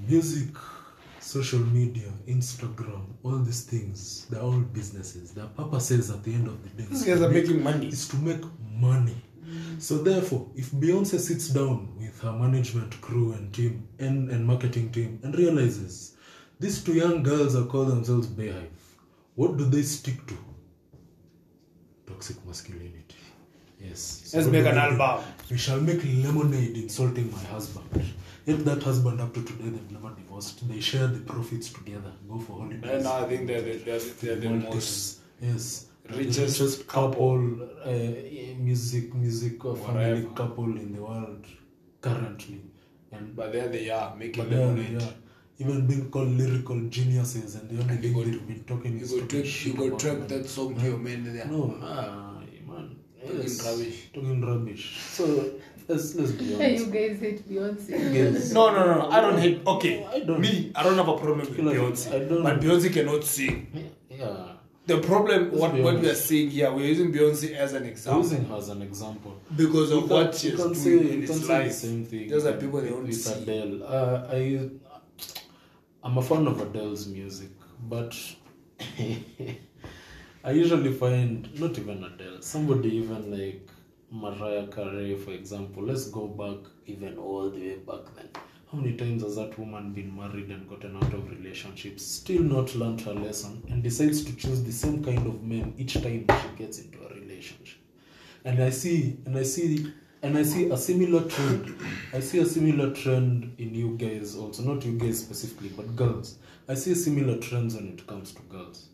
Speaker 3: Music, social media, Instagram, all these things, they're all businesses. Their purposes at the end of the day.
Speaker 5: These
Speaker 3: is
Speaker 5: guys
Speaker 3: to
Speaker 5: are
Speaker 3: make-
Speaker 5: making money.
Speaker 3: is to make money. So therefore, if Beyonce sits down with her management crew and team and, and marketing team and realizes these two young girls are call themselves BeyHive, what do they stick to? Toxic masculinity. Yes.
Speaker 5: Let's make an album.
Speaker 3: We shall make lemonade insulting my husband. Yet that husband up to today they've never divorced. They share the profits together, go for holidays.
Speaker 5: And I think they're the, they're, they're the most.
Speaker 3: yes
Speaker 5: richest
Speaker 3: the richest couple, uh, music music or family
Speaker 5: Whatever.
Speaker 3: couple in the world currently, and
Speaker 5: But there they are making lemonade.
Speaker 3: yeah, even being called lyrical geniuses, and the only
Speaker 5: And
Speaker 3: thing they've been talking is talking shit
Speaker 5: you go track that song to your man there.
Speaker 3: No, ah, man,
Speaker 5: Talking
Speaker 3: yes,
Speaker 5: rubbish.
Speaker 3: talking rubbish. So let's let's be
Speaker 1: Hey,
Speaker 3: honest.
Speaker 1: you guys hate Beyonce.
Speaker 3: Yes.
Speaker 5: No, no, no, no. I don't hate. Okay,
Speaker 3: I don't.
Speaker 5: me, I don't have a problem with
Speaker 3: like
Speaker 5: Beyonce.
Speaker 3: I don't-
Speaker 5: But Beyonce cannot sing.
Speaker 3: Yeah,
Speaker 5: The problem,
Speaker 3: Let's
Speaker 5: what, what we are seeing here, we're using Beyonce as an
Speaker 3: I'm
Speaker 5: example
Speaker 3: using her as an example.
Speaker 5: because
Speaker 3: You
Speaker 5: of
Speaker 3: can't-
Speaker 5: what
Speaker 3: you
Speaker 5: she's
Speaker 3: can't
Speaker 5: doing
Speaker 3: say-
Speaker 5: in
Speaker 3: you can't
Speaker 5: his
Speaker 3: say the same thing
Speaker 5: Those are
Speaker 3: with-
Speaker 5: people they don't
Speaker 3: with
Speaker 5: see.
Speaker 3: Adele. Uh, I, I'm a fan of Adele's music, but I usually find not even Adele, somebody even like Mariah Carey, for example. Let's go back even all the way back then. How many times has that woman been married and gotten out of relationships, still not learned her lesson, and decides to choose the same kind of men each time she gets into a relationship? and I see and I see and I see a similar trend. I see a similar trend in you guys also, not you guys specifically, but girls. I see similar trends when it comes to girls.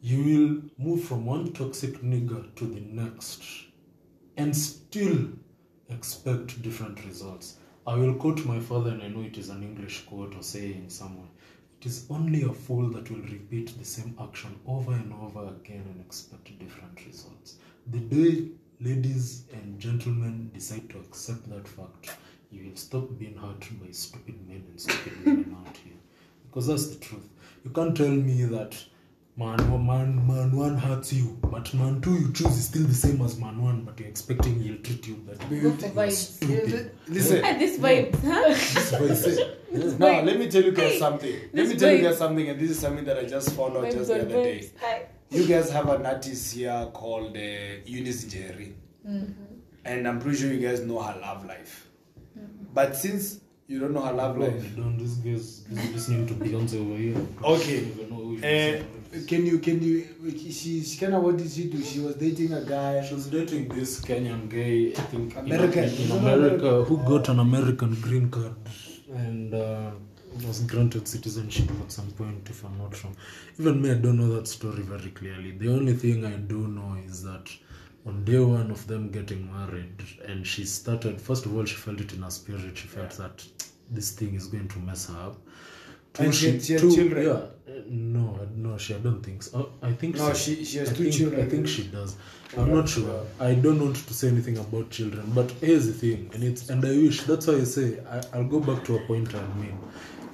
Speaker 3: You will move from one toxic nigger to the next and still expect different results. I will quote my father, and I know it is an English quote or saying somewhere. It is only a fool that will repeat the same action over and over again and expect different results. The day ladies and gentlemen decide to accept that fact, you will stop being hurt by stupid men and stupid women out here. Because that's the truth. You can't tell me that man, man, man one hurts you, but man two you choose is still the same as man one, but you're expecting he'll treat you
Speaker 1: that way.
Speaker 3: Stupid.
Speaker 5: Listen,
Speaker 4: Ah, this vibe, huh?
Speaker 3: This vibe.
Speaker 5: Now let me tell you guys something. Let
Speaker 4: this
Speaker 5: me tell you guys something, and this is something that I just found out
Speaker 4: Vibes
Speaker 5: just the
Speaker 4: other
Speaker 5: other day.
Speaker 4: Hi.
Speaker 5: You guys have an artist here called uh, Eunice Jerry, and I'm pretty sure you guys know her love life. But since you don't know her love life,
Speaker 3: Don't this guy's listening to Beyonce over here.
Speaker 5: Okay. Uh, can you can you? She, she kind of what did she do? She was dating a guy.
Speaker 3: She was dating this Kenyan guy, I think, in-
Speaker 5: American.
Speaker 3: in, America, who got an American green card and uh, was granted citizenship at some point, if I'm not wrong. Even me, I don't know that story very clearly. The only thing I do know is that on day one of them getting married, and she started, first of all, she felt it in her spirit. She felt that this thing is going to mess her up.
Speaker 5: And she she
Speaker 3: two-
Speaker 5: children?
Speaker 3: Yeah, uh, no, no, she. I don't think so. Uh, I think
Speaker 5: No,
Speaker 3: so.
Speaker 5: she- she has
Speaker 3: I
Speaker 5: two
Speaker 3: think-
Speaker 5: children.
Speaker 3: I think she does. I'm not sure. I don't want to say anything about children, but here's the thing, and it's and I wish that's why I say I, I'll go back to a point I made.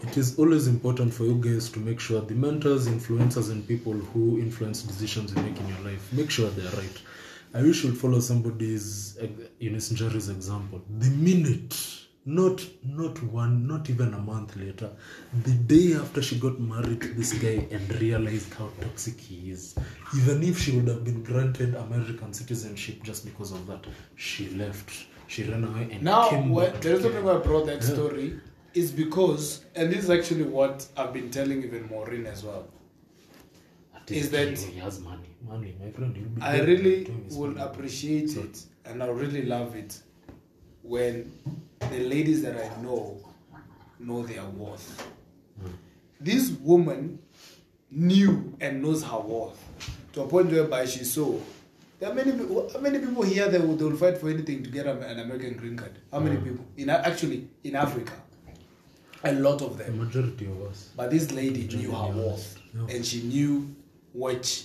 Speaker 3: It is always important for you guys to make sure the mentors, influencers, and people who influence decisions you make in your life make sure they're right. I wish you'd follow somebody's Eunice Njeri's example. The minute, not not one, not even a month later, the day after she got married to this guy and realized how toxic he is, even if she would have been granted American citizenship just because of that, she left. She ran away and
Speaker 5: Now,
Speaker 3: came
Speaker 5: what,
Speaker 3: back.
Speaker 5: the reason why I brought that
Speaker 3: Yeah.
Speaker 5: story is because, and this is actually what I've been telling even Maureen as well. Is that-
Speaker 3: he has money. Money, my friend. He'll be
Speaker 5: I really
Speaker 3: the he's
Speaker 5: would appreciate
Speaker 3: So-
Speaker 5: it, and I really love it when the ladies that I know know their worth. Hmm. This woman knew and knows her worth to a point whereby she saw. There are many people. How many people here that will, they will fight for anything to get an an American green card? How many hmm. people? In actually in Africa, a lot of
Speaker 3: The
Speaker 5: them.
Speaker 3: majority of us.
Speaker 5: But this lady knew her worth.
Speaker 3: Yeah.
Speaker 5: and she knew what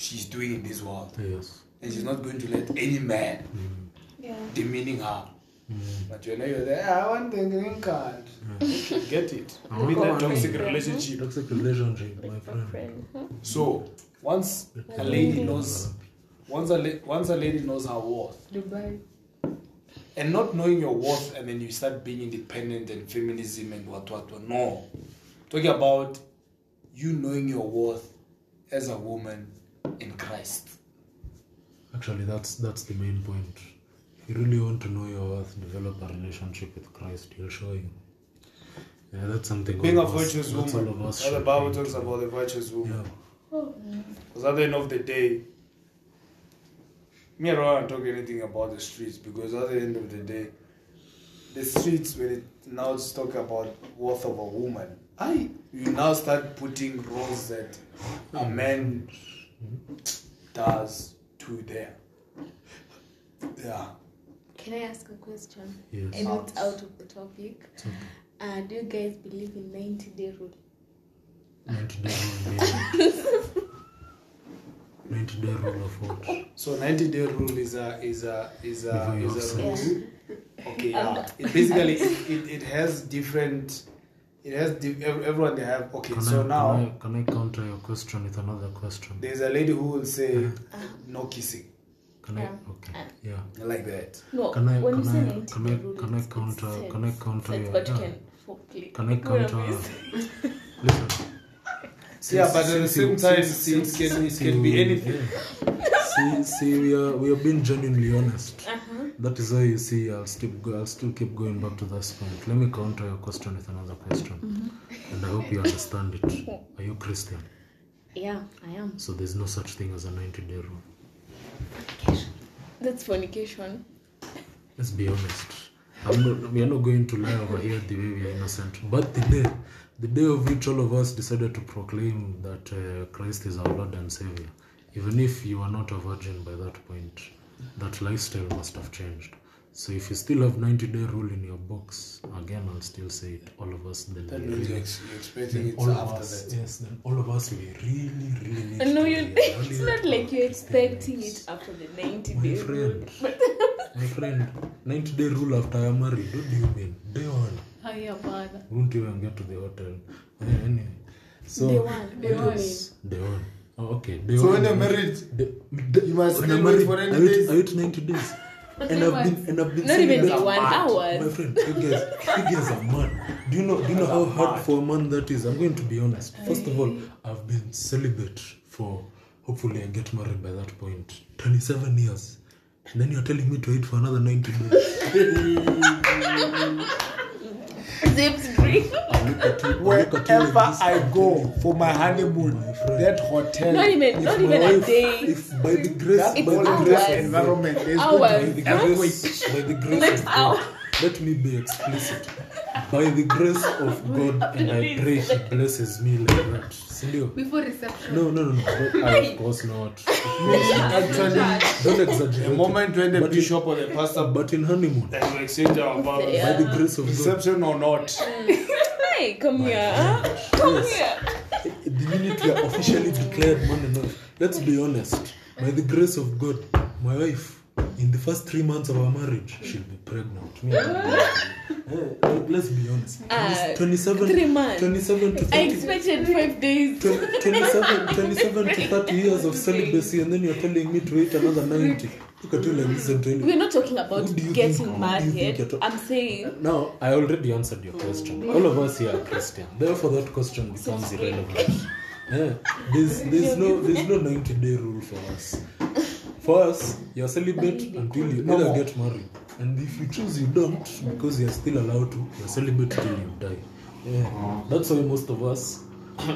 Speaker 5: she's doing in this world
Speaker 3: Yes.
Speaker 5: and she's not going to let any man mm.
Speaker 4: Yeah.
Speaker 5: demeaning her. Mm. But you know you're there, ah, I want the green card. Okay, Get it.
Speaker 3: I
Speaker 5: With
Speaker 3: want
Speaker 5: that toxic relationship.
Speaker 3: Toxic relationship, my friend.
Speaker 4: Friend. Hmm?
Speaker 5: So once a lady knows once a la- once a lady knows her worth
Speaker 1: Dubai.
Speaker 5: and not knowing your worth and then you start being independent and feminism and what what what no. Talking about you knowing your worth as a woman in Christ.
Speaker 3: Actually, that's that's the main point. If you really want to know your worth, develop a relationship with Christ. He'll show you. Yeah, that's something.
Speaker 5: Being a
Speaker 3: of us-
Speaker 5: virtuous
Speaker 3: that's all
Speaker 5: woman.
Speaker 3: of us
Speaker 5: That's the Bible
Speaker 3: be
Speaker 5: talks
Speaker 3: into.
Speaker 5: about the virtuous woman.
Speaker 3: Yeah.
Speaker 5: Because at the end of the day, me, I don't want to talk anything about the streets because at the end of the day, the streets when it now it's talk about worth of a woman, I you now start putting roles that a man does to there. Yeah.
Speaker 4: Can I ask a question?
Speaker 3: Yes.
Speaker 4: And it's out of the topic. Uh, do you guys believe in 90 day rule?
Speaker 3: 90 day rule. 90 day rule of what?
Speaker 5: So 90 day rule is a is a is a
Speaker 3: Before
Speaker 5: is a
Speaker 3: have
Speaker 5: rule. Okay, yeah. It basically it, it, it has different. It has di- ev- everyone they have. Okay,
Speaker 3: Can,
Speaker 5: so
Speaker 3: I,
Speaker 5: now
Speaker 3: can, I, can I counter your question with another question?
Speaker 5: there's a lady who will say uh-huh. no kissing
Speaker 3: Can I? Okay.
Speaker 4: Uh-huh.
Speaker 3: Yeah.
Speaker 5: like that.
Speaker 4: No,
Speaker 3: Can I- can
Speaker 4: you say
Speaker 3: I- can I- can I
Speaker 4: it's- it's
Speaker 3: counter-
Speaker 4: sense.
Speaker 3: can I counter
Speaker 4: Sense,
Speaker 3: your-
Speaker 4: but
Speaker 3: yeah.
Speaker 4: can forklift.
Speaker 3: Can I counter? Listen.
Speaker 5: yeah, but at the same time,
Speaker 3: since-
Speaker 5: it can it can be anything.
Speaker 3: yeah. See, see, we are we are being genuinely honest.
Speaker 4: Uh-huh.
Speaker 3: That is why you see, I'll still go, I'll still keep going back to this point. Let me counter your question with another question,
Speaker 4: Mm-hmm.
Speaker 3: and I hope you understand it. Are you Christian?
Speaker 4: Yeah, I am.
Speaker 3: So there's no such thing as a 90-day rule.
Speaker 4: That's fornication.
Speaker 3: Let's be honest. I'm not, we are not going to lie over here the way we are innocent. But the day, the day of which all of us decided to proclaim that uh, Christ is our Lord and Savior, even if you are not a virgin by that point, that lifestyle must have changed. So if you still have 90 day rule in your box, again I'll still say it. All of us then
Speaker 5: That
Speaker 3: we
Speaker 5: means you're,
Speaker 3: really,
Speaker 5: ex- you're expecting
Speaker 3: then
Speaker 5: it
Speaker 3: all of
Speaker 5: after
Speaker 3: us,
Speaker 5: that.
Speaker 3: yes, then all of us we really, really need
Speaker 4: No,
Speaker 3: to
Speaker 4: you. It's not like you're expecting it after the 90
Speaker 3: My
Speaker 4: day
Speaker 3: friend.
Speaker 4: But
Speaker 3: My friend, 90 day rule after I am married. What do you mean? Day one.
Speaker 1: Ah, Haya bana.
Speaker 3: won't even get to the hotel. Anyway. So,
Speaker 4: Day one, day one.
Speaker 3: Day one. Oh, okay. They
Speaker 5: So when you're married,
Speaker 3: the, the,
Speaker 5: you must wait
Speaker 3: married,
Speaker 5: for 90
Speaker 3: I wait,
Speaker 5: days.
Speaker 3: I wait 90 days. And I've been, and I've been
Speaker 4: Not even
Speaker 3: that-
Speaker 4: one,
Speaker 3: My friend, you guys, you guys are mad. Do you know? Do you know how hard for a man that is? I'm going to be honest. First of all, I've been celibate for. Hopefully, I get married by that point. 27 years, and then you're telling me to wait for another 90 days.
Speaker 4: James Green.
Speaker 3: I look at you. I look at you
Speaker 5: wherever I go for my honeymoon,
Speaker 3: my
Speaker 5: that hotel,
Speaker 4: Not even, not
Speaker 3: my
Speaker 4: even a day.
Speaker 3: If by the grace,
Speaker 5: that
Speaker 4: It's
Speaker 3: by the grace,
Speaker 4: hours.
Speaker 5: dress
Speaker 3: of God,
Speaker 5: environment, there's
Speaker 4: Hours.
Speaker 5: going
Speaker 3: the
Speaker 5: to be
Speaker 3: grace, by the grace
Speaker 4: Next hour.
Speaker 3: Let me be explicit. By the grace of God, and I pray He blesses me like that. Sindio? No, no, no, no. But uh, of course not. Of course not.
Speaker 5: actually
Speaker 3: Don't exaggerate.
Speaker 5: the moment when the
Speaker 3: But in-
Speaker 5: or the pastor
Speaker 3: But in honeymoon, by
Speaker 5: exchange our vows,
Speaker 4: Yeah.
Speaker 3: the grace of God,
Speaker 5: reception or not,
Speaker 4: Hey, come here. huh? Come
Speaker 3: Yes.
Speaker 4: here.
Speaker 3: the minute we are officially declared man and let's be honest. By the grace of God, my wife, in the first three months of our marriage, she'll be pregnant. Me. Eh, let's be honest.
Speaker 4: Uh,
Speaker 3: 27,
Speaker 4: three months.
Speaker 3: 27 to 30, I
Speaker 4: expected five days.
Speaker 3: 20 27, 27 to 30 years of celibacy, and then you're telling me to wait another 90. Look at you like this and really.
Speaker 4: We're not talking about getting married.
Speaker 3: yet.
Speaker 4: I'm saying
Speaker 3: Now, I already answered your question. All of us here are Christian. Therefore, that question becomes irrelevant. Yeah, there's, there's no there's no 90 day rule for us. For us, you're celibate until you either get married, and if you choose you don't because you're still allowed to, you're celibate till you die. Yeah, that's why most of us,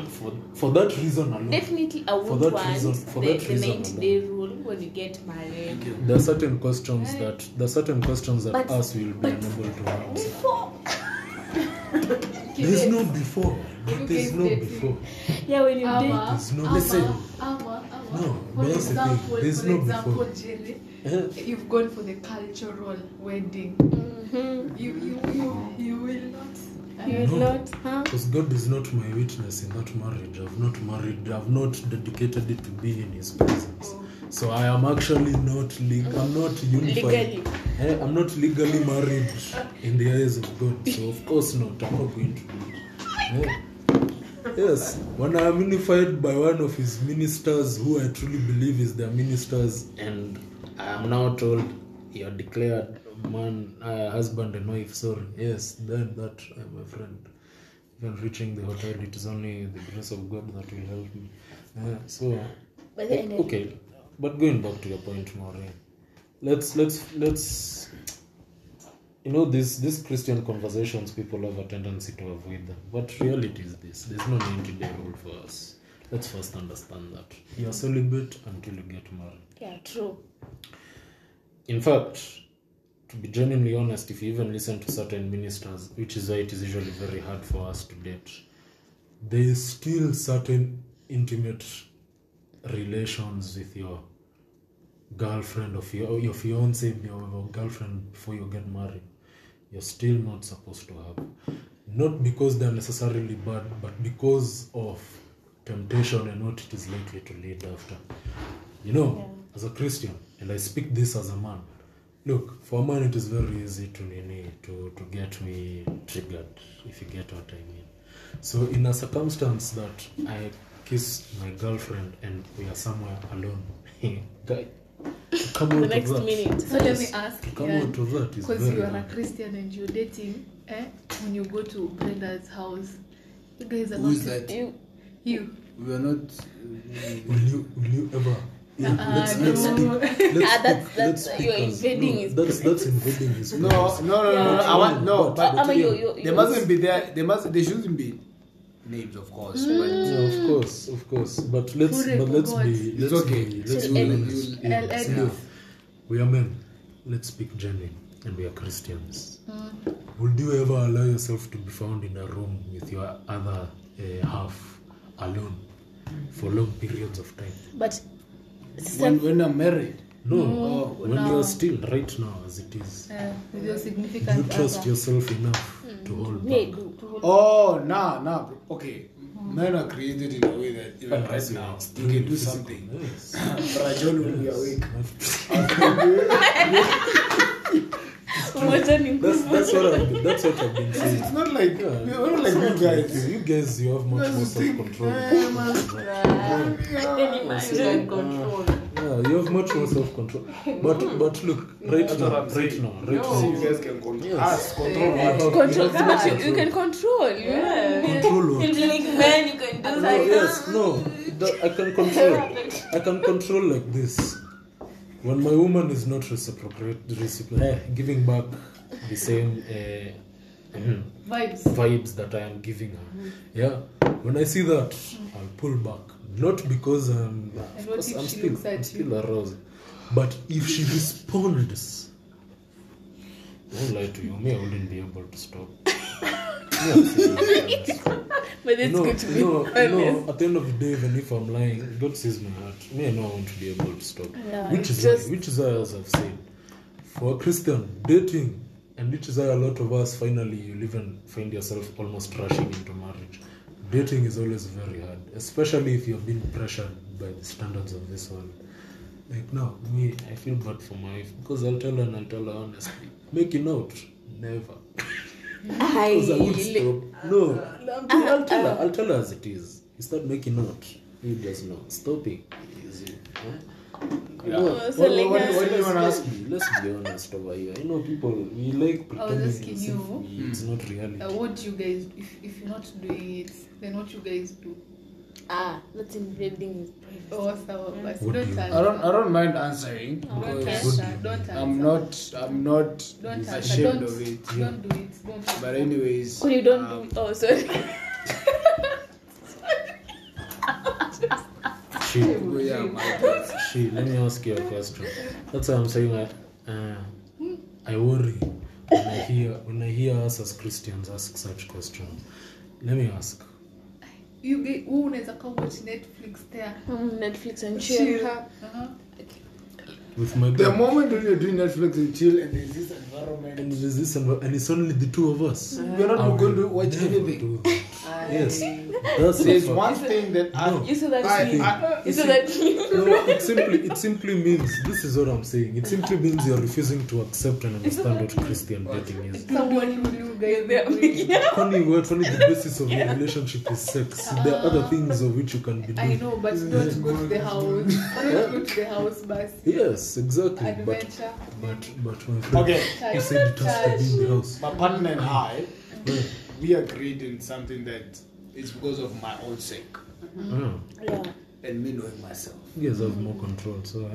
Speaker 3: for for that reason alone,
Speaker 4: definitely I
Speaker 3: For
Speaker 4: would
Speaker 3: that
Speaker 4: want
Speaker 3: reason- for
Speaker 4: the,
Speaker 3: that
Speaker 4: the
Speaker 3: reason
Speaker 4: 90 day rule when you get married.
Speaker 3: there are certain questions that there are certain questions that
Speaker 4: But-
Speaker 3: us will be unable to answer.
Speaker 4: Before,
Speaker 3: There's no before. There's no before.
Speaker 4: yeah, when you date,
Speaker 1: Ama,
Speaker 3: There's no
Speaker 1: ama,
Speaker 3: listen.
Speaker 1: ama, ama.
Speaker 3: No,
Speaker 1: for
Speaker 3: that's the
Speaker 1: example, for
Speaker 3: no
Speaker 1: example,
Speaker 3: before.
Speaker 1: Jerry,
Speaker 3: Eh?
Speaker 1: you've gone for the cultural wedding.
Speaker 4: mm-hmm.
Speaker 1: You, you, you, you will not.
Speaker 4: you will
Speaker 3: No.
Speaker 4: not, huh?
Speaker 3: Because God is not my witness in that marriage. I've not married. I've not dedicated it to be in His presence. So I am actually not legal. I'm not unified.
Speaker 4: Legally.
Speaker 3: Eh, I'm not legally married in the eyes of God. So of course not. I'm not going to do it. Eh? Yes, when I am unified by one of His ministers, who I truly believe is their ministers, and I am now told you are declared man, uh, husband and wife. Sorry, yes, then that uh, my friend. Even reaching the hotel, it is only the grace of God that will help me. Uh, so,
Speaker 4: But
Speaker 3: okay, but going back to your point, Maureen, let's let's let's. You know, these these Christian conversations, people have a tendency to avoid them. But reality is this: there's no 90 day rule for us. Let's first understand that you're celibate until you get married.
Speaker 4: yeah, true.
Speaker 3: in fact, to be genuinely honest, if you even listen to certain ministers, which is why it is usually very hard for us to date, there is still certain intimate relations with your girlfriend or your, your fiance, your girlfriend before you get married. You're still not supposed to have. Not because they're necessarily bad, but because of temptation and what it is likely to lead after. You know, as a Christian, and I speak this as a man. Look, for a man, it is very easy to to to get me triggered, if you get what I mean. So, in a circumstance that I kiss my girlfriend and we are somewhere alone, guy, come out
Speaker 4: The next
Speaker 3: that,
Speaker 4: minute.
Speaker 1: So let me ask,
Speaker 3: come out of that is
Speaker 1: because you are a. Christian and you're dating, eh? When you go to Brenda's house, you guys are
Speaker 5: Who's
Speaker 1: not
Speaker 5: that?
Speaker 4: You,
Speaker 1: you.
Speaker 5: We are not.
Speaker 3: Will you will you ever? Yeah,
Speaker 1: Uh,
Speaker 3: let's, let's
Speaker 1: no.
Speaker 3: speak. Let's
Speaker 4: Ah, that's-
Speaker 3: speak.
Speaker 4: that's-
Speaker 3: let's speak
Speaker 4: you're invading
Speaker 3: no,
Speaker 4: his
Speaker 3: That's that's invading his.
Speaker 5: No,
Speaker 3: privacy.
Speaker 5: no, no, no, no. I want no,
Speaker 3: But-
Speaker 5: but
Speaker 4: Ama, you, you,
Speaker 5: there mustn't be there. There must. There shouldn't be names, of course. But
Speaker 3: Yeah, of course, of course. But let's
Speaker 1: Pure
Speaker 3: but let's
Speaker 1: God.
Speaker 3: be
Speaker 5: It's okay.
Speaker 3: be let's
Speaker 4: So
Speaker 3: be honest. Yeah,
Speaker 1: L-
Speaker 3: see, we are men. Let's speak genuine, and we are Christians. Would you ever allow yourself to be found in a room with your other uh, half alone for long periods of time?
Speaker 4: but
Speaker 5: when, when I'm married,
Speaker 3: No,
Speaker 1: No,
Speaker 3: when
Speaker 1: no.
Speaker 3: you're still right now as it is.
Speaker 1: Uh, with your
Speaker 3: You trust
Speaker 1: other.
Speaker 3: yourself enough to hold back.
Speaker 4: do, to hold
Speaker 5: oh, nah, nah. bro. Okay, mm. men are created in a way that even but right now you can do something.
Speaker 3: Yes.
Speaker 5: Rajon will be awake.
Speaker 3: That's that's what I've been, that's what I've been saying.
Speaker 5: It's not like
Speaker 3: Yeah,
Speaker 5: we're not like you guys.
Speaker 3: You guys, you have much more self-control. Yeah, man. Yeah.
Speaker 6: Any man You can control.
Speaker 3: Yeah, you have much more self-control. But but look, right
Speaker 5: That's
Speaker 3: now,
Speaker 5: what I'm
Speaker 3: right
Speaker 5: saying.
Speaker 3: now, right
Speaker 5: See, you guys can control
Speaker 3: Yes.
Speaker 5: us. Control
Speaker 3: You
Speaker 5: what?
Speaker 3: have-
Speaker 4: Control,
Speaker 3: you have
Speaker 4: but you,
Speaker 3: control.
Speaker 4: you can control. Yeah.
Speaker 3: Control what?
Speaker 4: You'll be like, man, you can do
Speaker 3: No,
Speaker 4: that.
Speaker 3: yes, no. that- I can control. I can control like this. When my woman is not reciprocate, recipro- eh, giving back the same uh,
Speaker 1: Vibes.
Speaker 3: vibes that I am giving her. Yeah. When I see that, I'll pull back. Not because I'm, of
Speaker 1: And what
Speaker 3: course, I'm
Speaker 1: she
Speaker 3: still,
Speaker 1: looks at
Speaker 3: I'm still aroused. But if she responds, I won't lie to you, me, I wouldn't be able to stop. Me, I'm feeling honest.
Speaker 4: But it's
Speaker 3: no,
Speaker 4: good to be
Speaker 3: no,
Speaker 4: honest.
Speaker 3: no. At the end of the day, even if I'm lying, God sees my heart. Me, I know I want to be able to stop.
Speaker 4: Yeah,
Speaker 3: which is
Speaker 4: just-
Speaker 3: why, which is why, as I've said, for a Christian, dating, and which is why a lot of us finally you'll even find yourself almost rushing into marriage. Dating is always very hard, especially if you've been pressured by the standards of this world. Like now, me, I feel bad for my wife because I'll tell her and I'll tell her honestly. Making out, never. Because I would stop. No, I'll, tell- I'll tell her. I'll tell her as it is. You start making out. You just know. Stopping. Easy. Huh?
Speaker 5: Yeah.
Speaker 3: No,
Speaker 4: Oh, so
Speaker 3: what,
Speaker 4: like
Speaker 3: what,
Speaker 4: that-
Speaker 3: what do you want to ask me? Let's be honest over here. You know, people we like
Speaker 1: I was
Speaker 3: pretending
Speaker 1: asking you.
Speaker 3: it's not reality.
Speaker 1: Uh, what do you guys, if, if you're not doing it, then what you guys do?
Speaker 4: Ah, that's invading his privacy.
Speaker 1: Oh, so, but don't
Speaker 3: do
Speaker 5: I don't. I don't mind answering
Speaker 1: Don't answer. Don't answer.
Speaker 5: I'm not. I'm not
Speaker 1: Don't
Speaker 5: ashamed
Speaker 1: Don't,
Speaker 5: of it.
Speaker 1: don't do it. Don't. answer.
Speaker 5: But anyways,
Speaker 4: When you don't
Speaker 5: um,
Speaker 4: do Oh, sorry.
Speaker 3: She,
Speaker 5: go, yeah, my
Speaker 3: let me ask you a question. That's why I'm saying I, uh, I worry when I hear when I hear us as Christians ask such questions. Let me ask.
Speaker 1: You get, who unaweza kaa watch Netflix there?
Speaker 4: Mm, Netflix and
Speaker 1: Chill.
Speaker 4: chill.
Speaker 1: Uh-huh.
Speaker 3: With my
Speaker 5: The moment when you're doing Netflix and chill and there's this environment,
Speaker 3: and there's this env- and it's only the two of us.
Speaker 5: uh, we're not
Speaker 3: okay.
Speaker 5: going to watch anything.
Speaker 3: Yes,
Speaker 5: There's
Speaker 3: fact.
Speaker 5: one thing that I.
Speaker 4: You said that
Speaker 5: I-
Speaker 4: me.
Speaker 5: I-
Speaker 4: You said that me.
Speaker 3: No, it simply it simply means this is what I'm saying. It simply means you're refusing to accept and understand what Christian dating is.
Speaker 1: Someone who you guys
Speaker 4: They're-
Speaker 1: doing.
Speaker 3: Only what only the basis of your relationship is sex. There are other uh, things of which you can be
Speaker 1: I
Speaker 3: doing.
Speaker 1: know, but don't go to the house. Don't go to the house, but
Speaker 3: Yes, exactly. But
Speaker 1: adventure.
Speaker 3: but but my friend,
Speaker 5: Okay,
Speaker 3: who said it has to be in the house?
Speaker 5: my partner and I, we agreed in something that is because of my own sake mm-hmm.
Speaker 3: Yeah.
Speaker 4: Yeah.
Speaker 5: and me knowing myself.
Speaker 3: You guys have more control, so yeah.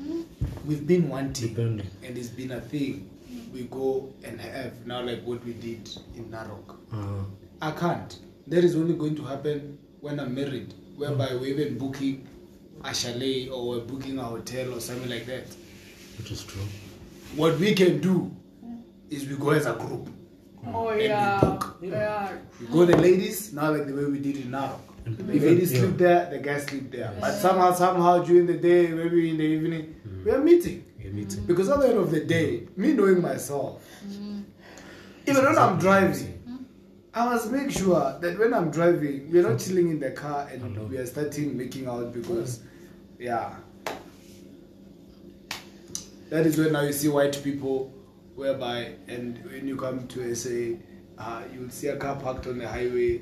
Speaker 3: Mm-hmm.
Speaker 5: We've been wanting,
Speaker 3: Depending.
Speaker 5: and it's been a thing. We go and have now, like what we did in Narok.
Speaker 3: Uh,
Speaker 5: I can't. That is only going to happen when I'm married, whereby mm. we're even booking a chalet or we're booking a hotel or something like that.
Speaker 3: It is true.
Speaker 5: what we can do mm. is we go as a group.
Speaker 7: Oh
Speaker 5: we
Speaker 7: yeah.
Speaker 5: book.
Speaker 7: Yeah.
Speaker 5: Go the ladies, not like the way we did in Narok. The ladies
Speaker 3: Yeah.
Speaker 5: sleep there, the guys sleep there. But somehow, somehow during the day, maybe in the evening, we are meeting.
Speaker 3: A meeting.
Speaker 5: Because at the end of the day, me knowing myself, even when I'm driving, I must make sure that when I'm driving, we're not chilling in the car and we are starting making out because, yeah. That is when now you see white people, whereby, and when you come to SA, uh, you'll see a car parked on the highway.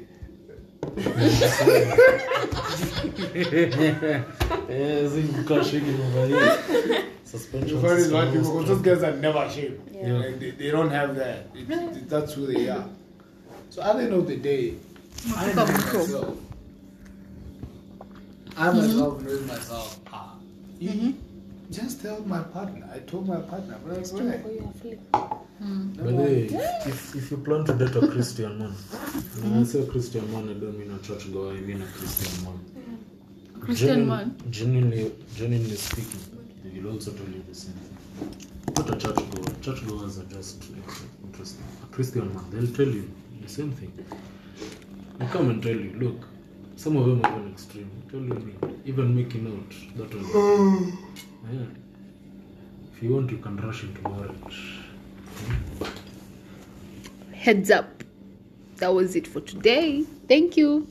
Speaker 3: Yeah, see, car shaking over here. Suspension.
Speaker 5: You find these
Speaker 3: system
Speaker 5: white people, because those guys are never shaved.
Speaker 4: Yeah.
Speaker 5: Like, they, they don't have that. It, it- that's who they are. So at the end of the day, I know myself. I myself know myself. Ah, you just tell my partner. I told my partner, but I was like,
Speaker 3: By the way, if, if you plan to date a Christian man, when I say Christian man, I don't mean a church goer, I mean a Christian man.
Speaker 1: Christian
Speaker 3: Genuine-
Speaker 1: man?
Speaker 3: Genuinely, genuinely speaking, they will also tell you the same thing. Not a church goer. Church goers are just like, interesting. A Christian man, they'll tell you the same thing. They come and tell you, look, some of them are even extreme. Tell you, me, even making out, that one. yeah. If you want, you can rush into marriage.
Speaker 1: Heads up. That was it for today. Thank you.